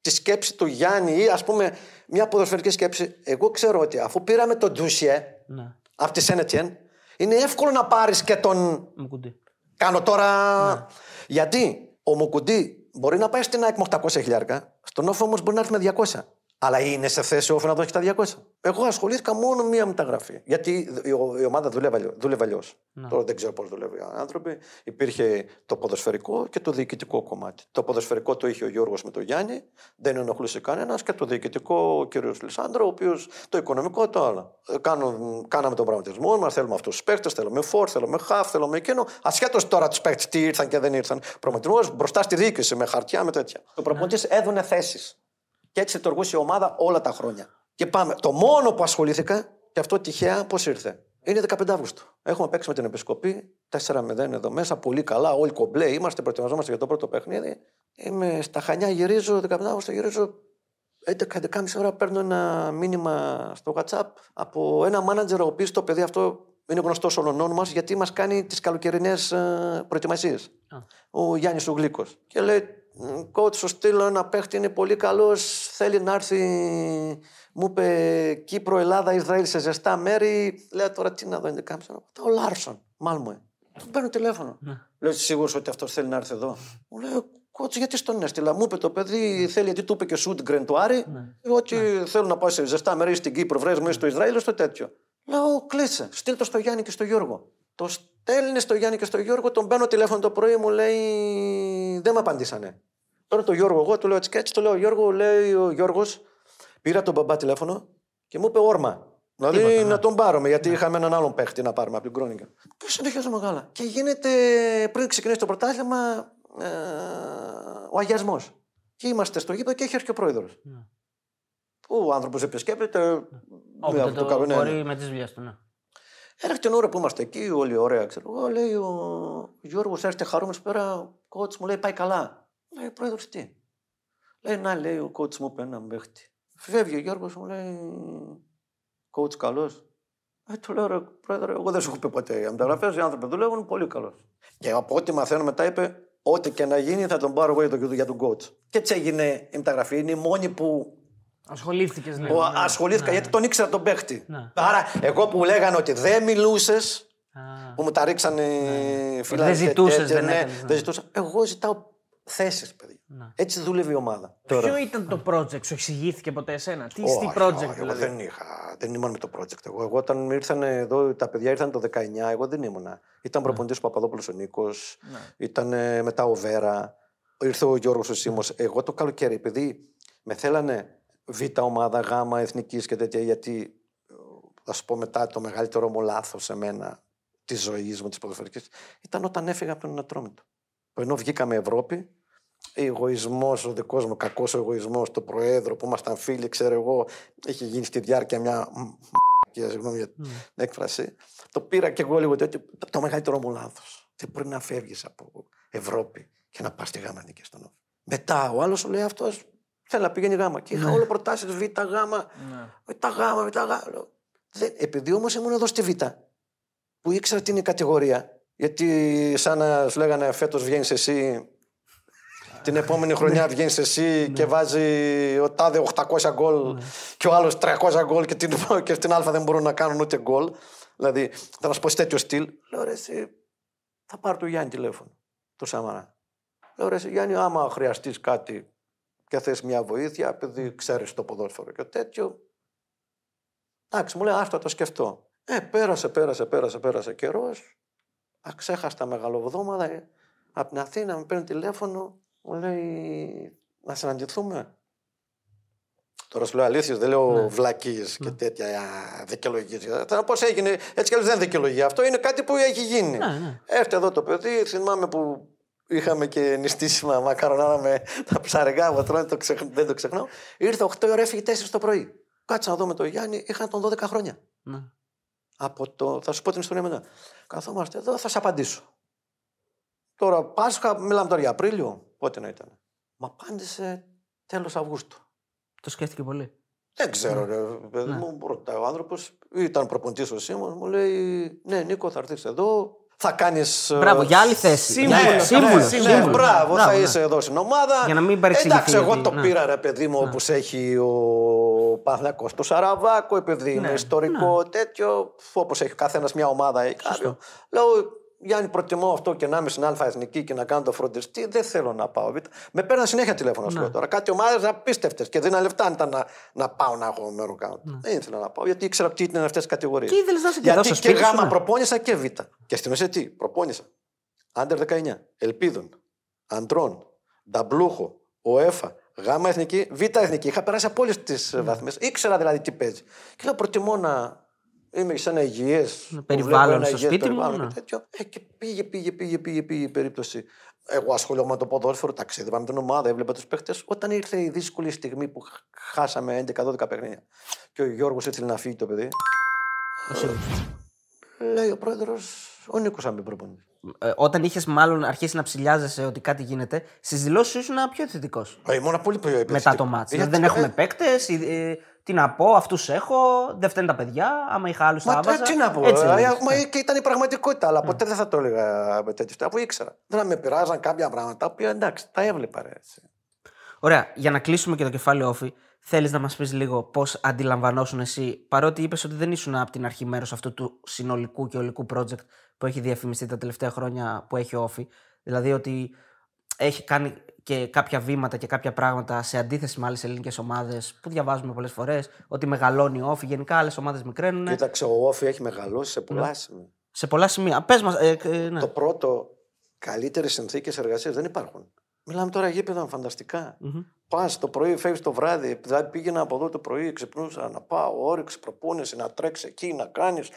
τη σκέψη του Γιάννη ή ας πούμε μια ποδοσφαιρική σκέψη, εγώ ξέρω ότι αφού πήραμε τον Ντούσιε Ναι. από τη Σεντ Ετιέν, είναι εύκολο να πάρεις και τον Μουκουντή. Κάνω τώρα. Ναι. Γιατί ο Μουκουντή μπορεί να πάει στην ΑΕΚ με 800 χιλιάρικα, στον Όφη όμως μπορεί να έρθει με 200. Αλλά είναι σε θέση Όφη να δώσει τα 200. Εγώ ασχολήθηκα μόνο μία μεταγραφή. Γιατί η, ο- η ομάδα δούλευε αλλιώς. Δούλευε αλλιώς. Τώρα δεν ξέρω πώς δουλεύει οι άνθρωποι. Υπήρχε το ποδοσφαιρικό και το διοικητικό κομμάτι. Το ποδοσφαιρικό το είχε ο Γιώργος με τον Γιάννη, δεν ενοχλούσε κανένας. Και το διοικητικό ο κ. Λισάνδρο, ο οποίος το οικονομικό το άλλο. Ε, Κάνουν, κάναμε τον πραγματισμό μας, θέλουμε αυτούς τους παίκτες, θέλουμε φόρ, θέλουμε χαφ, θέλουμε εκείνο. Ασχέτως τώρα τους παίκτες τι ήρθαν και δεν ήρθαν. Πραγματισμός μπροστά στη διοίκηση με χαρτιά, με τέτοια. Ο προπονητής έδωνε θέσεις. Και έτσι λειτουργούσε η ομάδα όλα τα χρόνια. Και πάμε. Το μόνο που ασχολήθηκα, και αυτό τυχαία, πώς ήρθε; Είναι 15 Αύγουστο. Έχουμε παίξει με την Επισκοπή 4-0 εδώ μέσα. Πολύ καλά. Όλοι κομπλέ είμαστε. Προετοιμαζόμαστε για το πρώτο παιχνίδι. Είμαι στα Χανιά, γυρίζω. 15 Αύγουστο γυρίζω. 11-11.30 ώρα παίρνω ένα μήνυμα στο WhatsApp από ένα μάνατζερ ο οποίος το παιδί αυτό είναι γνωστός όλων μας γιατί μας κάνει τις καλοκαιρινές προετοιμασίες. Ο Γιάννης ο Γλύκος. Και λέει: Coach, σου στείλω ένα παίχτη, είναι πολύ καλός. Θέλει να έρθει. Μου είπε Κύπρο, Ελλάδα, Ισραήλ σε ζεστά μέρη. Λέω τώρα τι να δω, είναι κάμψα. Ο Λάρσον, Μάλμε. Του παίρνω τηλέφωνο. Λέω: Είσαι σίγουρος ότι αυτός θέλει να έρθει εδώ; Μου λέει: Coach, γιατί στον έστειλα. Μου είπε το παιδί, θέλει γιατί του είπε και Σούντγκρεν του Άρη. Ότι θέλω να πάω σε ζεστά μέρη στην Κύπρο, βρες μέσα στο Ισραήλ, στο τέτοιο. Λέω: Κλείσε, στείλ το στο Γιάννη και στο Γιώργο. Το στέλνει στο Γιάννη και στο Γιώργο, τον παίρνω τηλέφωνο το πρωί, μου λέει: Δεν με απαντήσανε. Τώρα το Γιώργο, εγώ του λέω έτσι και έτσι, το λέω Γιώργο, λέει ο Γιώργος, πήρα τον μπαμπά τηλέφωνο και μου είπε όρμα. Δηλαδή να τον πάρουμε, γιατί είχαμε έναν άλλον παίχτη να πάρουμε από την Κρόνικα. Και συνεχίζω μεγάλα. Και γίνεται πριν ξεκινήσει το πρωτάθλημα ε, ο αγιασμός. Και είμαστε στο γήπεδο και έχει έρθει και ο πρόεδρος. Ο άνθρωπος επισκέπτεται. Όποτε με αυτό το κάνω, ναι, ναι. μπορεί με τις δουλειέ του. Ναι. Έρχεται την ώρα που είμαστε εκεί, όλοι ωραία, ξέρω εγώ, λέει ο Γιώργος, έρχεται χαρούμενος πέρα, ο κότς μου λέει πάει καλά. Λέει πρόεδρος τι. Λέει να λέει ο κότς μου είπε ένα παίχτη. Φεύγει ο Γιώργος, μου λέει κότς καλός. Ε, του λέω, ρε, πρόεδρε, εγώ δεν σου έχω πει ποτέ. Οι μεταγραφέ, οι άνθρωποι δουλεύουν πολύ καλός. Και από ό,τι μαθαίνω μετά είπε, ό,τι και να γίνει θα τον πάρω εγώ για τον, για τον coach. Και έτσι έγινε η μεταγραφή. Είναι η μόνη που Ασχολήθηκες, ναι. ο, ασχολήθηκα γιατί τον ήξερα τον παίχτη. Ναι. Άρα, εγώ που λέγανε ότι δεν μιλούσες, Α, που μου τα ρίξανε φυλάκια. Δεν ζητούσες, τέτοια, δεν ναι, έκανες, ναι. δεν ζητούσα. Εγώ ζητάω θέσεις, παιδιά. Ναι. Έτσι δούλευε η ομάδα. Ποιο ήταν το project, σου εξηγήθηκε ποτέ εσένα, τι, Όχι, τι όχι, project εγώ δηλαδή; δεν είχα, δεν ήμουν με το project. Εγώ, εγώ όταν ήρθαν εδώ, τα παιδιά ήρθαν το 19, εγώ δεν ήμουνα. Ήταν προπονητής ο Παπαδόπουλος ο Νίκος, Ναι. ήταν ε, μετά ο Βέρα, ήρθε ο Γιώργος ο Σίμος. Εγώ το καλοκαίρι, επειδή με θέλανε β' ομάδα, γ' εθνικής και τέτοια, γιατί ε, θα σου πω μετά το μεγαλύτερο μου λάθος σε μένα της ζωής μου, της ποδοσφαιρικής, ήταν όταν έφυγα από τον Ινατρόμητο. Ενώ βγήκαμε Ευρώπη, εγωισμός, ο δικός μου κακός εγωισμός του Προέδρου που ήμασταν φίλοι, ξέρω εγώ, έχει γίνει στη διάρκεια μια. μ- και συγγνώμη για την έκφραση. Το πήρα και εγώ λίγο τέτοιο. Το, το μεγαλύτερο μου λάθος. Δεν μπορεί να φεύγεις από Ευρώπη και να πας στη Γάμα και στον Όφη. Μετά ο άλλος σου λέει αυτός θέλει να πηγαίνει Γάμα. Και είχα όλο προτάσει Β, Γάμα, Ναι. Β, Γάμα, Β, Γάμα. Λέω, δεν- Επειδή όμως ήμουν εδώ στη Β, που ήξερα τι είναι η κατηγορία. Γιατί σαν να σου λέγανε φέτος βγαίνεις εσύ την επόμενη χρονιά βγαίνεις εσύ και βάζει ο τάδε 800 γκολ και ο άλλος 300 γκολ και την, και στην Α δεν μπορούν να κάνουν ούτε γκολ. Δηλαδή, θα να σου πω σε τέτοιο στυλ. Λέω ρε, εσύ, θα πάρω το Γιάννη τηλέφωνο, το Σαμαρά. Λέω ρε, εσύ, Γιάννη, άμα χρειαστείς κάτι και θες μια βοήθεια, επειδή ξέρεις το ποδόσφαιρο και τέτοιο. Εντάξει, μου λέει, άστο το σκεφτώ. Ε, πέρασε, πέρασε, πέρασε, πέρασε καιρός. Αξέχαστα μεγαλοβδόμαδα. Ε, από την Αθήνα με παίρνει τηλέφωνο, μου λέει να συναντηθούμε. Τώρα σου λέω αλήθεια, δεν λέω ναι. βλακίες και τέτοια δικαιολογίες. Πώς έγινε, έτσι κι αλλιώς δεν είναι δικαιολογία. Αυτό είναι κάτι που έχει γίνει. Ναι, ναι. Έρθει εδώ το παιδί, θυμάμαι που είχαμε και νηστίσιμα μακαρονάρα με τα ψαρικά που τρώνε, το ξεχ... δεν το ξεχνάω. Ήρθε 8 ώρα, έφυγε 4 το πρωί. Κάτσα να δω με τον Γιάννη, είχαν τον 12 χρόνια. Ναι. Από το... Θα σου πω την ιστορία μετά. Καθόμαστε εδώ, θα σε απαντήσω. Τώρα Πάσχα, μιλάμε τώρα για Απρίλιο, πότε να ήταν. Μα απάντησε τέλος Αυγούστου. Το σκέφτηκε πολύ. Δεν ξέρω, ρε, παιδί μου, ρωτάει ο άνθρωπος. Ήταν προπονητής ο Σίμω, μου λέει: Ναι, Νίκο, θα έρθεις εδώ. Θα κάνεις. Μπράβο, για άλλη θέση. Σύμβουλος, Για- ναι, σύμβουλος, ναι, σύμβουλος. Ναι, μπράβο, θα ναι. είσαι εδώ στην ομάδα. Για να μην παρεξηγηθεί, Εντάξει, εγώ γιατί- το ναι. πήρα ρε παιδί μου όπως έχει ο Παναθηναϊκός το Σαραβάκο, επειδή είναι ιστορικό τέτοιο, όπως έχει ο καθένας μια ομάδα ή κάποιο. Λέω, Γιάννη, προτιμώ αυτό και να είμαι στην Α Εθνική και να κάνω το φροντιστή. Δεν θέλω να πάω. Β. Με παίρναν συνέχεια τηλέφωνο Ναι. σου λέω τώρα. Κάτι ομάδες απίστευτες και δίναν λεφτά αν ήταν να, να πάω να έχω μέρο κάνω. Δεν ήθελα να πάω γιατί ήξερα τι ήταν αυτές τις κατηγορίες. Ναι. Και ήθελες να είσαι και Γιατί εδώ στο και σπίτι σου, γάμα ναι. προπόνησα και Β. Και στην ουσία τι, προπόνησα. Άντερ 19, Ελπίδων, Αντρών, Νταμπλούχο, ΟΕΦΑ, Γάμα Εθνική, Β Εθνική. Είχα περάσει από όλες τις Ναι. βαθμές. Ήξερα δηλαδή τι παίζει. Και λέω προτιμώ να είμαι σε ένα υγιέ περιβάλλον στο σπίτι μου, ναι. Και, τέτοιο. Ε, και πήγε, πήγε, πήγε, πήγε, πήγε η περίπτωση. Εγώ ασχολιόμαι με το ποδόσφαιρο, ταξίδευα με την ομάδα, έβλεπα τους παίχτε. Όταν ήρθε η δύσκολη στιγμή που χ- χάσαμε 11-12 παιχνίδια και ο Γιώργος ήθελε να φύγει το παιδί, Ο Σίγουρος. λέει ο πρόεδρος, ο Νίκος αν μην προπονητής. Ε, όταν είχες μάλλον αρχίσει να ψηλιάζεσαι ότι κάτι γίνεται, στις δηλώσεις σου ήσουν πιο θετικός. Ε, Ήμουν πολύ πιο επιθετικός. Μετά το μάτσο. Γιατί- δεν έχουμε ε, παίκτες. τι να πω, αυτούς έχω. Δεν φταίνουν τα παιδιά. Άμα είχα άλλους θα Μα έβαζα. τι να πω, Έτσι ε, έλεγες. μα και ήταν η πραγματικότητα, αλλά ποτέ δεν θα το έλεγα με τέτοιο Αφού ήξερα. Δεν με πειράζαν κάποια πράγματα, τα οποία εντάξει, τα έβλεπα. Ρε, έτσι. Ωραία, για να κλείσουμε και το κεφάλαιο όφη, θέλεις να μας πεις λίγο πώς αντιλαμβανόσουν εσύ, παρότι είπες ότι δεν ήσουν από την αρχή μέρος αυτού του συνολικού και ολικού project που έχει διαφημιστεί τα τελευταία χρόνια που έχει όφη. Δηλαδή ότι έχει κάνει και κάποια βήματα και κάποια πράγματα σε αντίθεση με άλλες ελληνικές ομάδες που διαβάζουμε πολλές φορές. Ότι μεγαλώνει ο όφη. Γενικά άλλες ομάδες μικραίνουν. Κοίταξε, ο Όφη έχει μεγαλώσει σε πολλά σημεία. Σε πολλά σημεία. Πες μας. Ε, ε, ναι. Το πρώτο, καλύτερες συνθήκες εργασίας δεν υπάρχουν. Μιλάμε τώρα γήπεδα φανταστικά. Μμμ. Πας το πρωί, φεύγεις το βράδυ. Δηλαδή πήγαινα από εδώ το πρωί, ξυπνούσα να πάω, όρεξη, προπόνηση, να τρέξει εκεί, να κάνεις.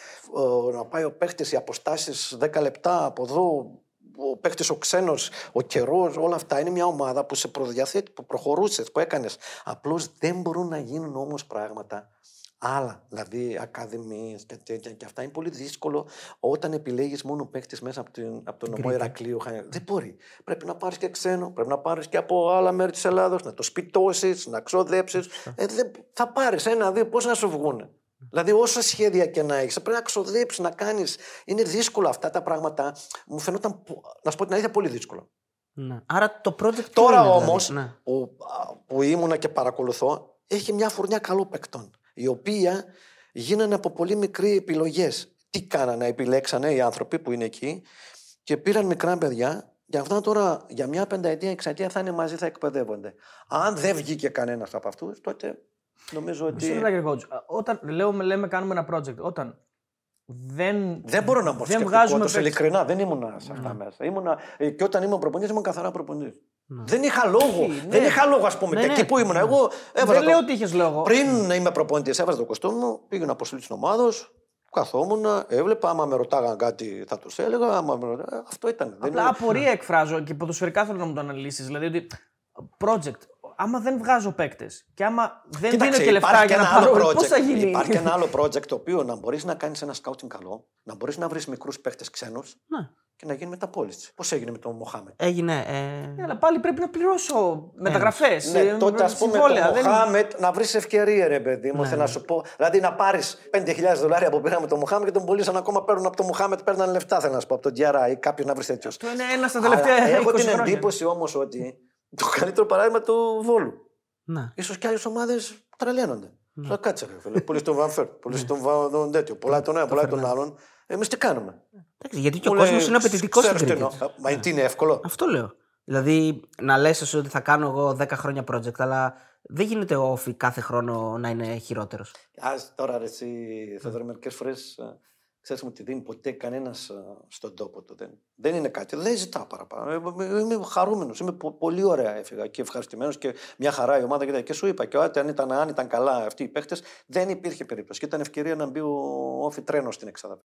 να πάει ο παίχτης, οι αποστάσεις 10 λεπτά από εδώ. Ο παίχτης, ο ξένος, ο καιρός, όλα αυτά είναι μια ομάδα που σε προδιαθέτει, που προχωρούσες, που έκανες. Απλώς δεν μπορούν να γίνουν όμως πράγματα άλλα. Δηλαδή, ακαδημίες και τέτοια. Και αυτά είναι πολύ δύσκολο όταν επιλέγεις μόνο παίχτη μέσα από, την, από τον νομό Ηρακλείου. Χανιά. Δεν μπορεί. Πρέπει να πάρεις και ξένο, πρέπει να πάρεις και από άλλα μέρη της Ελλάδος, να το σπιτώσεις, να ξοδέψεις. Ε, δεν- θα πάρεις ένα-δύο, πώς να σου βγουν. Δηλαδή, όσα σχέδια και να έχεις, πρέπει να ξοδέψεις, να κάνεις. Είναι δύσκολο αυτά τα πράγματα. Μου φαινόταν, πο- να σου πω την αλήθεια, πολύ δύσκολο. Ναι. Άρα το project. ποιο Τώρα είναι, δηλαδή; όμω, Ναι. που, α, που ήμουνα και παρακολουθώ, έχει μια φουρνιά καλών παικτών. Η οποία γίνανε από πολύ μικροί επιλογές. Τι κάνανε, επιλέξανε οι άνθρωποι που είναι εκεί και πήραν μικρά παιδιά. Και αυτά τώρα για μια πενταετία, εξαετία θα είναι μαζί, θα εκπαιδεύονται. Αν δεν βγήκε κανένας από αυτούς, τότε νομίζω ότι. Μισό λεπτάκι, coach. Α, Όταν λέω, λέμε κάνουμε ένα project, όταν δεν, Δεν μπορώ να πω δεν σκεπτικό βγάζουμε τους, παίκτες. ειλικρινά. Δεν ήμουν σε αυτά μέσα. Ήμουνα, ε, και όταν ήμουν προπονητής, ήμουν καθαρά προπονητής. Ναι. Δεν είχα λόγο. ναι. Δεν είχα λόγο, ας πούμε. Ναι, και ναι. εκεί που ήμουν, εγώ έβαζα. Δεν το- λέω ότι είχες λόγο. Πριν να είμαι προπονητής, έβαζα το κοστούμι μου, πήγαινα αποστολή τη ομάδα, καθόμουν, έβλεπα. Άμα με ρωτάγαν κάτι, θα τους έλεγα. Άμα με ρωτάγαν, ε, αυτό ήταν. Δεν Απλά είναι- απορία εκφράζω και ποδοσφαιρικά θέλω να μου το αναλύσεις. Δηλαδή ότι project, άμα δεν βγάζω παίκτες και άμα δεν Κοίταξε, δίνω και λεφτά υπάρχει για και να ένα άλλο πάρω. project. Πώς θα γίνει; Υπάρχει και ένα άλλο project το οποίο να μπορείς να κάνεις ένα scouting καλό, να μπορείς να βρεις μικρούς παίχτε ξένους Ναι. και να γίνει μεταπόληση. Πώς έγινε με τον Μοχάμετ; Έγινε. Ε... Ναι, αλλά πάλι πρέπει να πληρώσω μεταγραφές. Ναι, τότε ας πούμε το Μοχάμετ να βρεις ευκαιρία, ρε παιδί Ναι, μου. Θέλω να σου πω. Δηλαδή να πάρεις 5.000 δολάρια που πήραμε τον Μοχάμετ και τον πουλήσαν ακόμα παίρνουν από τον Μοχάμετ, παίρνουν λεφτά. Θέλω να σου πω από τον Τζιάρα ή κάποιο να βρει τέτοιο. Αυτό είναι ένα στα τελευταία Αλλά 20 έχω την χρόνια. εντύπωση όμως ότι το καλύτερο παράδειγμα του Βόλου. Ναι. σω και άλλες ομάδες τρελαίνονται. Θα κάτσε, ρε φίλε. Πολύ τον Βανφέρ, πολύ τον Βα- τον τέτοιο. Πολλά τον ένα, πολλά τον άλλον. Εμείς τι κάνουμε; Εντάξει, γιατί και ο Μου κόσμος λέει, είναι απαιτητικός στην «Ξέρεις τι κριτική. εννοώ». Μα τι είναι εύκολο. Αυτό λέω. Δηλαδή, να λες εσύ ότι θα κάνω εγώ 10 χρόνια project, αλλά δεν γίνεται ο όφη κάθε χρόνο να είναι χειρότερος. Ας τώρα ρε, εσύ, Θεοδωρή, μερικές φορές ξέρει μου τι δίνει ποτέ κανένας στον τόπο του. Δεν, δεν είναι κάτι. Δεν ζητάω παραπάνω. Ε, ε, Είμαι χαρούμενος. Είμαι πο- πολύ ωραία έφυγα και ευχαριστημένος και μια χαρά η ομάδα. Και, και σου είπα και ό,τι αν ήταν, αν ήταν καλά αυτοί οι παίχτε, δεν υπήρχε περίπτωση. Και ήταν ευκαιρία να μπει ο Όφη τρένο στην εξάδα.